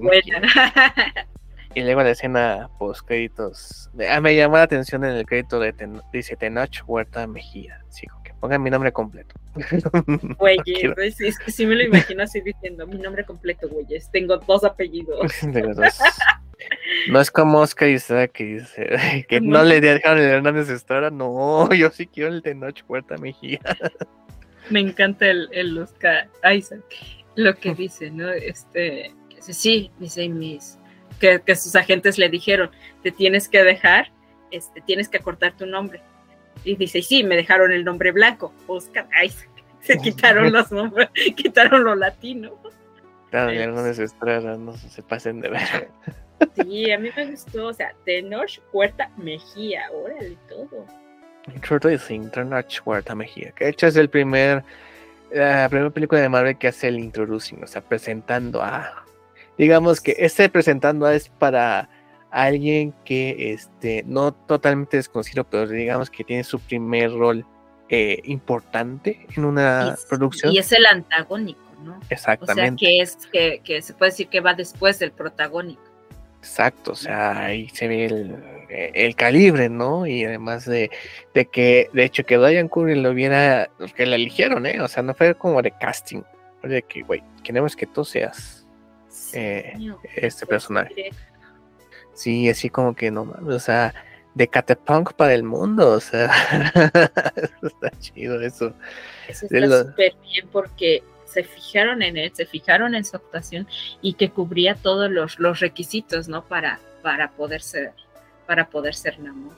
Y luego la escena post créditos. Ah, me llamó la atención en el crédito de Ten- dice Tenoch Huerta Mejía. Sí, pongan mi nombre completo. Güey, es, es que sí me lo imagino así diciendo mi nombre completo, güeyes. Tengo dos apellidos. De dos. No es como Oscar Isaac que dice que no No. le dejaron el Hernández Estrada. No, yo sí quiero el Tenoch Huerta Mejía. Me encanta el, el Oscar Isaac, lo que dice, ¿no? Este, que sí, dice mis, que, que sus agentes le dijeron, te tienes que dejar, este, tienes que acortar tu nombre. Y dice, sí, me dejaron el nombre blanco, Oscar Isaac. Se quitaron los nombres, quitaron lo latino. Claro, Es- Hernández Estrada, no se pasen de ver. Sí, a mí me gustó, o sea, Tenoch Puerta Mejía, órale, todo. Introducing Tenoch Huerta Mejía. Que de hecho es el primer, la primera película de Marvel que hace el introducing, o sea, presentando a. Digamos que este presentando a es para alguien que este no totalmente desconocido, pero digamos que tiene su primer rol eh, importante en una es- producción. Y es el antagónico, ¿no? Exactamente. O sea, que es, que, que se puede decir que va después del protagónico. Exacto, o sea, ahí se ve el, eh, el calibre, ¿no? Y además de, de, que, de hecho, que Diane Curry lo viera, que la eligieron, ¿eh? O sea, no fue como de casting, de que, güey, queremos que tú seas eh, este personaje. Sí, así como que no mames, o sea, de Catepunk para el mundo, o sea, está chido eso. Eso está súper bien porque se fijaron en él, se fijaron en su actuación y que cubría todos los, los requisitos, ¿no? Para, para poder ser, para poder ser Namor.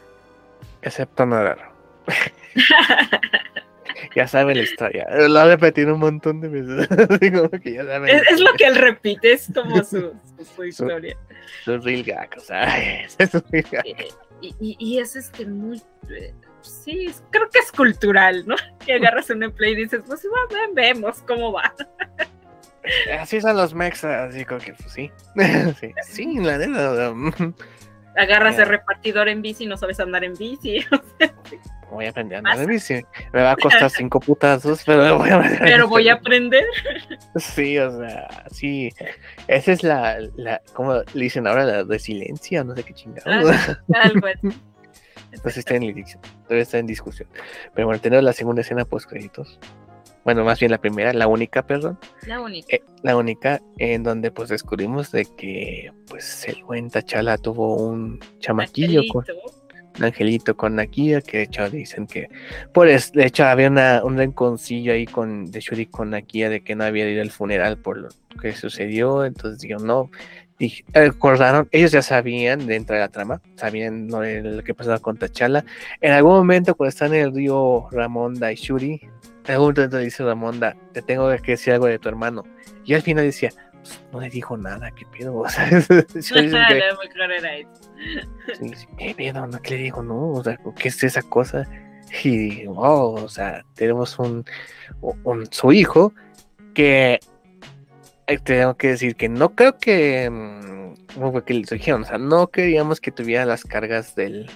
Excepto nadar. ya sabe la historia. Lo ha repetido un montón de veces. que ya sabe es, es, lo que él repite, es como su, su, su historia. Su, su, real gag, o sea, es su real gag. Y, y, y, es este muy sí, creo que es cultural, ¿no? Que agarras un empleo y dices, pues bueno, vemos cómo va. Así son los mexas, así como que, pues sí. sí, sí, la neta. Agarras el repartidor en bici y no sabes andar en bici. voy a aprender a andar en bici. Me va a costar cinco putazos, pero voy a aprender. Pero voy a aprender. Sí, o sea, sí. Esa es la, la ¿cómo le dicen ahora? La resiliencia, no sé qué chingados. Así. Entonces está en está en discusión. Pero bueno, tenemos la segunda escena post créditos. Bueno, más bien la primera, la única, perdón. La única. Eh, la única en donde pues descubrimos de que pues el buen Tachala tuvo un chamaquillo con un angelito con Nakia, que de hecho dicen que pues de hecho había una, un renconcillo ahí con de Shuri con Nakia de que no había ido al funeral por lo que sucedió, entonces digo, no, y acordaron, ellos ya sabían dentro de la trama, sabían lo, que pasaba con Tachala. En algún momento, cuando están en el río Ramonda y Shuri, en algún momento dice Ramonda, te tengo que decir algo de tu hermano. Y al final decía, pues, no le dijo nada, qué pedo. O sea, que, qué pedo, no, ¿qué le dijo? No, o sea, ¿qué es esa cosa? Y, wow, o sea, tenemos un, un su hijo que tengo que decir que no creo que. ¿Cómo fue que les dijeron? O sea, no queríamos que tuviera las cargas del,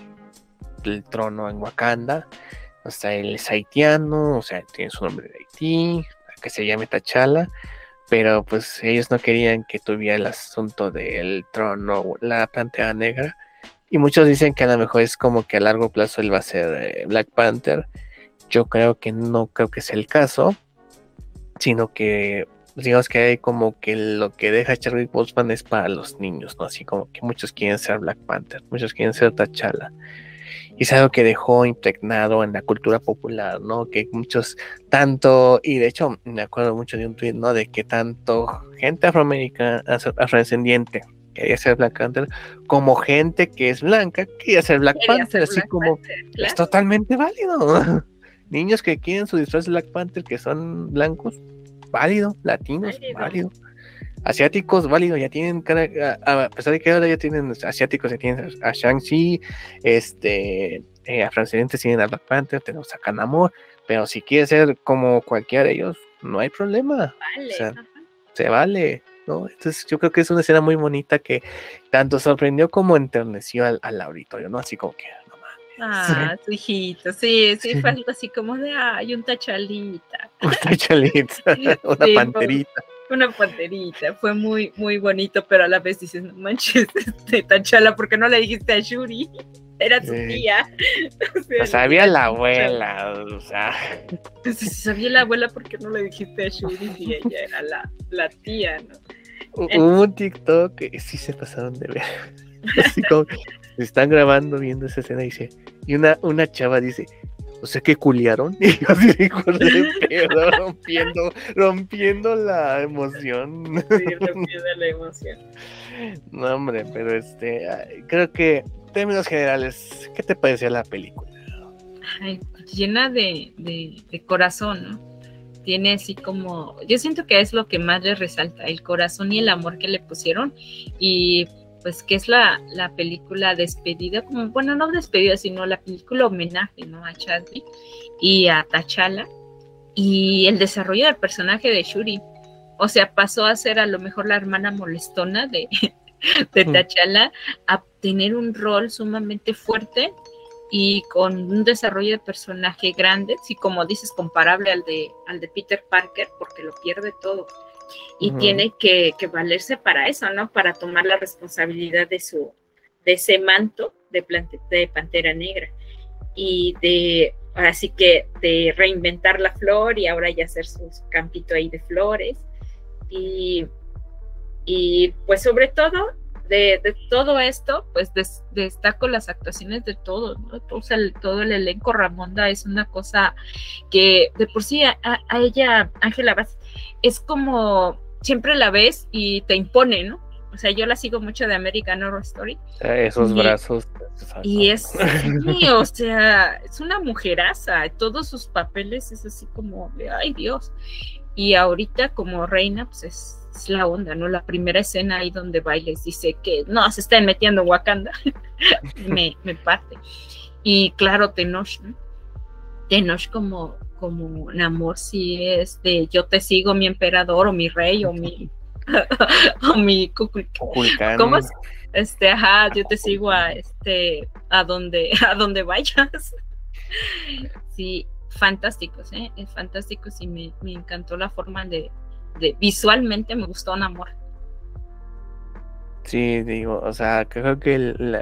del trono en Wakanda. O sea, él es haitiano, o sea, tiene su nombre de Haití, que se llame Tachala. Pero pues ellos no querían que tuviera el asunto del trono, la pantera negra. Y muchos dicen que a lo mejor es como que a largo plazo él va a ser eh, Black Panther. Yo creo que no creo que sea el caso, sino que digamos que hay como que lo que deja Charlie Boseman es para los niños, ¿no? Así como que muchos quieren ser Black Panther, muchos quieren ser T'Challa. Es algo que dejó impregnado en la cultura popular, ¿no? Que muchos, tanto, y de hecho me acuerdo mucho de un tweet, ¿no? De que tanto gente afroamericana, afrodescendiente, quería ser Black Panther, como gente que es blanca quería ser Black Panther, así como es totalmente válido. Niños que quieren su disfraz de Black Panther, que son blancos, válido, latinos, válido. Asiáticos, válido, ya tienen cada, a pesar de que ahora ya tienen asiáticos, ya tienen a Shang-Chi, este, eh, a Francidentes tienen a Black Panther, tenemos a Canamor, pero si quiere ser como cualquiera de ellos, no hay problema. Vale. O sea, se vale, ¿no? Entonces yo creo que es una escena muy bonita que tanto sorprendió como enterneció al, al auditorio, ¿no? Así como que, no mames. Ah, su hijito, sí, sí, fue algo así como de, ay, un tachalita. Una tachalita, una Sí, panterita. Una panterita, fue muy, muy bonito, pero a la vez dices, no manches, este, Tachala, ¿por qué no le dijiste a Shuri? Era Sí. tía. O sea, O sabía la abuela, o sea. Entonces, si sabía la abuela, ¿por qué no le dijiste a Shuri si ella era la, la tía, no? Hubo un TikTok que sí se pasaron de ver. Así como se están grabando viendo esa escena y dice, y una, una chava dice, o sea que culiaron. Y yo así de "Hijos de pedo, rompiendo, rompiendo la emoción. Sí, a la emoción. No, hombre, pero este, creo que en términos generales, ¿qué te pareció la película? Ay, llena de, de, de corazón, ¿no? Tiene así como, yo siento que es lo que más le resalta, el corazón y el amor que le pusieron y pues que es la, la película despedida, como, bueno, no despedida, sino la película homenaje, ¿no? A Chadwick y a T'Challa y el desarrollo del personaje de Shuri. O sea, pasó a ser a lo mejor la hermana molestona de, de. T'Challa a tener un rol sumamente fuerte y con un desarrollo de personaje grande, sí, como dices, comparable al de, al de Peter Parker, porque lo pierde todo. Y tiene que, valerse para eso, ¿no? Para tomar la responsabilidad de su, de ese manto de, de Pantera Negra y de, así que de reinventar la flor y ahora ya hacer su campito ahí de flores. Y, y pues sobre todo de, todo esto, pues destaco las actuaciones de todos, ¿no? todo el elenco Ramonda es una cosa que de por sí a, ella, Ángela es como siempre la ves y te impone, ¿no? O sea, yo la sigo mucho de American Horror Story. Esos brazos. Y es, sí, o sea, es una mujeraza. Todos sus papeles es así como de, ay Dios. Y ahorita como reina, pues es es la onda, ¿no? La primera escena ahí donde bailes dice que no, se están metiendo en Wakanda, me, me, parte. Y claro, Tenoch, ¿no? Tenoch como, como Namor si es de yo te sigo mi emperador o mi rey o mi o mi ¿Cómo es? Este, ajá, yo te sigo a este a donde a donde vayas. sí, fantásticos, ¿eh? Fantásticos y me, me encantó la forma de, visualmente me gustó amor Sí, digo, o sea, creo que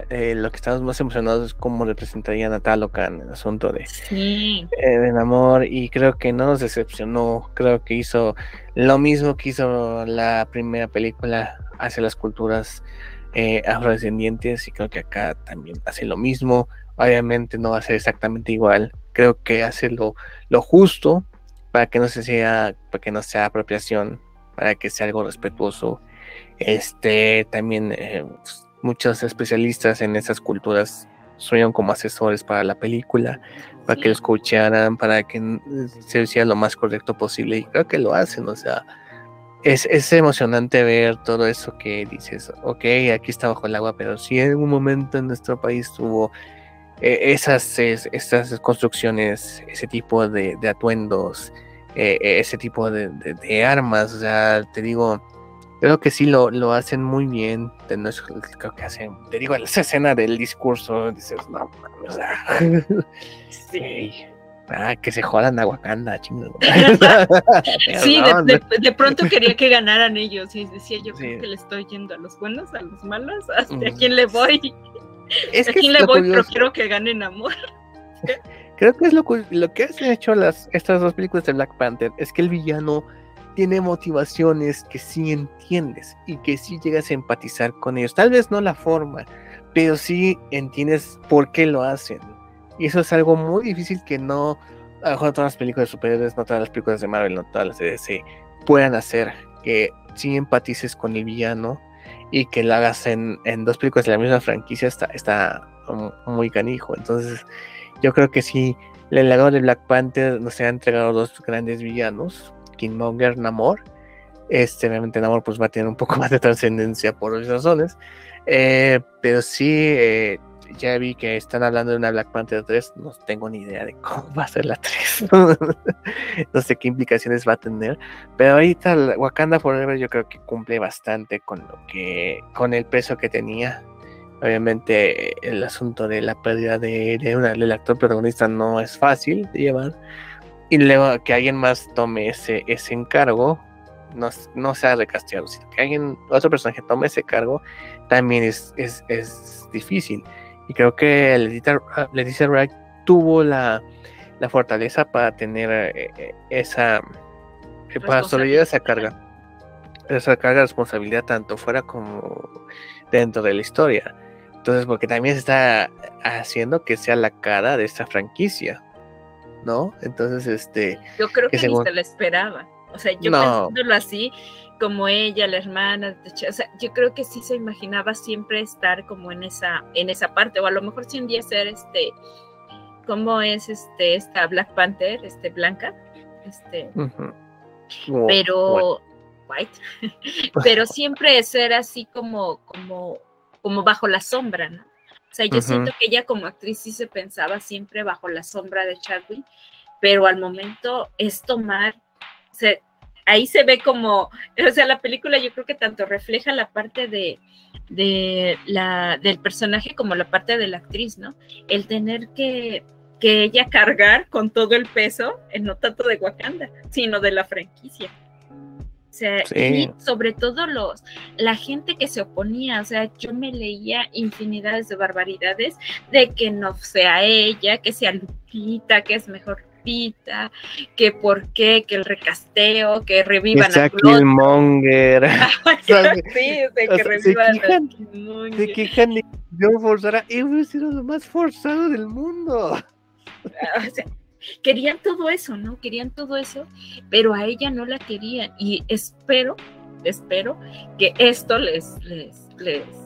eh, lo que estamos más emocionados es cómo representaría Nataloca en el asunto de, sí. eh, y creo que no nos decepcionó, creo que hizo lo mismo que hizo la primera película hacia las culturas eh, afrodescendientes y creo que acá también hace lo mismo, obviamente no va a ser exactamente igual, creo que hace lo, lo justo para que no se sea, para que no sea apropiación, para que sea algo respetuoso. Este también eh, pues, muchos especialistas en esas culturas son como asesores para la película, para que lo escucharan, para que se hiciera lo más correcto posible. Y creo que lo hacen, o sea, es, es, emocionante ver todo eso que dices, ok, aquí está bajo el agua, pero si en algún momento en nuestro país tuvo eh, esas, esas construcciones, ese tipo de, atuendos, eh, eh, ese tipo de, armas, o sea, te digo, creo que sí lo, lo hacen muy bien, creo que hacen, te digo, esa escena del discurso, dices, no, o sea, sí. Ah, que se jodan a Wakanda, chingado. sí, de, pronto quería que ganaran ellos. Y decía yo, creo que le estoy yendo a los buenos, a los malos, ¿hasta a quién le voy? Es ¿A quién le voy? Pero quiero que ganen amor. Creo que es lo, lo que han hecho las, estas dos películas de Black Panther, es que el villano tiene motivaciones que sí entiendes y que sí llegas a empatizar con ellos. Tal vez no la forma, pero sí entiendes por qué lo hacen. Y eso es algo muy difícil que no, a lo mejor todas las películas de superhéroes, no todas las películas de Marvel, no todas las de DC, puedan hacer. Que sí empatices con el villano y que lo hagas en, dos películas de la misma franquicia está, está muy canijo. Entonces, yo creo que sí, el legado de Black Panther nos ha entregado dos grandes villanos, Killmonger, Namor. Este, obviamente Namor pues va a tener un poco más de trascendencia por otras razones. Eh, pero sí, eh, ya vi que están hablando de una Black Panther 3, no tengo ni idea de cómo va a ser la 3. no sé qué implicaciones va a tener, pero ahorita Wakanda Forever yo creo que cumple bastante con lo que con el peso que tenía. Obviamente el asunto de la pérdida de, del actor protagonista no es fácil de llevar. Y luego que alguien más tome ese, ese encargo, no, no sea recasteado, sino que alguien, otro personaje tome ese cargo, también es, es, es difícil. Y creo que Leticia Wright tuvo la, fortaleza para tener eh, eh, esa, eh, para sobrellevar esa carga, esa carga de responsabilidad tanto fuera como dentro de la historia. Entonces, porque también se está haciendo que sea la cara de esta franquicia, ¿no? Entonces, este... Yo creo que, ni se la esperaba. O sea, yo pensándolo así, como ella, la hermana, o sea, yo creo que sí se imaginaba siempre estar como en esa, en esa parte, o a lo mejor sí un día ser este, ¿cómo es este, esta Black Panther, este, Blanca? Este, pero, white, pero siempre ser así como, como, como bajo la sombra, ¿no? O sea, yo siento que ella como actriz sí se pensaba siempre bajo la sombra de Chadwick, pero al momento es tomar, ahí se ve como, o sea, la película yo creo que tanto refleja la parte de, de la, del personaje como la parte de la actriz, ¿no? El tener que, que ella cargar con todo el peso, no tanto de Wakanda, sino de la franquicia. O sea, y sobre todo los, la gente que se oponía, o sea, yo me leía infinidades de barbaridades de que no sea ella, que sea Lupita, que es mejor Lupita, que por qué, que el recasteo, que revivan a Killmonger. sí, de que revivan a. Se quejan de yo forzara, hubiera sido lo más forzado del mundo. O sea, querían todo eso, ¿no? Querían todo eso, pero a ella no la querían y espero, espero que esto les, les,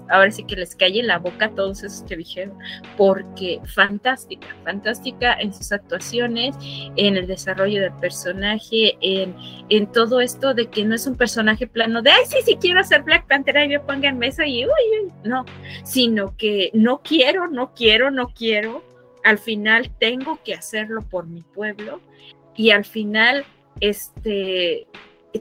ahora sí que les calle la boca a todos esos que dijeron, porque fantástica, fantástica en sus actuaciones, en el desarrollo del personaje, en, en todo esto de que no es un personaje plano de, ay, sí, sí quiero ser Black Panther, ahí me pongan mesa y, uy, uy, no, sino que no quiero, no quiero, no quiero al final tengo que hacerlo por mi pueblo y al final este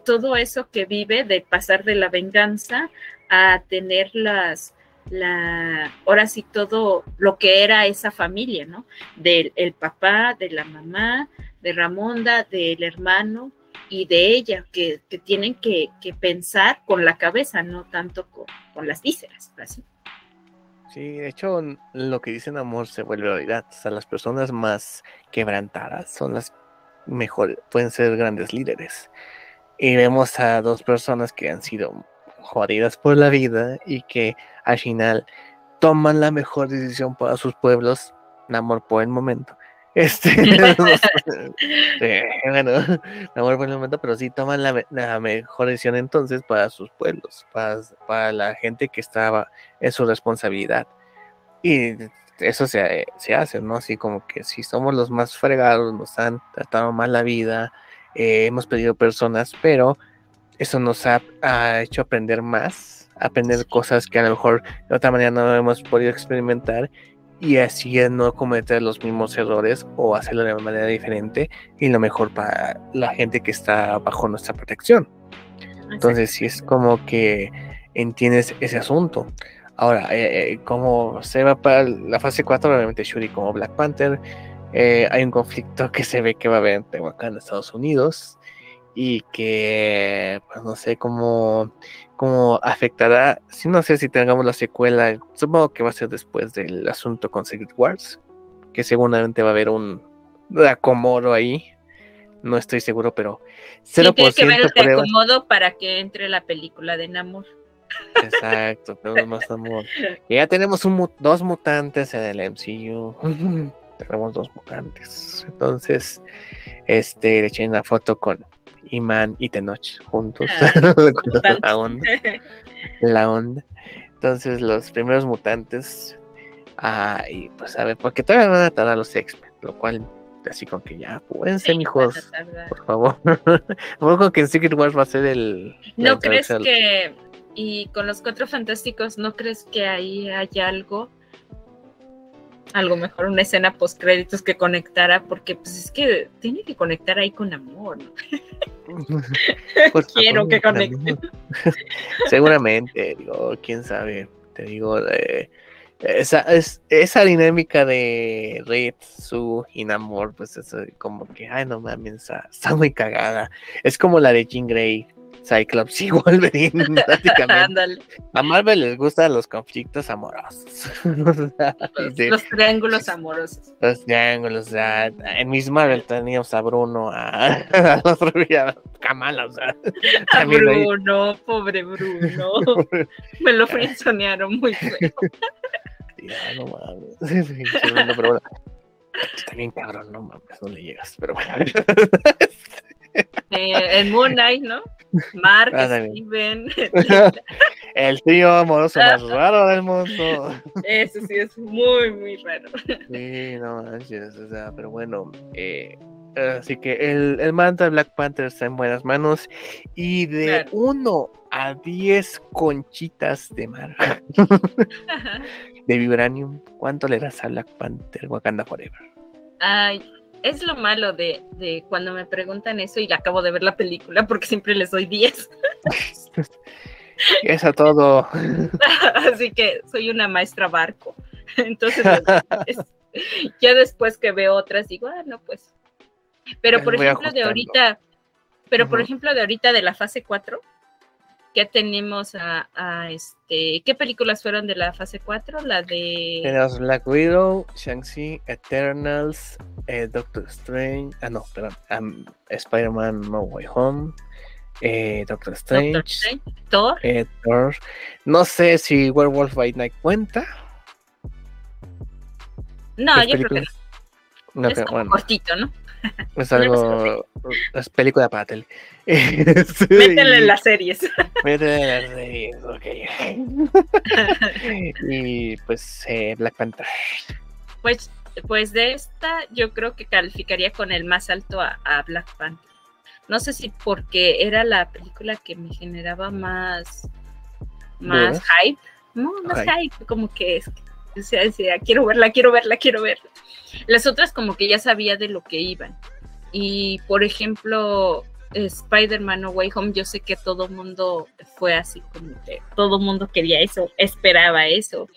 todo eso que vive de pasar de la venganza a tener las la ahora sí todo lo que era esa familia, ¿no? Del el papá, de la mamá, de Ramonda, del hermano y de ella, que, tienen que, pensar con la cabeza, no tanto con, con las vísceras. Así. Sí, de hecho, lo que dicen amor se vuelve realidad. O sea, las personas más quebrantadas son las mejores, pueden ser grandes líderes. Y vemos a dos personas que han sido jodidas por la vida y que al final toman la mejor decisión para sus pueblos, amor por el momento, este, bueno, no por el momento, pero sí toman la, mejor decisión entonces para sus pueblos, para, para, la gente que estaba en su responsabilidad. Y eso se, se, hace, ¿no? Así como que si somos los más fregados, nos han tratado mal la vida, eh, hemos pedido personas, pero eso nos ha, ha hecho aprender más, aprender cosas que a lo mejor de otra manera no hemos podido experimentar y así es no cometer los mismos errores o hacerlo de manera diferente y lo mejor para la gente que está bajo nuestra protección. Entonces, si es como que entiendes ese asunto. Ahora, eh, eh, como se va para la fase 4, obviamente Shuri como Black Panther, eh, hay un conflicto que se ve que va a haber entre Wakanda Estados Unidos y que, pues no sé cómo, cómo afectará, si no sé si tengamos la secuela, supongo que va a ser después del asunto con Secret Wars, que seguramente va a haber un acomodo ahí, no estoy seguro, pero 0% sí, que ver el acomodo para que entre la película de Namor. Exacto, tenemos más amor. ya tenemos dos mutantes en el MCU. tenemos dos mutantes. Entonces, este, le eché una foto con Iman y Tenoch juntos. Ah, la, onda, la onda. Entonces, los primeros mutantes. Ah, y pues a ver, porque todavía van a a los X-Men, lo cual, así con que ya, pueden ser hijos, por favor. con que en Secret Wars va a ser el. ¿No crees que, y con los cuatro fantásticos, ¿no crees que ahí hay algo? Algo mejor, una escena post créditos que conectara, porque pues es que tiene que conectar ahí con amor. Pues, Quiero que conecte. Seguramente, digo, quién sabe, te digo, esa, es, esa dinámica de Red, Su y Namor, pues es como que, ay, no mames, está, está muy cagada. Es como la de Jean Grey, Cyclops y Wolverine, prácticamente. A Marvel les gustan los conflictos amorosos. los, triángulos amorosos. Los triángulos, o sea, en Miss Marvel teníamos a Bruno, a, a, a Kamala, o sea. A Bruno, pobre Bruno. Me lo frenzonearon muy feo. no mames. pero bueno. Está bien cabrón, no mames, no le llegas, pero bueno. Eh, el Moon Knight, ¿no? Mark, Steven. el tío amoroso más raro del mundo. Eso sí es muy, muy raro. Sí, no manches, o sea, pero bueno, eh, así que el, el manto de Black Panther está en buenas manos y de 1 a 10 conchitas de mar de Vibranium, ¿cuánto le das a Black Panther Wakanda Forever? Ay, es lo malo de, cuando me preguntan eso y acabo de ver la película porque siempre les doy 10. Eso todo. Así que soy una maestra barco. Entonces, es- ya después que veo otras, digo, ah, no, pues. Pero por Voy ejemplo, de ahorita, pero por ejemplo, de ahorita de la fase 4, ya tenemos a, a, este, ¿qué películas fueron de la fase 4? La de Tenemos Black Widow, Shang-Chi, Eternals, eh, Doctor Strange, ah no, perdón, um, Spider-Man No Way Home, eh, Doctor Strange, Doctor Strange, Thor. eh, Thor. No sé si Werewolf by Night cuenta. No, ¿Las yo creo que películas? No, es como bueno, cortito, ¿no? es algo, es película para tele. Sí, Métele en las series. métele en las series, ok. y pues eh, Black Panther. Pues, pues de esta yo creo que calificaría con el más alto a, a Black Panther. No sé si porque era la película que me generaba más, más hype. No, más Hype. hype, como que es. O sea, decía, quiero verla, quiero verla, quiero verla. Las otras como que ya sabía de lo que iban. Y por ejemplo, Spider-Man No Way Home, yo sé que todo mundo fue así como que todo mundo quería eso, esperaba eso.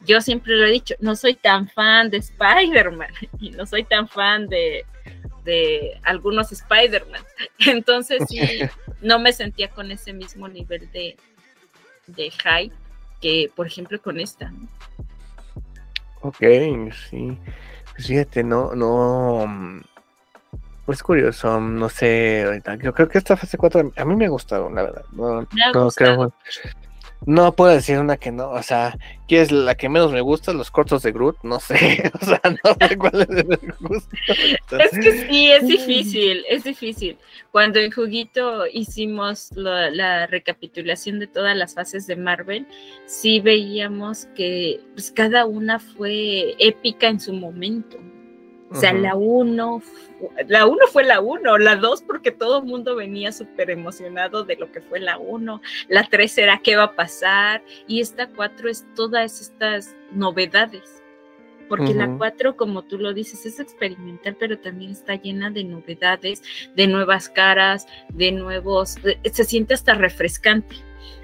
Yo siempre lo he dicho, no soy tan fan de Spider-Man y no soy tan fan de, de algunos Spider-Man. Entonces sí, no me sentía con ese mismo nivel de, de hype que, por ejemplo, con esta. ¿no? Ok, sí. Pues fíjate, no, no. mm, Pues curioso, no sé. ahorita, Yo creo que esta fase 4 a mí me ha gustado, la verdad. No, Me ha no gustado. creo. No puedo decir una que no. O sea, ¿qué es la que menos me gusta? Los cortos de Groot. No sé. O sea, no sé cuál es el gusta. Es que sí, es difícil, es difícil. Cuando en Juguito hicimos la recapitulación de todas las fases de Marvel, sí veíamos que pues, cada una fue épica en su momento. O sea, Ujú. la 1, la 1 fue la 1, la 2 porque todo el mundo venía súper emocionado de lo que fue la 1, la 3 era qué va a pasar y esta 4 es todas estas novedades. Porque la Ujú. 4, como tú lo dices, es experimental, pero también está llena de novedades, de nuevas caras, de nuevos, de- se siente hasta refrescante.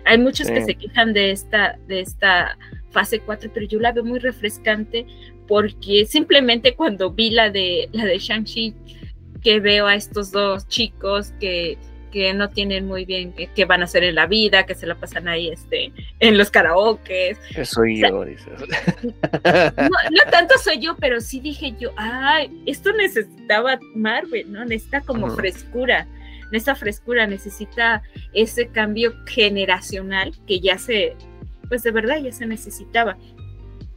Hay muchos que Sí. se quejan de esta, de esta fase 4, pero yo la veo muy refrescante porque simplemente cuando vi la de la de Shang-Chi, que veo a estos dos chicos que, que no tienen muy bien qué, qué van a hacer en la vida, que se la pasan ahí este, en los karaokes. Que soy yo, dices. No, no tanto soy yo, pero sí dije yo, ay, esto necesitaba Marvel, ¿no? Necesita como frescura, necesita frescura, necesita ese cambio generacional que ya se, pues de verdad ya se necesitaba.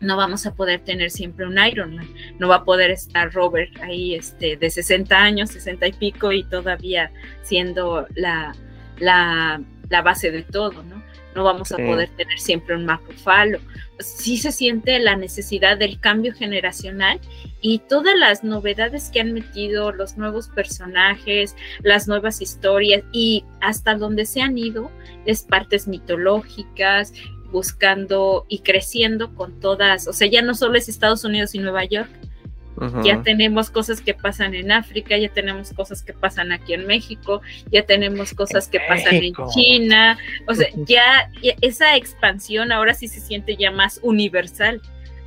No vamos a poder tener siempre un Iron Man, no va a poder estar Robert ahí este, de 60 años, 60 y pico y todavía siendo la, la, la base de todo, ¿no? No vamos a poder tener siempre un Mark Ruffalo. Sí se siente la necesidad del cambio generacional y todas las novedades que han metido, los nuevos personajes, las nuevas historias y hasta donde se han ido es partes mitológicas, buscando y creciendo con todas, o sea, ya no solo es Estados Unidos y Nueva York, ya tenemos cosas que pasan en África, ya tenemos cosas que pasan aquí en México, ya tenemos cosas En que pasan en. China, o sea, ya, ya esa expansión ahora sí se siente ya más universal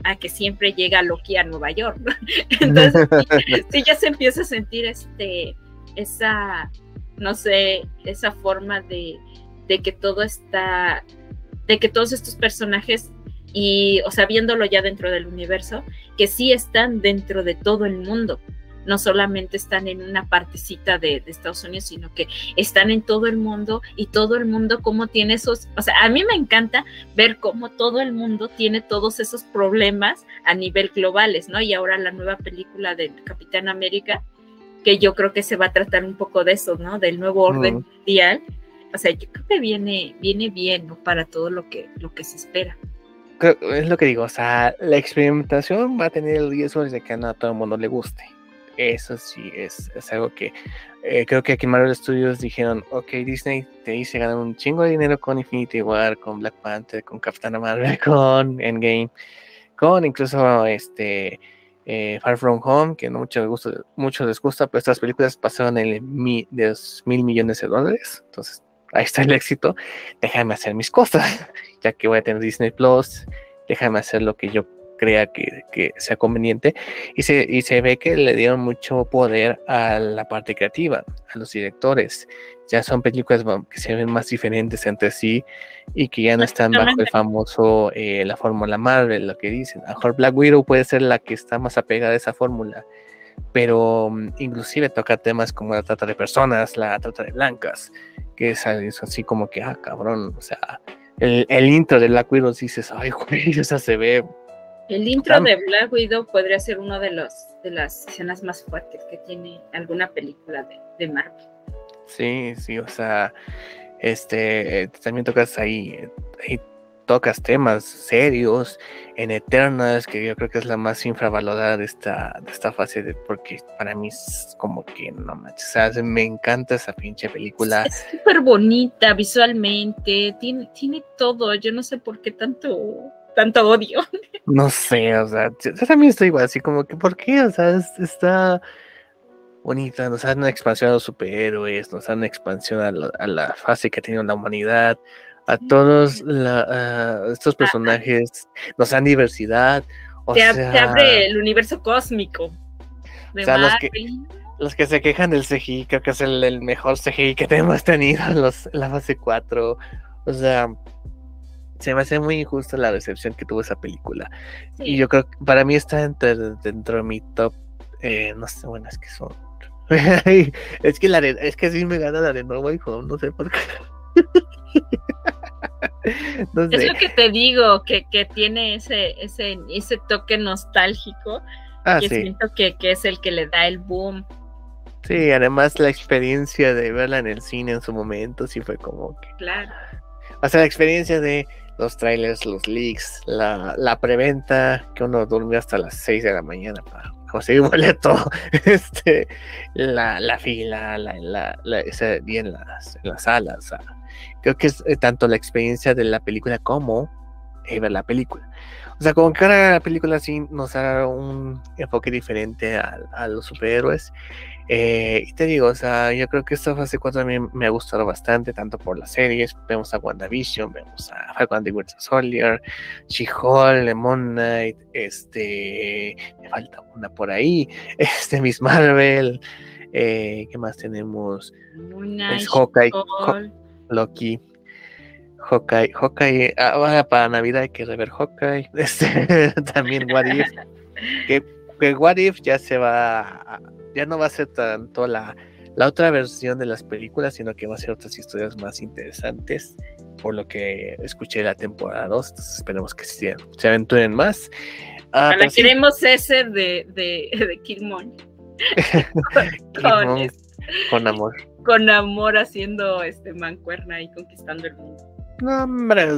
a que siempre llega Loki a Nueva York. ¿no? Entonces, sí, sí ya se empieza a sentir este, esa, no sé, esa forma de, de que todo está, de que todos estos personajes y, o sea, viéndolo ya dentro del universo, que sí están dentro de todo el mundo. No solamente están en una partecita de, de Estados Unidos, sino que están en todo el mundo y todo el mundo como tiene esos, o sea, a mí me encanta ver cómo todo el mundo tiene todos esos problemas a nivel globales, ¿no? Y ahora la nueva película del Capitán América, que yo creo que se va a tratar un poco de eso, ¿no? Del nuevo orden mundial. O sea, yo creo que viene, viene bien. Para todo lo que, lo que se espera. Es lo que digo, o sea, la experimentación va a tener el riesgo de que no a todo el mundo le guste. Eso sí, es, es algo que eh, creo que aquí en Marvel Studios dijeron, ok, Disney te hice ganar un chingo de dinero con Infinity War, con Black Panther, con Capitana Marvel, con Endgame, con incluso este eh, Far From Home, que no mucho les gusta, mucho les gusta, pero estas películas pasaron el de los mil millones de dólares, entonces ahí está el éxito, déjame hacer mis cosas, ya que voy a tener Disney Plus, déjame hacer lo que yo crea que, que, sea conveniente y se, y se ve que le dieron mucho poder a la parte creativa, a los directores. Ya son películas que se ven más diferentes entre sí y que ya no están bajo el famoso, eh, la fórmula Marvel, lo que dicen. A mejor Black Widow puede ser la que está más apegada a esa fórmula, pero um, inclusive toca temas como la trata de personas, la trata de blancas, que es, es así como que, ah, cabrón, o sea, el, el intro de Black Widow dices, ay, güey, o sea, se ve el intro de Black Widow podría ser una de, los, de las escenas más fuertes que tiene alguna película de, de Marvel. Sí, sí, o sea, este, también tocas ahí, ahí tocas temas serios en Eternas, que yo creo que es la más infravalorada de esta, de esta fase, de, porque para mí es como que no manches, o sea, me encanta esa pinche película. Es súper bonita visualmente, tiene, tiene todo, yo no sé por qué tanto tanto odio. No sé, o sea, yo también estoy igual, así como que, ¿por qué? O sea, está bonita, nos dan una expansión a los superhéroes, nos dan una expansión a la, a la fase que ha tenido la humanidad, a todos la, uh, estos personajes, nos dan diversidad. O te, sea, te, abre el universo cósmico. De o sea, los que, los que, se quejan del CGI, creo que es el, el mejor CGI que hemos tenido en, los, la fase 4. O sea, se me hace muy injusta la recepción que tuvo esa película. Sí. Y yo creo que para mí está entre, dentro de mi top. Eh, no sé, bueno, es que son. es que la es que sí me gana la de No Way Home, no sé por qué. no sé. Es lo que te digo, que, que tiene ese, ese, ese toque nostálgico. Ah, que sí. siento que, que es el que le da el boom. Sí, además la experiencia de verla en el cine en su momento sí fue como que. Claro. O sea, la experiencia de los trailers, los leaks, la, la preventa, que uno durmió hasta las 6 de la mañana para conseguir boleto, este, la, la fila, la, la, la ese día en las, en las salas. O sea, creo que es eh, tanto la experiencia de la película como eh, ver la película. O sea, como que ahora la película sí nos da un enfoque diferente a, a los superhéroes. Eh, y te digo, o sea, yo creo que esta fase 4 a mí me ha gustado bastante, tanto por las series, vemos a WandaVision, vemos a Falcon the Winter Soldier, She-Hulk, Moon Knight, este, me falta una por ahí, este, Miss Marvel, eh, ¿qué más tenemos? Moon Knight, es Hawkeye, Ho Loki, Hawkeye, Hawkeye, ah, para Navidad hay que rever Hawkeye, este, también What If, que, que What If ya se va ya no va a ser tanto la, la, otra versión de las películas, sino que va a ser otras historias más interesantes, por lo que escuché la temporada 2, entonces esperemos que se, se aventuren más. Ah, Ahora queremos sí. ese de, de, de Killmonger. con, con, amor. Con amor haciendo este mancuerna y conquistando el mundo. No, hombre,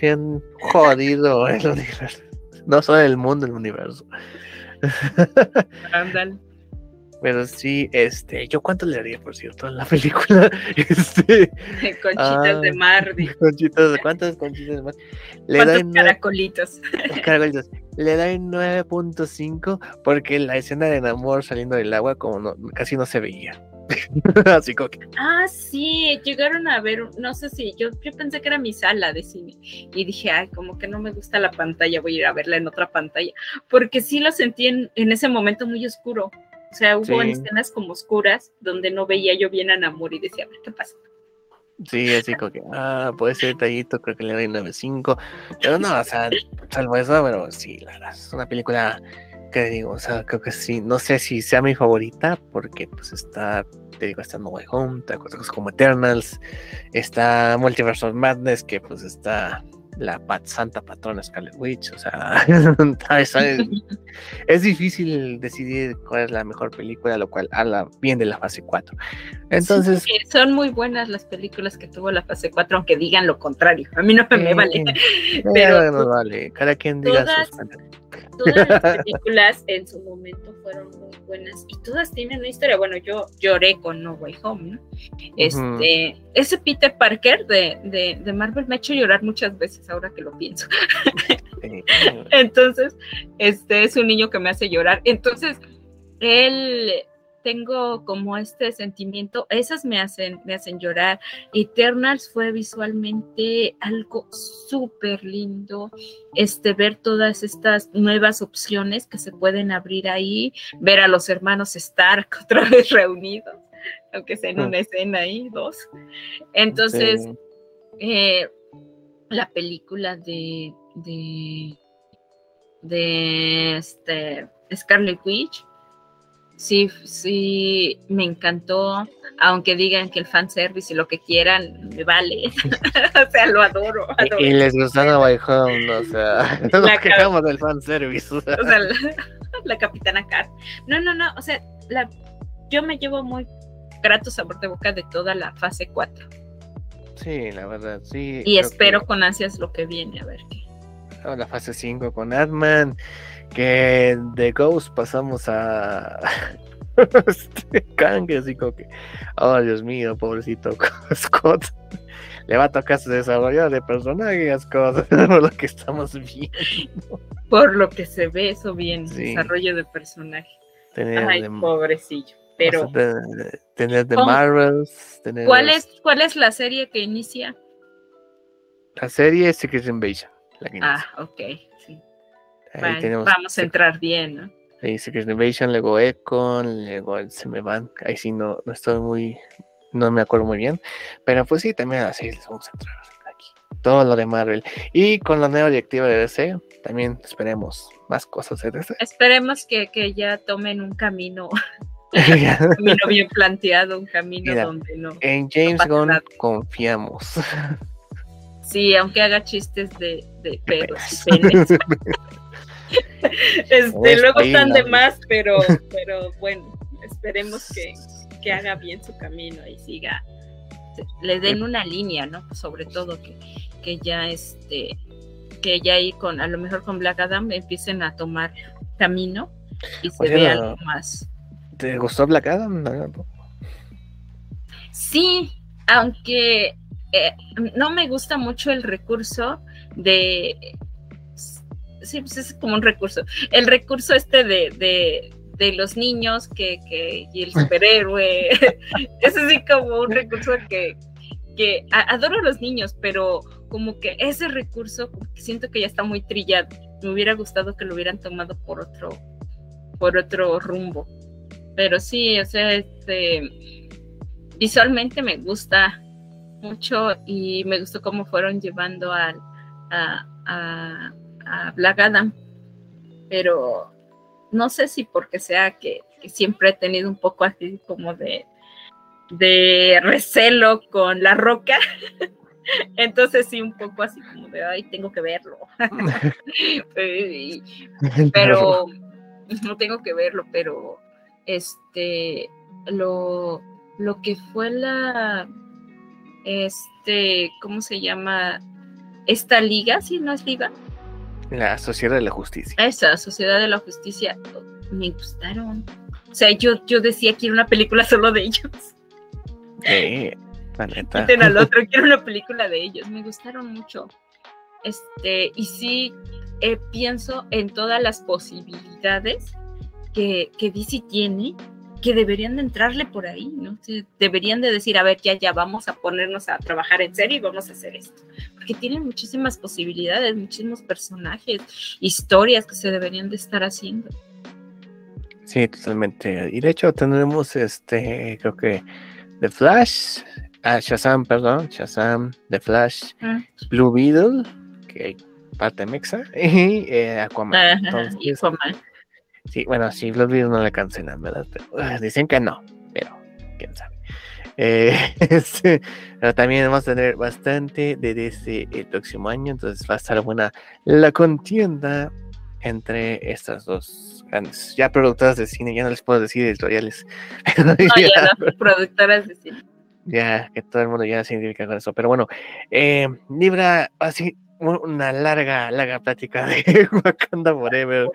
bien jodido el universo. No solo el mundo, el universo. Ándale. Pero sí, este, yo cuánto le daría, por cierto, a la película. Este, conchitas ah, de mar. Conchitas, ¿cuántas conchitas de mar? Le ¿Cuántos doy caracolitos? caracolitos. Le doy 9.5 porque la escena de Namor saliendo del agua como no, casi no se veía. Así como que... Ah, sí, llegaron a ver, no sé si, yo, yo pensé que era mi sala de cine y dije, ay, como que no me gusta la pantalla, voy a ir a verla en otra pantalla, porque sí lo sentí en, en ese momento muy oscuro. O sea, hubo sí. escenas como oscuras donde no veía yo bien a Namor y decía, a ver qué pasa. Sí, así como que, ah, puede ser detallito, creo que le doy 9.5. Pero no, o sea, salvo eso, pero sí, la verdad, es una película que digo, o sea, creo que sí, no sé si sea mi favorita, porque pues está, te digo, está No Way Home, está cosas como Eternals, está Multiverse Madness, que pues está la pat santa patrona Scarlet Witch, o sea, es, es, difícil decidir cuál es la mejor película, lo cual habla bien de la fase 4. Entonces, sí, son muy buenas las películas que tuvo la fase 4, aunque digan lo contrario. A mí no me, eh, vale. Pero no vale, cada quien diga todas, sus todas las películas en su momento fueron muy buenas y todas tienen una historia. Bueno, yo lloré con No Way Home, ¿no? Este, uh -huh. ese Peter Parker de, de, de, Marvel me ha hecho llorar muchas veces ahora que lo pienso. Entonces, este es un niño que me hace llorar. Entonces, él tengo como este sentimiento, esas me hacen, me hacen llorar. Eternals fue visualmente algo súper lindo, este, ver todas estas nuevas opciones que se pueden abrir ahí, ver a los hermanos Stark otra vez reunidos, aunque sea en una escena ahí, dos. Entonces, Sí. eh, la película de, de, de este, Scarlet Witch, sí, sí, me encantó, aunque digan que el fanservice y lo que quieran, me vale. o sea, lo adoro. adoro. Y, y les gustó No Way Home, o sea, no nos La quejamos del fanservice. o sea. O sea, la, la Capitana Cat. No, no, no, o sea, la, yo me llevo muy grato sabor de boca de toda la fase 4 Sí, la verdad, sí. y espero que- con ansias lo que viene, a ver qué. la fase 5 con Ant-Man, que de Ghost pasamos a este Kang, así como que, oh Dios mío, pobrecito Scott, le va a tocar su desarrollo de personaje a Scott, por lo que estamos viendo. Por lo que se ve, eso bien, Sí. desarrollo de personaje. Ay, de, pobrecillo. Pero, o sea, de- tener. Marvels, tener ¿cuál es, ¿cuál es la serie que inicia? la serie Secret Invasion. La que Ah, inicia. ok, sí. Ahí Vale, tenemos vamos a entrar bien, ¿no? Ahí Secret Invasion, luego Econ, luego se me van. Ahí sí no, no estoy muy, no me acuerdo muy bien. Pero pues sí, también así les vamos a entrar aquí. Todo lo de Marvel. Y con la nueva directiva de DC, también esperemos más cosas de DC. Esperemos que, que ya tomen un camino. un camino bien planteado, un camino Mira, donde no. en James pasa Gunn nada. confiamos. Sí, aunque haga chistes de, de pedos y penes. penes. Este, Pues, luego están de más, pero, pero bueno, esperemos que, que haga bien su camino y siga, le den una línea, ¿no? Sobre todo que, que ya este, que ya ahí con, a lo mejor con Black Adam empiecen a tomar camino y se Oye, vea no. algo más. ¿Te gustó Black Adam? Sí, aunque eh, no me gusta mucho el recurso de... Sí, pues es como un recurso. El recurso este de, de, de los niños que, que, y el superhéroe. es así como un recurso que, que adoro a los niños, pero como que ese recurso siento que ya está muy trillado. Me hubiera gustado que lo hubieran tomado por otro, por otro rumbo. Pero sí, o sea, este visualmente me gusta mucho y me gustó cómo fueron llevando al, a, a, a Black Adam. Pero no sé si porque sea que, que siempre he tenido un poco así como de, de recelo con la roca. Entonces sí, un poco así como de, ay, tengo que verlo. Pero no tengo que verlo, pero este lo, lo que fue la este, ¿cómo se llama? Esta liga, si no es liga, La Sociedad de la Justicia. esa Sociedad de la Justicia, me gustaron. O sea, yo, yo decía que era una película solo de ellos. Sí, la neta. Quiten al otro, quiero una película de ellos. Me gustaron mucho. Este, y sí, eh, pienso en todas las posibilidades que, que DC tiene, que deberían de entrarle por ahí, ¿no? Deberían de decir, a ver, ya, ya, vamos a ponernos a trabajar en serio y vamos a hacer esto. Porque tienen muchísimas posibilidades, muchísimos personajes, historias que se deberían de estar haciendo. Sí, totalmente. Y de hecho tendremos este, creo que The Flash, ah, Shazam, perdón, Shazam, The Flash, Mm. Blue Beetle, que hay parte mexa, y eh, Aquaman. Ajá, Entonces, y Aquaman. Sí, bueno, sí, Blue Beetle no le cancelan, ¿verdad? Pero, ah, dicen que no, pero quién sabe. Eh, este, pero también vamos a tener bastante de DC el próximo año, entonces va a estar buena la contienda entre estas dos grandes, ya productoras de cine, ya no les puedo decir editoriales, No, ya, ya las productoras de cine. ya que todo el mundo ya se identifica con eso, pero bueno, eh, Libra, así un- una larga, larga plática de Wakanda Forever,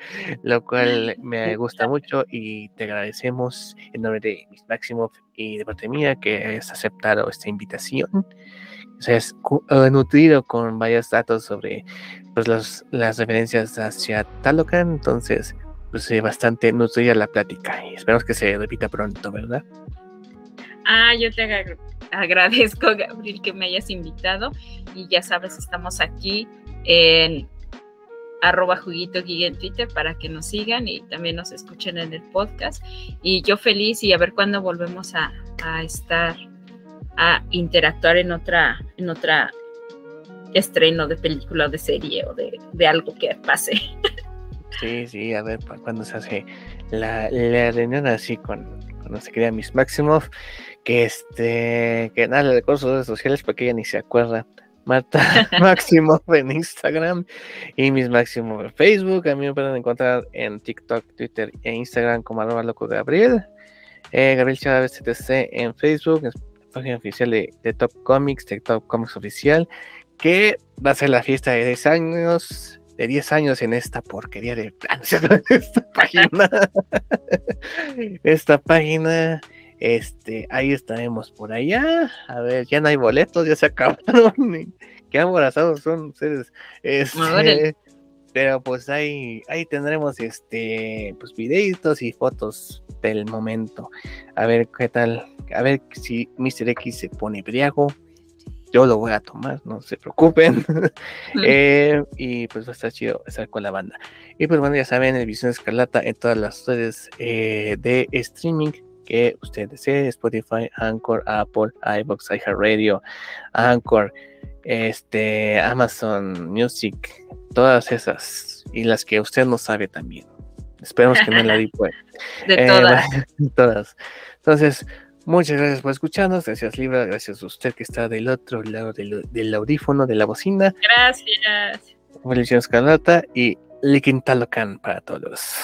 lo cual me gusta mucho y te agradecemos en nombre de Miss Maximoff y de parte mía que hayas aceptado esta invitación. Es cu- eh, nutrido con varios datos sobre pues, los, las referencias hacia Talocan. Entonces, pues eh, bastante nutrida la plática y esperamos que se repita pronto, ¿verdad? Ah, yo te ag- agradezco, Gabriel, que me hayas invitado y ya sabes, estamos aquí en arroba juguito en Twitter para que nos sigan y también nos escuchen en el podcast. Y yo feliz y a ver cuándo volvemos a, estar, a interactuar en otra, en otra estreno de película o de serie o de, de algo que pase. Sí, sí, a ver cuándo se hace la, reunión así con, con nuestra querida Miss Maximoff, que este, que nada, le recuerdo sus redes sociales porque ella ni se acuerda. Marta Maximoff en Instagram y Miss Maximoff en Facebook. A mí me pueden encontrar en TikTok, Twitter e Instagram como arroba loco Gabriel. Eh, Gabriel Chávez CTC en Facebook, en la página oficial de, de Top Comics, de Top Comics Oficial, que va a ser la fiesta de 10 años, de 10 años en esta porquería de esta página. esta página, este, ahí estaremos por allá. A ver, ya no hay boletos, ya se acabaron. Qué aborazados son ustedes. Este, pero pues ahí, ahí tendremos este, pues videitos y fotos del momento. A ver qué tal, a ver si Mr. X se pone briago. Yo lo voy a tomar, no se preocupen. Eh, y pues va a estar chido estar con la banda. Y pues bueno, ya saben, el Visión Escarlata en todas las redes eh, de streaming que usted desee, Spotify, Anchor, Apple, iBox, iHeartRadio, Anchor, este, Amazon Music, todas esas y las que usted no sabe también. Esperemos que no la di pues. De Eh, todas. bueno, todas. Entonces, muchas gracias por escucharnos. Gracias, Libra. Gracias a usted que está del otro lado del, del audífono, de la bocina. Gracias. Evolución Escarlata y Likin Talocan para todos.